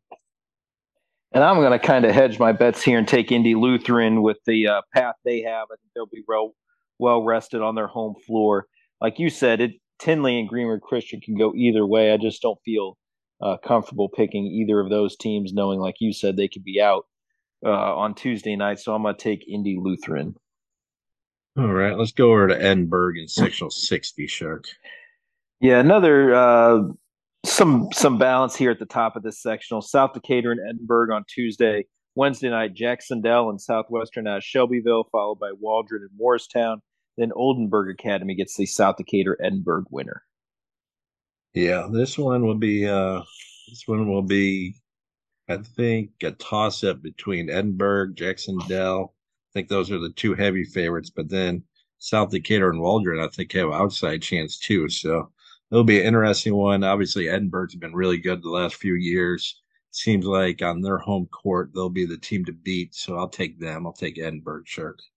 And I'm going to kind of hedge my bets here and take Indy Lutheran with the uh, path they have. I think they'll be well well rested on their home floor. Like you said, it Tindley and Greenwood Christian can go either way. I just don't feel uh, comfortable picking either of those teams, knowing, like you said, they could be out uh, on Tuesday night. So I'm going to take Indy Lutheran. All right, let's go over to Edinburgh in sectional 60, Shark. Yeah, another uh, some some balance here at the top of this sectional. South Decatur and Edinburgh on Tuesday. Wednesday night, Jacksonville and Southwestern at Shelbyville, followed by Waldron and Morristown. Then Oldenburg Academy gets the South Decatur Edinburgh winner. Yeah, this one will be uh this one will be I think a toss up between Edinburgh, Jacksonville. I think those are the two heavy favorites, but then South Decatur and Waldron I think have outside chance too. So it'll be an interesting one. Obviously Edinburgh's been really good the last few years. Seems like on their home court they'll be the team to beat. So I'll take them. I'll take Edinburgh Sharks.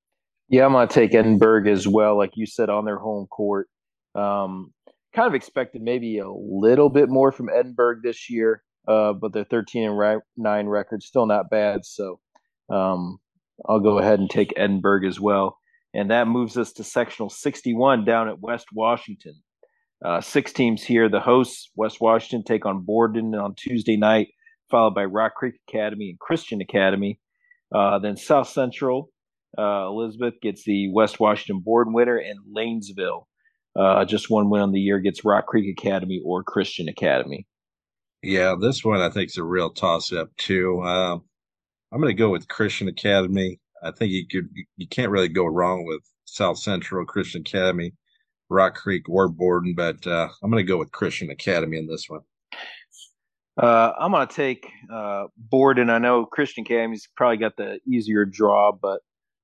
Yeah, I'm going to take Edinburgh as well. Like you said, on their home court. Um, kind of expected maybe a little bit more from Edinburgh this year, uh, but their 13 and 9 record still not bad. So um, I'll go ahead and take Edinburgh as well. And that moves us to sectional 61 down at West Washington. Uh, six teams here. The hosts, West Washington, take on Borden on Tuesday night, followed by Rock Creek Academy and Christian Academy. Uh, then South Central uh, Elizabeth gets the West Washington Borden winner, and Lanesville, uh, just one win on the year, gets Rock Creek Academy or Christian Academy. Yeah, this one I think is a real toss up too. Um, I'm going to go with Christian Academy. I think you could you can't really go wrong with South Central Christian Academy, Rock Creek or Borden, but uh, I'm going to go with Christian Academy in this one. Uh, I'm going to take uh, Borden. I know Christian Academy's probably got the easier draw, but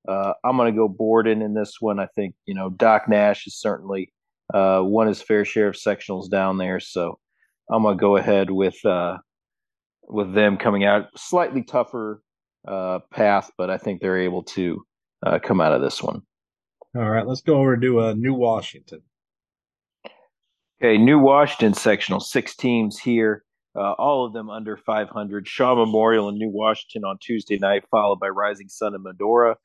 uh, I'm going to go Borden in this one. I think you know Doc Nash is certainly uh, won his fair share of sectionals down there, so I'm going to go ahead with uh, with them coming out slightly tougher path, but I think they're able to come out of this one. All right, let's go over to uh, New Washington. Okay, New Washington sectional, six teams here. Uh, all of them under 500. Shaw Memorial in New Washington on Tuesday night, followed by Rising Sun in Medora.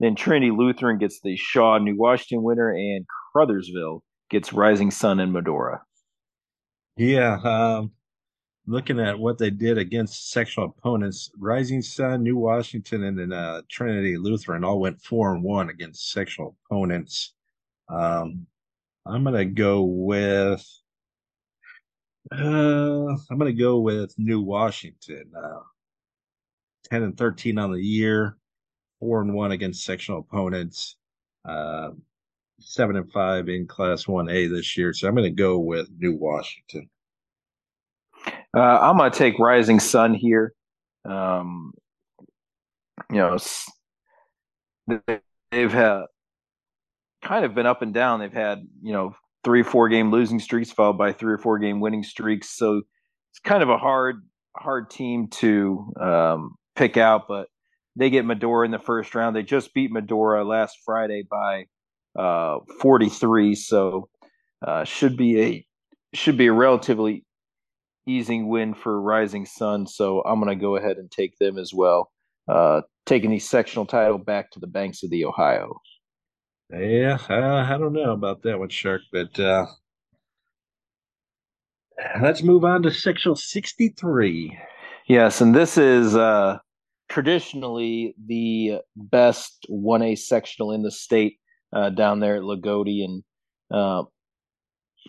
Then Trinity Lutheran gets the Shaw New Washington winner, and Crothersville gets Rising Sun and Medora. Yeah, um, looking at what they did against sectional opponents, Rising Sun, New Washington, and then uh, Trinity Lutheran all went four and one against sectional opponents. Um, I'm gonna go with. Uh, I'm gonna go with New Washington. Uh, Ten and thirteen on the year four and one against sectional opponents, uh, seven and five in Class One A this year. So I'm to go with New Washington. Uh, I'm to take Rising Sun here. Um, you know, they've had kind of been up and down. They've had you know three or four game losing streaks followed by three or four game winning streaks. So it's kind of a hard hard team to um, pick out, but they get Medora in the first round. They just beat Medora last Friday by uh, 43, so uh, should be a should be a relatively easing win for Rising Sun. So I'm going to go ahead and take them as well, uh, taking the sectional title back to the banks of the Ohio. Yeah, uh, I don't know about that one, Shark, but uh, let's move on to sectional 63. Yes, and this is uh, traditionally the best 1A sectional in the state uh, down there at Loogootee. And uh,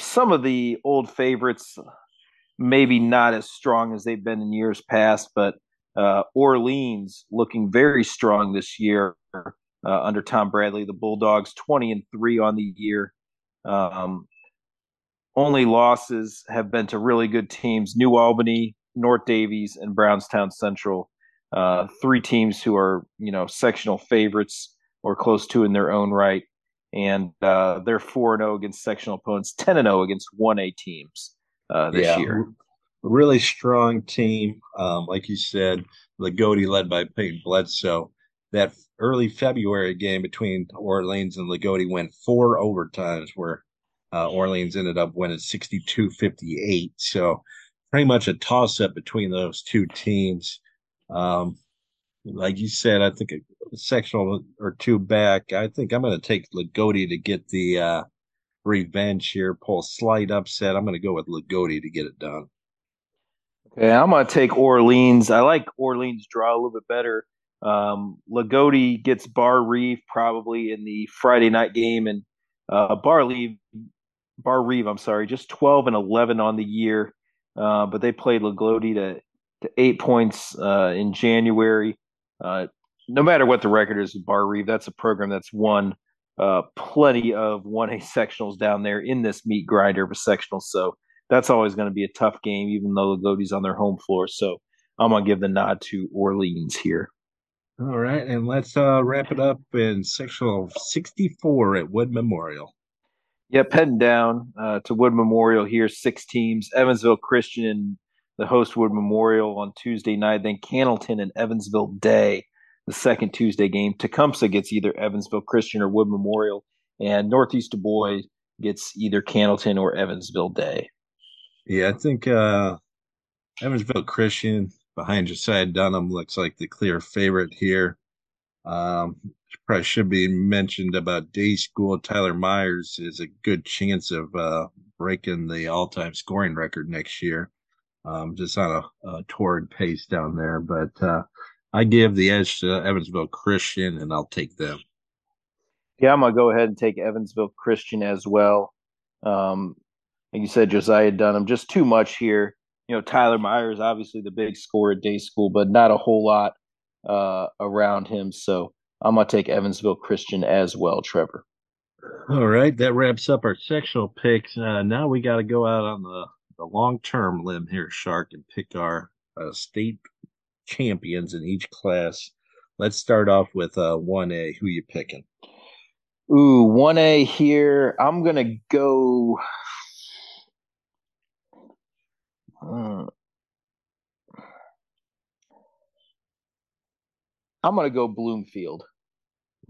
some of the old favorites, maybe not as strong as they've been in years past, but uh, Orleans looking very strong this year uh, under Tom Bradley. The Bulldogs 20 and 3 on the year. Um, only losses have been to really good teams New Albany, North Daviess, and Brownstown Central. Uh, three teams who are, you know, sectional favorites or close to in their own right and uh, they're four and zero oh against sectional opponents, ten and zero oh against one A teams uh, this yeah, year. Really strong team, um, like you said. Loogootee led by Peyton Bledsoe. That early February game between Orleans and Loogootee went four overtimes, where uh, Orleans ended up winning 62-58. So pretty much a toss up between those two teams. Um, like you said, I think a, sectional or two back. I think I'm going to take Loogootee to get the uh, revenge here, pull a slight upset. I'm going to go with Loogootee to get it done. Okay, I'm going to take Orleans. I like Orleans draw a little bit better. Um, Loogootee gets Barr-Reeve probably in the Friday night game, and uh, Barr-Reeve, Bar Reeve, I'm sorry, just 12 and 11 on the year, uh, but they played Loogootee to to eight points uh, in January. Uh, no matter what the record is with Barr-Reeve, that's a program that's won uh, plenty of 1A sectionals down there in this meat grinder of a sectional. So that's always going to be a tough game, even though the Loogootee's on their home floor. So I'm going to give the nod to Orleans here. All right. And let's uh, wrap it up in sectional 64 at Wood Memorial. Yep, heading down uh, to Wood Memorial here, six teams Evansville Christian and the host Wood Memorial on Tuesday night. Then Cannelton and Evansville Day, the second Tuesday game. Tecumseh gets either Evansville Christian or Wood Memorial, and Northeast Dubois gets either Cannelton or Evansville Day. Yeah, I think uh, Evansville Christian behind Josiah Dunham looks like the clear favorite here. Um, probably should be mentioned about day school. Tyler Myers is a good chance of uh, breaking the all-time scoring record next year um, just on a, a, torrid pace down there. But uh, I give the edge to Evansville Christian, and I'll take them. Yeah, I'm gonna go ahead and take Evansville Christian as well. Um, like you said, Josiah Dunham, just too much here. You know, Tyler Myers, obviously the big scorer at day school, but not a whole lot uh, around him. So I'm gonna take Evansville Christian as well, Trevor. All right, that wraps up our sectional picks. Uh, now we got to go out on the the long term limb here, Shark, and pick our uh, state champions in each class. Let's start off with uh, 1A. Who you picking? Ooh, 1A here. I'm going to go. Uh, I'm going to go Bloomfield.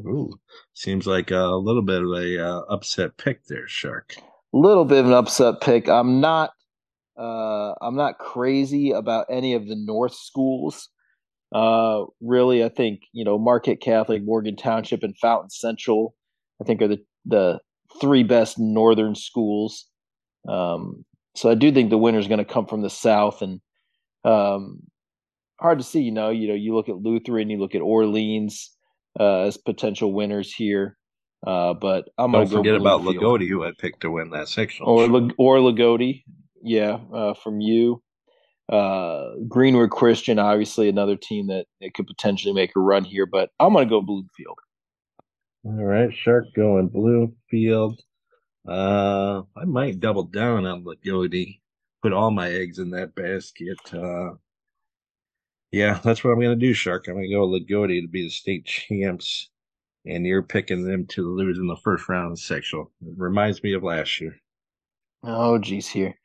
Ooh, seems like a little bit of a uh, upset pick there, Shark. A little bit of an upset pick. I'm not uh, I'm not crazy about any of the North schools. Uh, really, I think you know Marquette Catholic, Morgan Township, and Fountain Central. I think are the the three best Northern schools. Um, so I do think the winner is going to come from the South, and um, hard to see. You know, you know, you look at Lutheran, you look at Orleans uh, as potential winners here. Uh, but I'm going to forget about Loogootee, who I picked to win that section, or or Loogootee yeah, uh, from you. Uh, Greenwood Christian, obviously another team that, that could potentially make a run here, but I'm going to go Bloomfield. All right, Shark going Bloomfield. Uh, I might double down on Loogootee, put all my eggs in that basket. Uh, yeah, that's what I'm going to do, Shark. I'm going to go Loogootee to be the state champs, and you're picking them to lose in the first round of the sectional. It reminds me of last year. Oh, geez, here.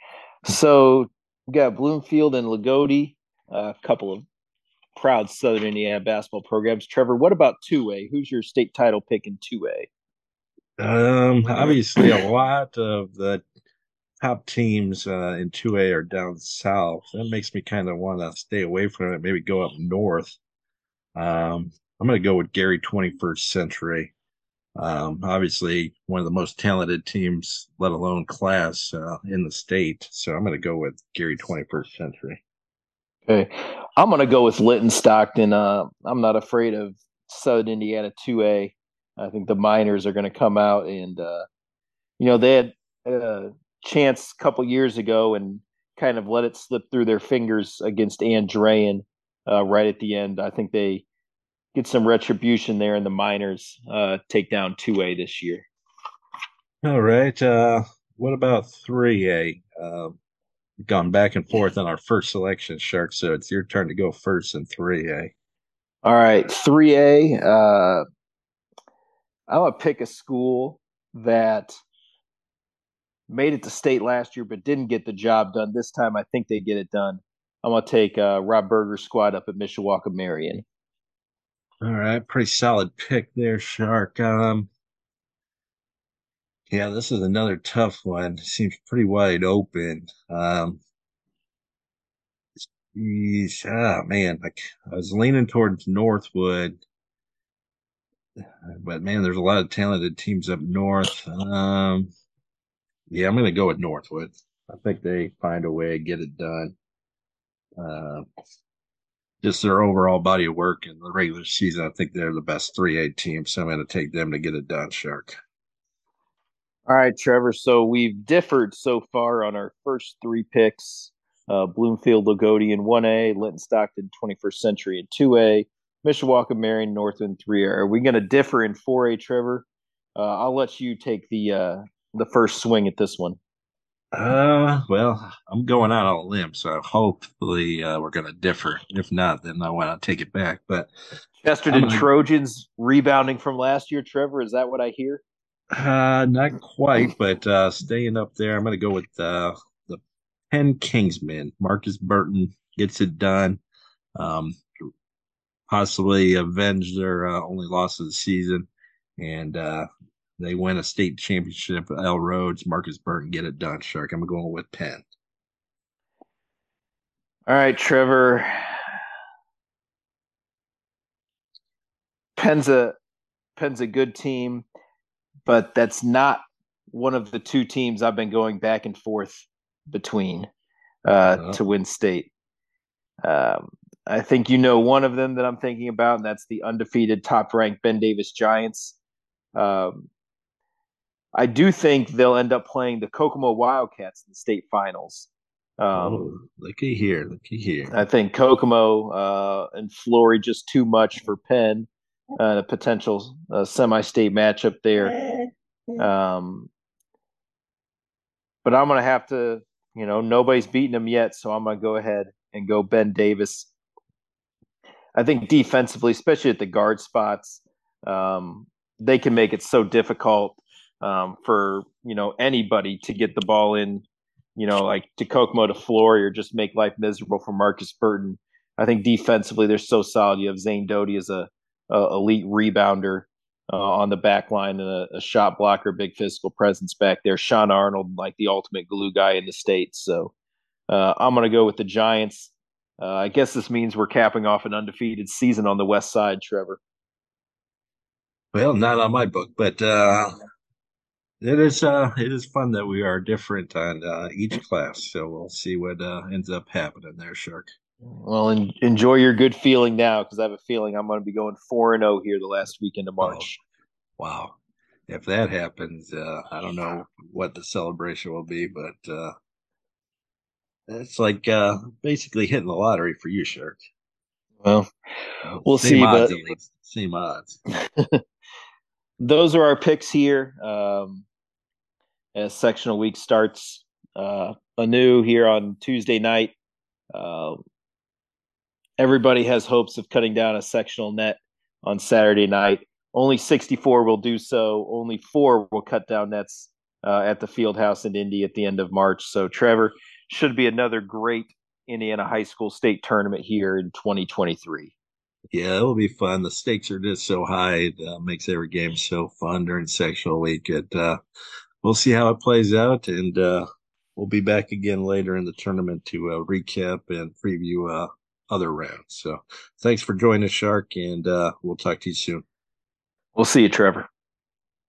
So we got Bloomfield and Loogootee, a couple of proud Southern Indiana basketball programs. Trevor, what about two A? Who's your state title pick in two A? Um, obviously, a lot of the top teams uh, in 2A are down south. That makes me kind of want to stay away from it, maybe go up north. Um, I'm going to go with Gary 21st Century. Um, obviously, one of the most talented teams, let alone class, uh, in the state. So I'm going to go with Gary 21st Century. Okay. I'm going to go with Linton Stockton. Uh, I'm not afraid of Southern Indiana 2A. I think the Miners are going to come out and, uh, you know, they had a chance a couple years ago and kind of let it slip through their fingers against Andrean uh, right at the end. I think they get some retribution there, in the Miners uh, take down 2A this year. All right. Uh, what about 3A? Uh, gone back and forth on our first selection, Shark. So it's your turn to go first in 3A. All right. 3A. Uh, I'm going to pick a school that made it to state last year but didn't get the job done. This time, I think they get it done. I'm going to take uh, Rob Berger's squad up at Mishawaka Marian. All right, pretty solid pick there, Shark. Um, yeah, this is another tough one. Seems pretty wide open. Um, geez, ah, man, like I was leaning towards Northwood, but man, there's a lot of talented teams up north. Um, yeah, I'm to go with Northwood. I think they find a way to get it done. Uh, just their overall body of work in the regular season, I think they're the best 3A team. So I'm going to take them to get it done, Shark. All right, Trevor. So we've differed so far on our first three picks uh, Bloomfield, Loogootee in 1A, Linton Stockton, 21st Century in 2A, Mishawaka, Marian, Northwood 3A. Are we going to differ in 4A, Trevor? Uh, I'll let you take the uh, the first swing at this one. Uh, well, I'm going out on a limb, so hopefully uh, we're going to differ. If not, then I want to take it back. But Chesterton gonna... Trojans rebounding from last year, Trevor. Is that what I hear? Uh, not quite, but uh, staying up there, I'm going to go with uh, the Penn Kingsmen. Markus Burton gets it done. Um, possibly avenge their uh, only loss of the season, and uh, they win a state championship at L Rhodes. Markus Burton get it done. Shark. I'm going with Penn. All right, Trevor. Penn's a Penn's a good team, but that's not one of the two teams I've been going back and forth between uh, uh-huh. to win state. Um, I think you know one of them that I'm thinking about, and that's the undefeated top ranked Ben Davis Giants. Um, I do think they'll end up playing the Kokomo Wildcats in the state finals. Um, oh, looky here, looky here. I think Kokomo uh, and Flory just too much for Penn. Uh, a potential uh, semi-state matchup there. Um, but I'm going to have to, you know, nobody's beaten them yet, so I'm going to go ahead and go Ben Davis. I think defensively, especially at the guard spots, um, they can make it so difficult um, for you know anybody to get the ball in, you know, like to Kokomo to Flory or just make life miserable for Markus Burton. I think defensively they're so solid. You have Zane Doty as a, a elite rebounder uh, on the back line and a, a, shot blocker, big physical presence back there. Sean Arnold, like the ultimate glue guy in the states. So uh, I'm going to go with the Giants. Uh, I guess this means we're capping off an undefeated season on the West Side, Trevor. Well, not on my book, but uh, it is uh it is fun that we are different on uh, each class so we'll see what uh, ends up happening there shark. Well en- enjoy your good feeling now because i have a feeling i'm going to be going 4 and 0 here the last weekend of oh, march. oh, wow. If that happens uh, i don't know what the celebration will be but uh it's like uh basically hitting the lottery for you shark. Well we'll Same see odds, but Same odds. Those are our picks here. Um as sectional week starts uh, anew here on Tuesday night. Uh, everybody has hopes of cutting down a sectional net on Saturday night. Only 64 will do so. Only four will cut down nets uh, at the field house in Indy at the end of March. So, Trevor, should be another great Indiana high school state tournament here in 2023. Yeah, it'll be fun. The stakes are just so high; it uh, makes every game so fun during sectional week. It, uh, we'll see how it plays out, and uh, we'll be back again later in the tournament to uh, recap and preview uh, other rounds. So, thanks for joining us, Shark, and uh, we'll talk to you soon. We'll see you, Trevor.